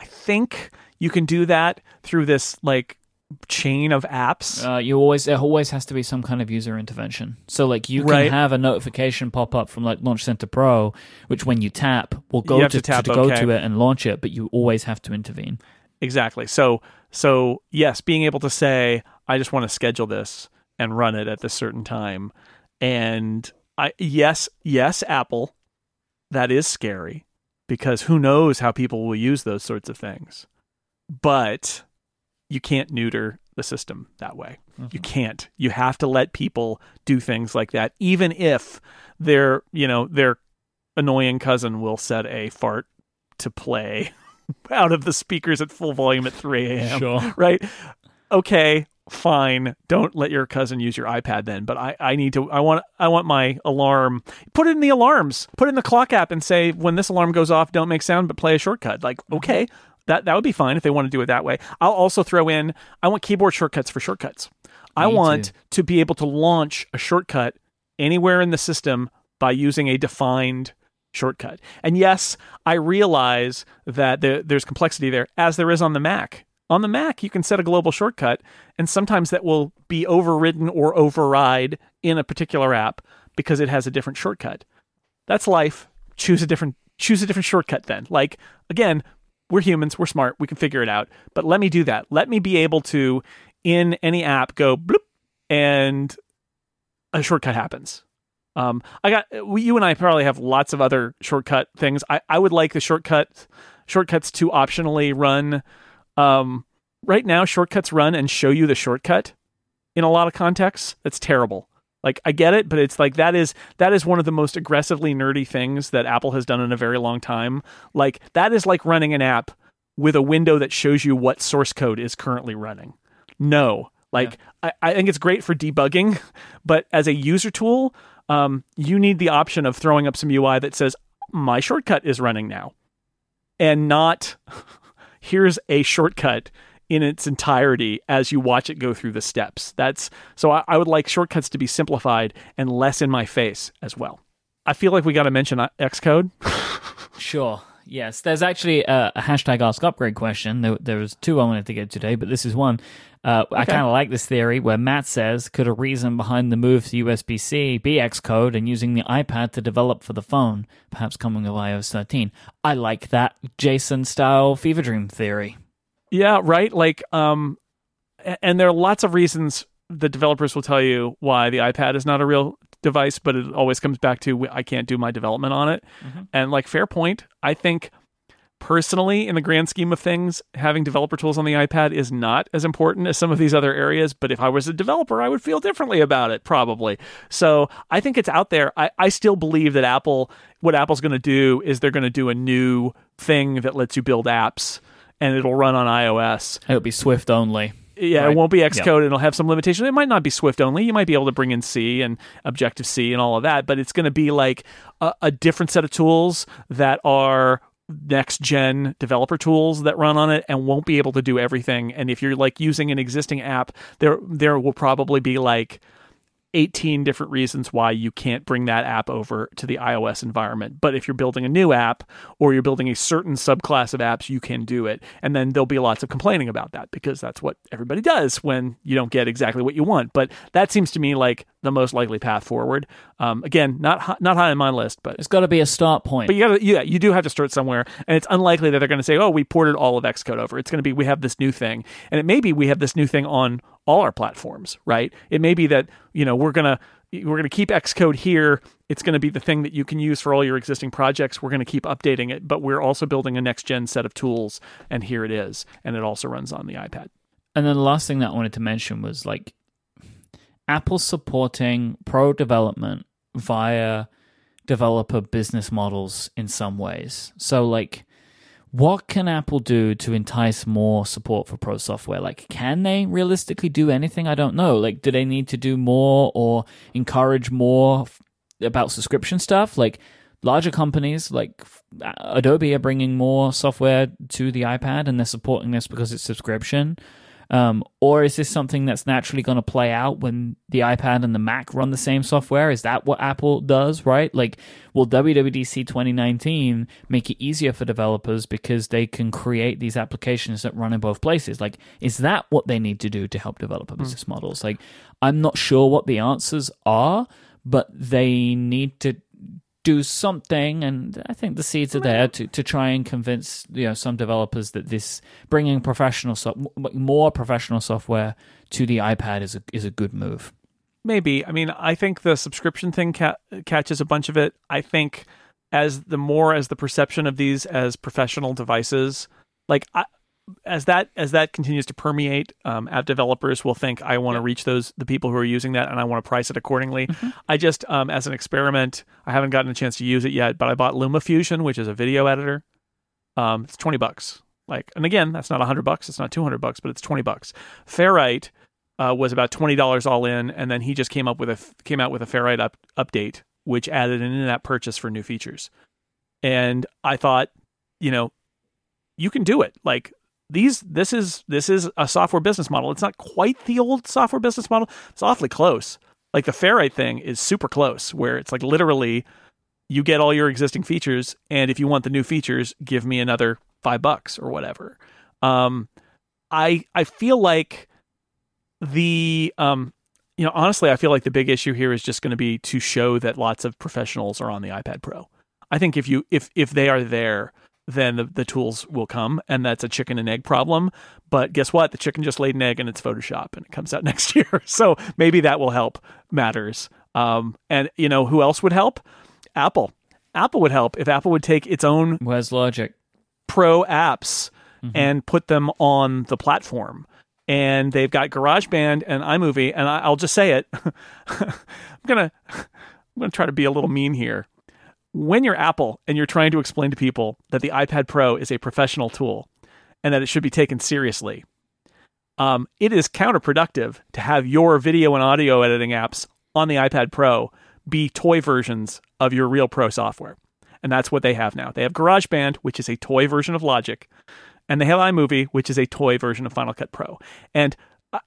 I think you can do that through this like chain of apps. Uh, you always there always has to be some kind of user intervention. So like you can right. have a notification pop up from like Launch Center Pro, which when you tap will go to, to, tap, to, to okay. go to it and launch it, but you always have to intervene. Exactly. So so yes, being able to say I just want to schedule this and run it at this certain time, and I yes yes Apple, that is scary because who knows how people will use those sorts of things, but you can't neuter the system that way. You mm-hmm. can't. You have to let people do things like that, even if their you know their annoying cousin will set a fart to play out of the speakers at full volume at 3 a.m. Sure. Right? Okay, fine. Don't let your cousin use your iPad then. But I, I need to I want I want my alarm. Put it in the alarms. Put it in the clock app and say when this alarm goes off, don't make sound but play a shortcut. Like, mm-hmm. okay. That that would be fine if they want to do it that way. I'll also throw in I want keyboard shortcuts for shortcuts. I Me want too. to be able to launch a shortcut anywhere in the system by using a defined shortcut. And yes, I realize that there, there's complexity there, as there is on the Mac. On the Mac, you can set a global shortcut, and sometimes that will be overridden or override in a particular app because it has a different shortcut. That's life. Choose a different choose a different shortcut then. Like again, we're humans, we're smart, we can figure it out. But let me do that. Let me be able to in any app go bloop and a shortcut happens. Um, I got we, you and I probably have lots of other shortcut things. I, I would like the shortcut shortcuts to optionally run. Um, right now, shortcuts run and show you the shortcut in a lot of contexts. That's terrible. Like I get it, but it's like that is that is one of the most aggressively nerdy things that Apple has done in a very long time. Like that is like running an app with a window that shows you what source code is currently running. No. Like I, I think it's great for debugging, but as a user tool, um, you need the option of throwing up some UI that says my shortcut is running now, and not here's a shortcut in its entirety as you watch it go through the steps. That's so I, I would like shortcuts to be simplified and less in my face as well. I feel like we got to mention Xcode. Sure. Yes, there's actually a, a hashtag Ask Upgrade question. There, there was two I wanted to get today, but this is one. Uh, I kind of like this theory where Matt says, could a reason behind the move to USB C be Xcode and using the iPad to develop for the phone, perhaps coming with iOS 13? I like that Jason style fever dream theory. Yeah, right. Like, um, and there are lots of reasons the developers will tell you why the iPad is not a real device, but it always comes back to I can't do my development on it. Mm-hmm. And like, fair point. I think personally, in the grand scheme of things, having developer tools on the iPad is not as important as some of these other areas. But if I was a developer, I would feel differently about it, probably. So I think it's out there. I, I still believe that Apple, what Apple's going to do is they're going to do a new thing that lets you build apps and it'll run on iOS. It'll be Swift only. Yeah, Right. it won't be Yep. Xcode. It'll have some limitation. It might not be Swift only. You might be able to bring in C and Objective C and all of that, but it's going to be like a, a different set of tools that are next gen developer tools that run on it and won't be able to do everything. And if you're like using an existing app, there there will probably be like 18 different reasons why you can't bring that app over to the iOS environment. But if you're building a new app or you're building a certain subclass of apps, you can do it. And then there'll be lots of complaining about that because that's what everybody does when you don't get exactly what you want. But that seems to me like the most likely path forward. Um, again, not hi- not high on my list, but It's got to be a start point. but you gotta, yeah, you do have to start somewhere, and it's unlikely that they're going to say, "Oh, we ported all of Xcode over." It's going to be, "We have this new thing," and it may be we have this new thing on all our platforms, right? It may be that you know we're gonna we're gonna keep Xcode here. It's going to be the thing that you can use for all your existing projects. We're going to keep updating it, but we're also building a next gen set of tools, and here it is, and it also runs on the iPad. And then the last thing that I wanted to mention was like Apple supporting pro development via developer business models in some ways. So like what can Apple do to entice more support for pro software? Like can they realistically do anything? I don't know. Like do they need to do more or encourage more f- about subscription stuff? Like larger companies like Adobe are bringing more software to the iPad and they're supporting this because it's subscription. Um, or is this something that's naturally going to play out when the iPad and the Mac run the same software? Is that what Apple does, right? Like, will WWDC 2019 make it easier for developers because they can create these applications that run in both places? Like, is that what they need to do to help developer business models? Like, I'm not sure what the answers are, but they need to do something and i think the seeds are there to, to try and convince you know some developers that this bringing professional so, more professional software to the ipad is a, is a good move Maybe. I mean, I think the subscription thing ca- catches a bunch of it. I think as the more as the perception of these as professional devices, like I, as that as that continues to permeate, um, app developers will think I want to reach those the people who are using that, and I want to price it accordingly. Mm-hmm. I just um, as an experiment, I haven't gotten a chance to use it yet, but I bought LumaFusion, which is a video editor. Um, it's twenty bucks. Like, and again, that's not hundred bucks. It's not two hundred bucks, but it's twenty bucks. Ferrite uh, was about twenty dollars all in, and then he just came up with a came out with a Ferrite up, update, which added an in-app purchase for new features. And I thought, you know, you can do it. Like these, this is this is a software business model. It's not quite the old software business model. It's awfully close. Like the Ferrite thing is super close, where it's like literally you get all your existing features, and if you want the new features, give me another five bucks or whatever. Um, I I feel like the um, you know honestly, I feel like the big issue here is just going to be to show that lots of professionals are on the iPad Pro. I think if you if if they are there, then the, the tools will come, and that's a chicken and egg problem. But guess what? The chicken just laid an egg, and it's Photoshop, and it comes out next year. So maybe that will help matters. Um, and you know who else would help? Apple. Apple would help if Apple would take its own Where's Logic? pro apps and put them on the platform. And they've got GarageBand and iMovie, and I, I'll just say it. I'm gonna I'm gonna try to be a little mean here. When you're Apple and you're trying to explain to people that the iPad Pro is a professional tool and that it should be taken seriously, um, it is counterproductive to have your video and audio editing apps on the iPad Pro be toy versions of your real pro software. And that's what they have now. They have GarageBand, which is a toy version of Logic, and they have iMovie, which is a toy version of Final Cut Pro. And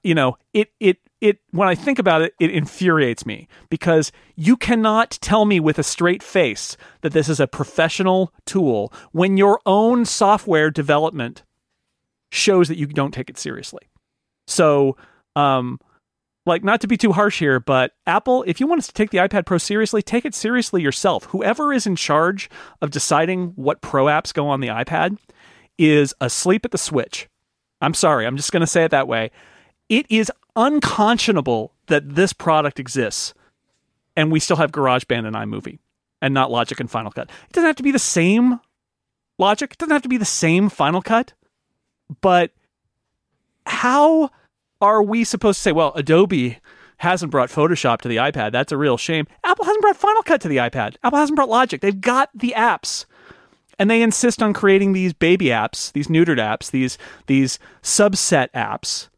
you know, it it it when I think about it, it infuriates me because you cannot tell me with a straight face that this is a professional tool when your own software development shows that you don't take it seriously. So, um, like not to be too harsh here, but Apple, if you want us to take the iPad Pro seriously, take it seriously yourself. Whoever is in charge of deciding what pro apps go on the iPad is asleep at the switch. I'm sorry, I'm just going to say it that way. It is unconscionable that this product exists and we still have GarageBand and iMovie and not Logic and Final Cut. It doesn't have to be the same Logic, it doesn't have to be the same Final Cut, but how are we supposed to say, well, Adobe hasn't brought Photoshop to the iPad? That's a real shame. Apple hasn't brought Final Cut to the iPad. Apple hasn't brought Logic. They've got the apps. And they insist on creating these baby apps, these neutered apps, these these subset apps.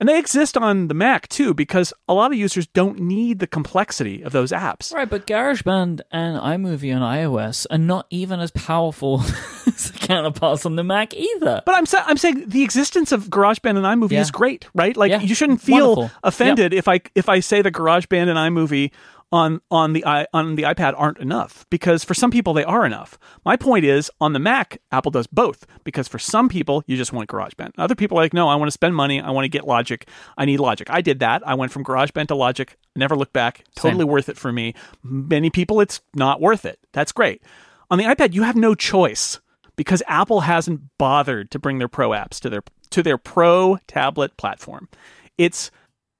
And they exist on the Mac too, because a lot of users don't need the complexity of those apps. Right, but GarageBand and iMovie on iOS are not even as powerful as the counterparts on the Mac either. But I'm sa- I'm saying the existence of GarageBand and iMovie Yeah. is great, right? Like Yeah. you shouldn't feel Wonderful. offended if I if I say that GarageBand and iMovie on on the i on the iPad aren't enough because for some people they are enough. My point is on the Mac, Apple does both because for some people you just want GarageBand. Other people are like, no, I want to spend money, I want to get Logic, I need Logic. I did that. I went from GarageBand to Logic, never looked back. Totally worth it for me. Many people it's not worth it. That's great. On the iPad, you have no choice because Apple hasn't bothered to bring their pro apps to their to their pro tablet platform. It's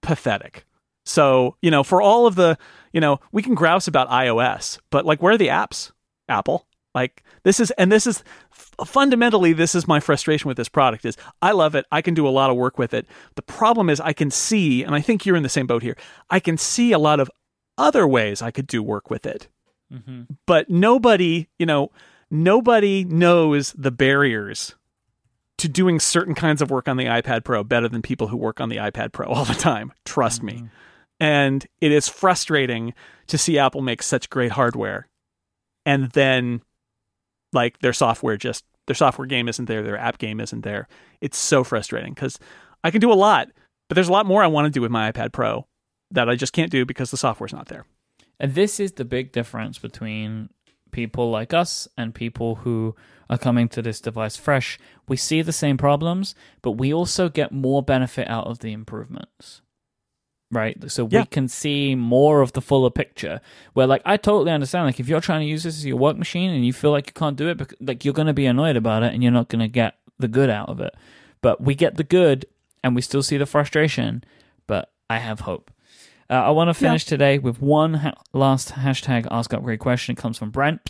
pathetic. So, you know, for all of the, you know, we can grouse about iOS, but like where are the apps? Apple. Like this is and this is fundamentally this is my frustration with this product is I love it. I can do a lot of work with it. The problem is I can see and I think you're in the same boat here. I can see a lot of other ways I could do work with it. Mm-hmm. But nobody, you know, nobody knows the barriers to doing certain kinds of work on the iPad Pro better than people who work on the iPad Pro all the time. Trust me. Mm-hmm. And it is frustrating to see Apple make such great hardware and then like their software just their software game isn't there, their app game isn't there. It's so frustrating cuz I can do a lot, but there's a lot more I want to do with my iPad Pro that I just can't do because the software's not there. And this is the big difference between people like us and people who are coming to this device fresh. We see the same problems, but we also get more benefit out of the improvements. Right? So we can see more of the fuller picture. Where, like, I totally understand. Like, if you're trying to use this as your work machine and you feel like you can't do it, like, you're going to be annoyed about it and you're not going to get the good out of it. But we get the good and we still see the frustration. But I have hope. Uh, I want to finish today with one ha- last hashtag Ask Upgrade question. It comes from Brent.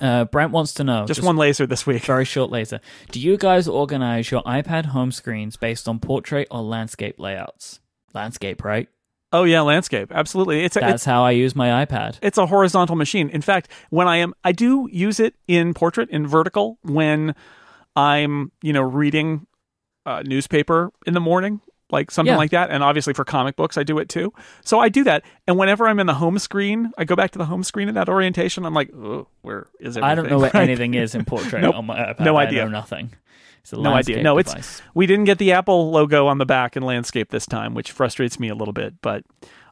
Uh, Brent wants to know Just, one laser this week. very short laser. Do you guys organize your iPad home screens based on portrait or landscape layouts? Landscape, right? Oh yeah, landscape. Absolutely. It's a, That's it's, how I use my iPad. it's a horizontal machine. In fact, when I am I do use it in portrait in vertical when I'm, you know, reading a newspaper in the morning, like something Yeah. like that, and obviously for comic books I do it too. So I do that. And whenever I'm in the home screen, I go back to the home screen in that orientation. I'm like, where is it? I don't know where anything is in portrait Nope. on my iPad. No I idea. know nothing. It's a No idea. No, it's we didn't get the Apple logo on the back in landscape this time, which frustrates me a little bit. But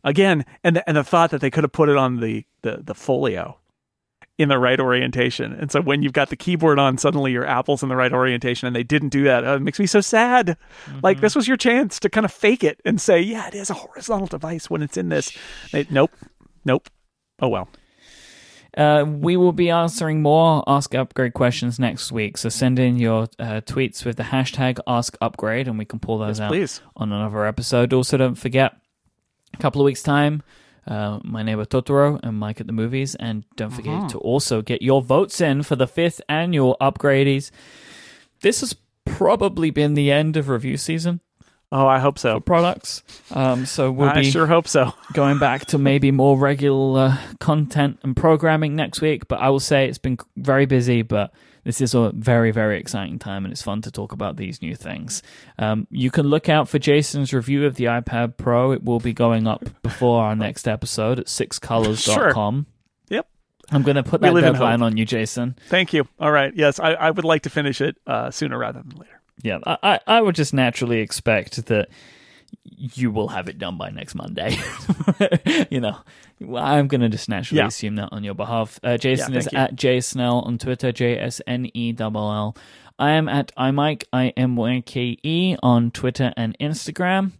again, and the, and the thought that they could have put it on the, the the folio in the right orientation, and so when you've got the keyboard on, suddenly your Apple's in the right orientation, and they didn't do that. Uh, it makes me so sad. Like this was your chance to kind of fake it and say, yeah, it is a horizontal device when it's in this. They, nope, nope. Oh well. Uh, we will be answering more Ask Upgrade questions next week. So send in your uh, tweets with the hashtag Ask Upgrade, and we can pull those Yes, out please. on another episode. Also, don't forget, a couple of weeks' time, uh, my neighbor Totoro and Myke at the movies, and don't forget Uh-huh. to also get your votes in for the fifth annual Upgradies. This has probably been the end of review season Oh, I hope so. products. Um, so we'll I be sure hope so. going back to maybe more regular content and programming next week. But I will say it's been very busy, but this is a very, very exciting time and it's fun to talk about these new things. Um, you can look out for Jason's review of the iPad Pro. It will be going up before our next episode at sixcolors.com. Sure. Yep. I'm going to put that deadline on you, Jason. Thank you. All right. Yes, I, I would like to finish it uh, sooner rather than later. Yeah, I I would just naturally expect that you will have it done by next Monday. you know, Well, I'm going to just naturally Yeah. assume that on your behalf. Uh, Jason Yeah, is you. at jsnell on Twitter, J S N E L L. I am at imyke, I M Y K E on Twitter and Instagram.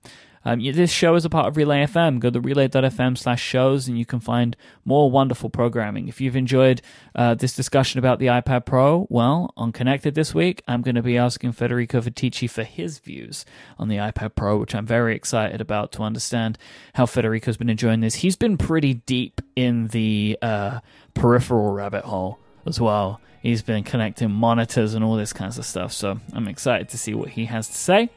Um, this show is a part of Relay FM. Go to relay.fm slash shows and you can find more wonderful programming. If you've enjoyed uh, this discussion about the iPad Pro, well, on Connected this week, I'm going to be asking Federico Viticci for his views on the iPad Pro, which I'm very excited about to understand how Federico's been enjoying this. He's been pretty deep in the uh, peripheral rabbit hole as well. He's been connecting monitors and all this kinds of stuff. So I'm excited to see what he has to say.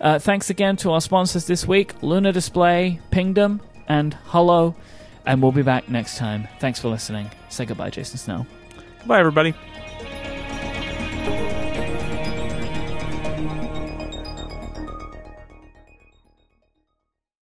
Uh, thanks again to our sponsors this week Luna Display, Pingdom, and Hullo. And we'll be back next time. Thanks for listening. Say goodbye, Jason Snell. Bye, everybody.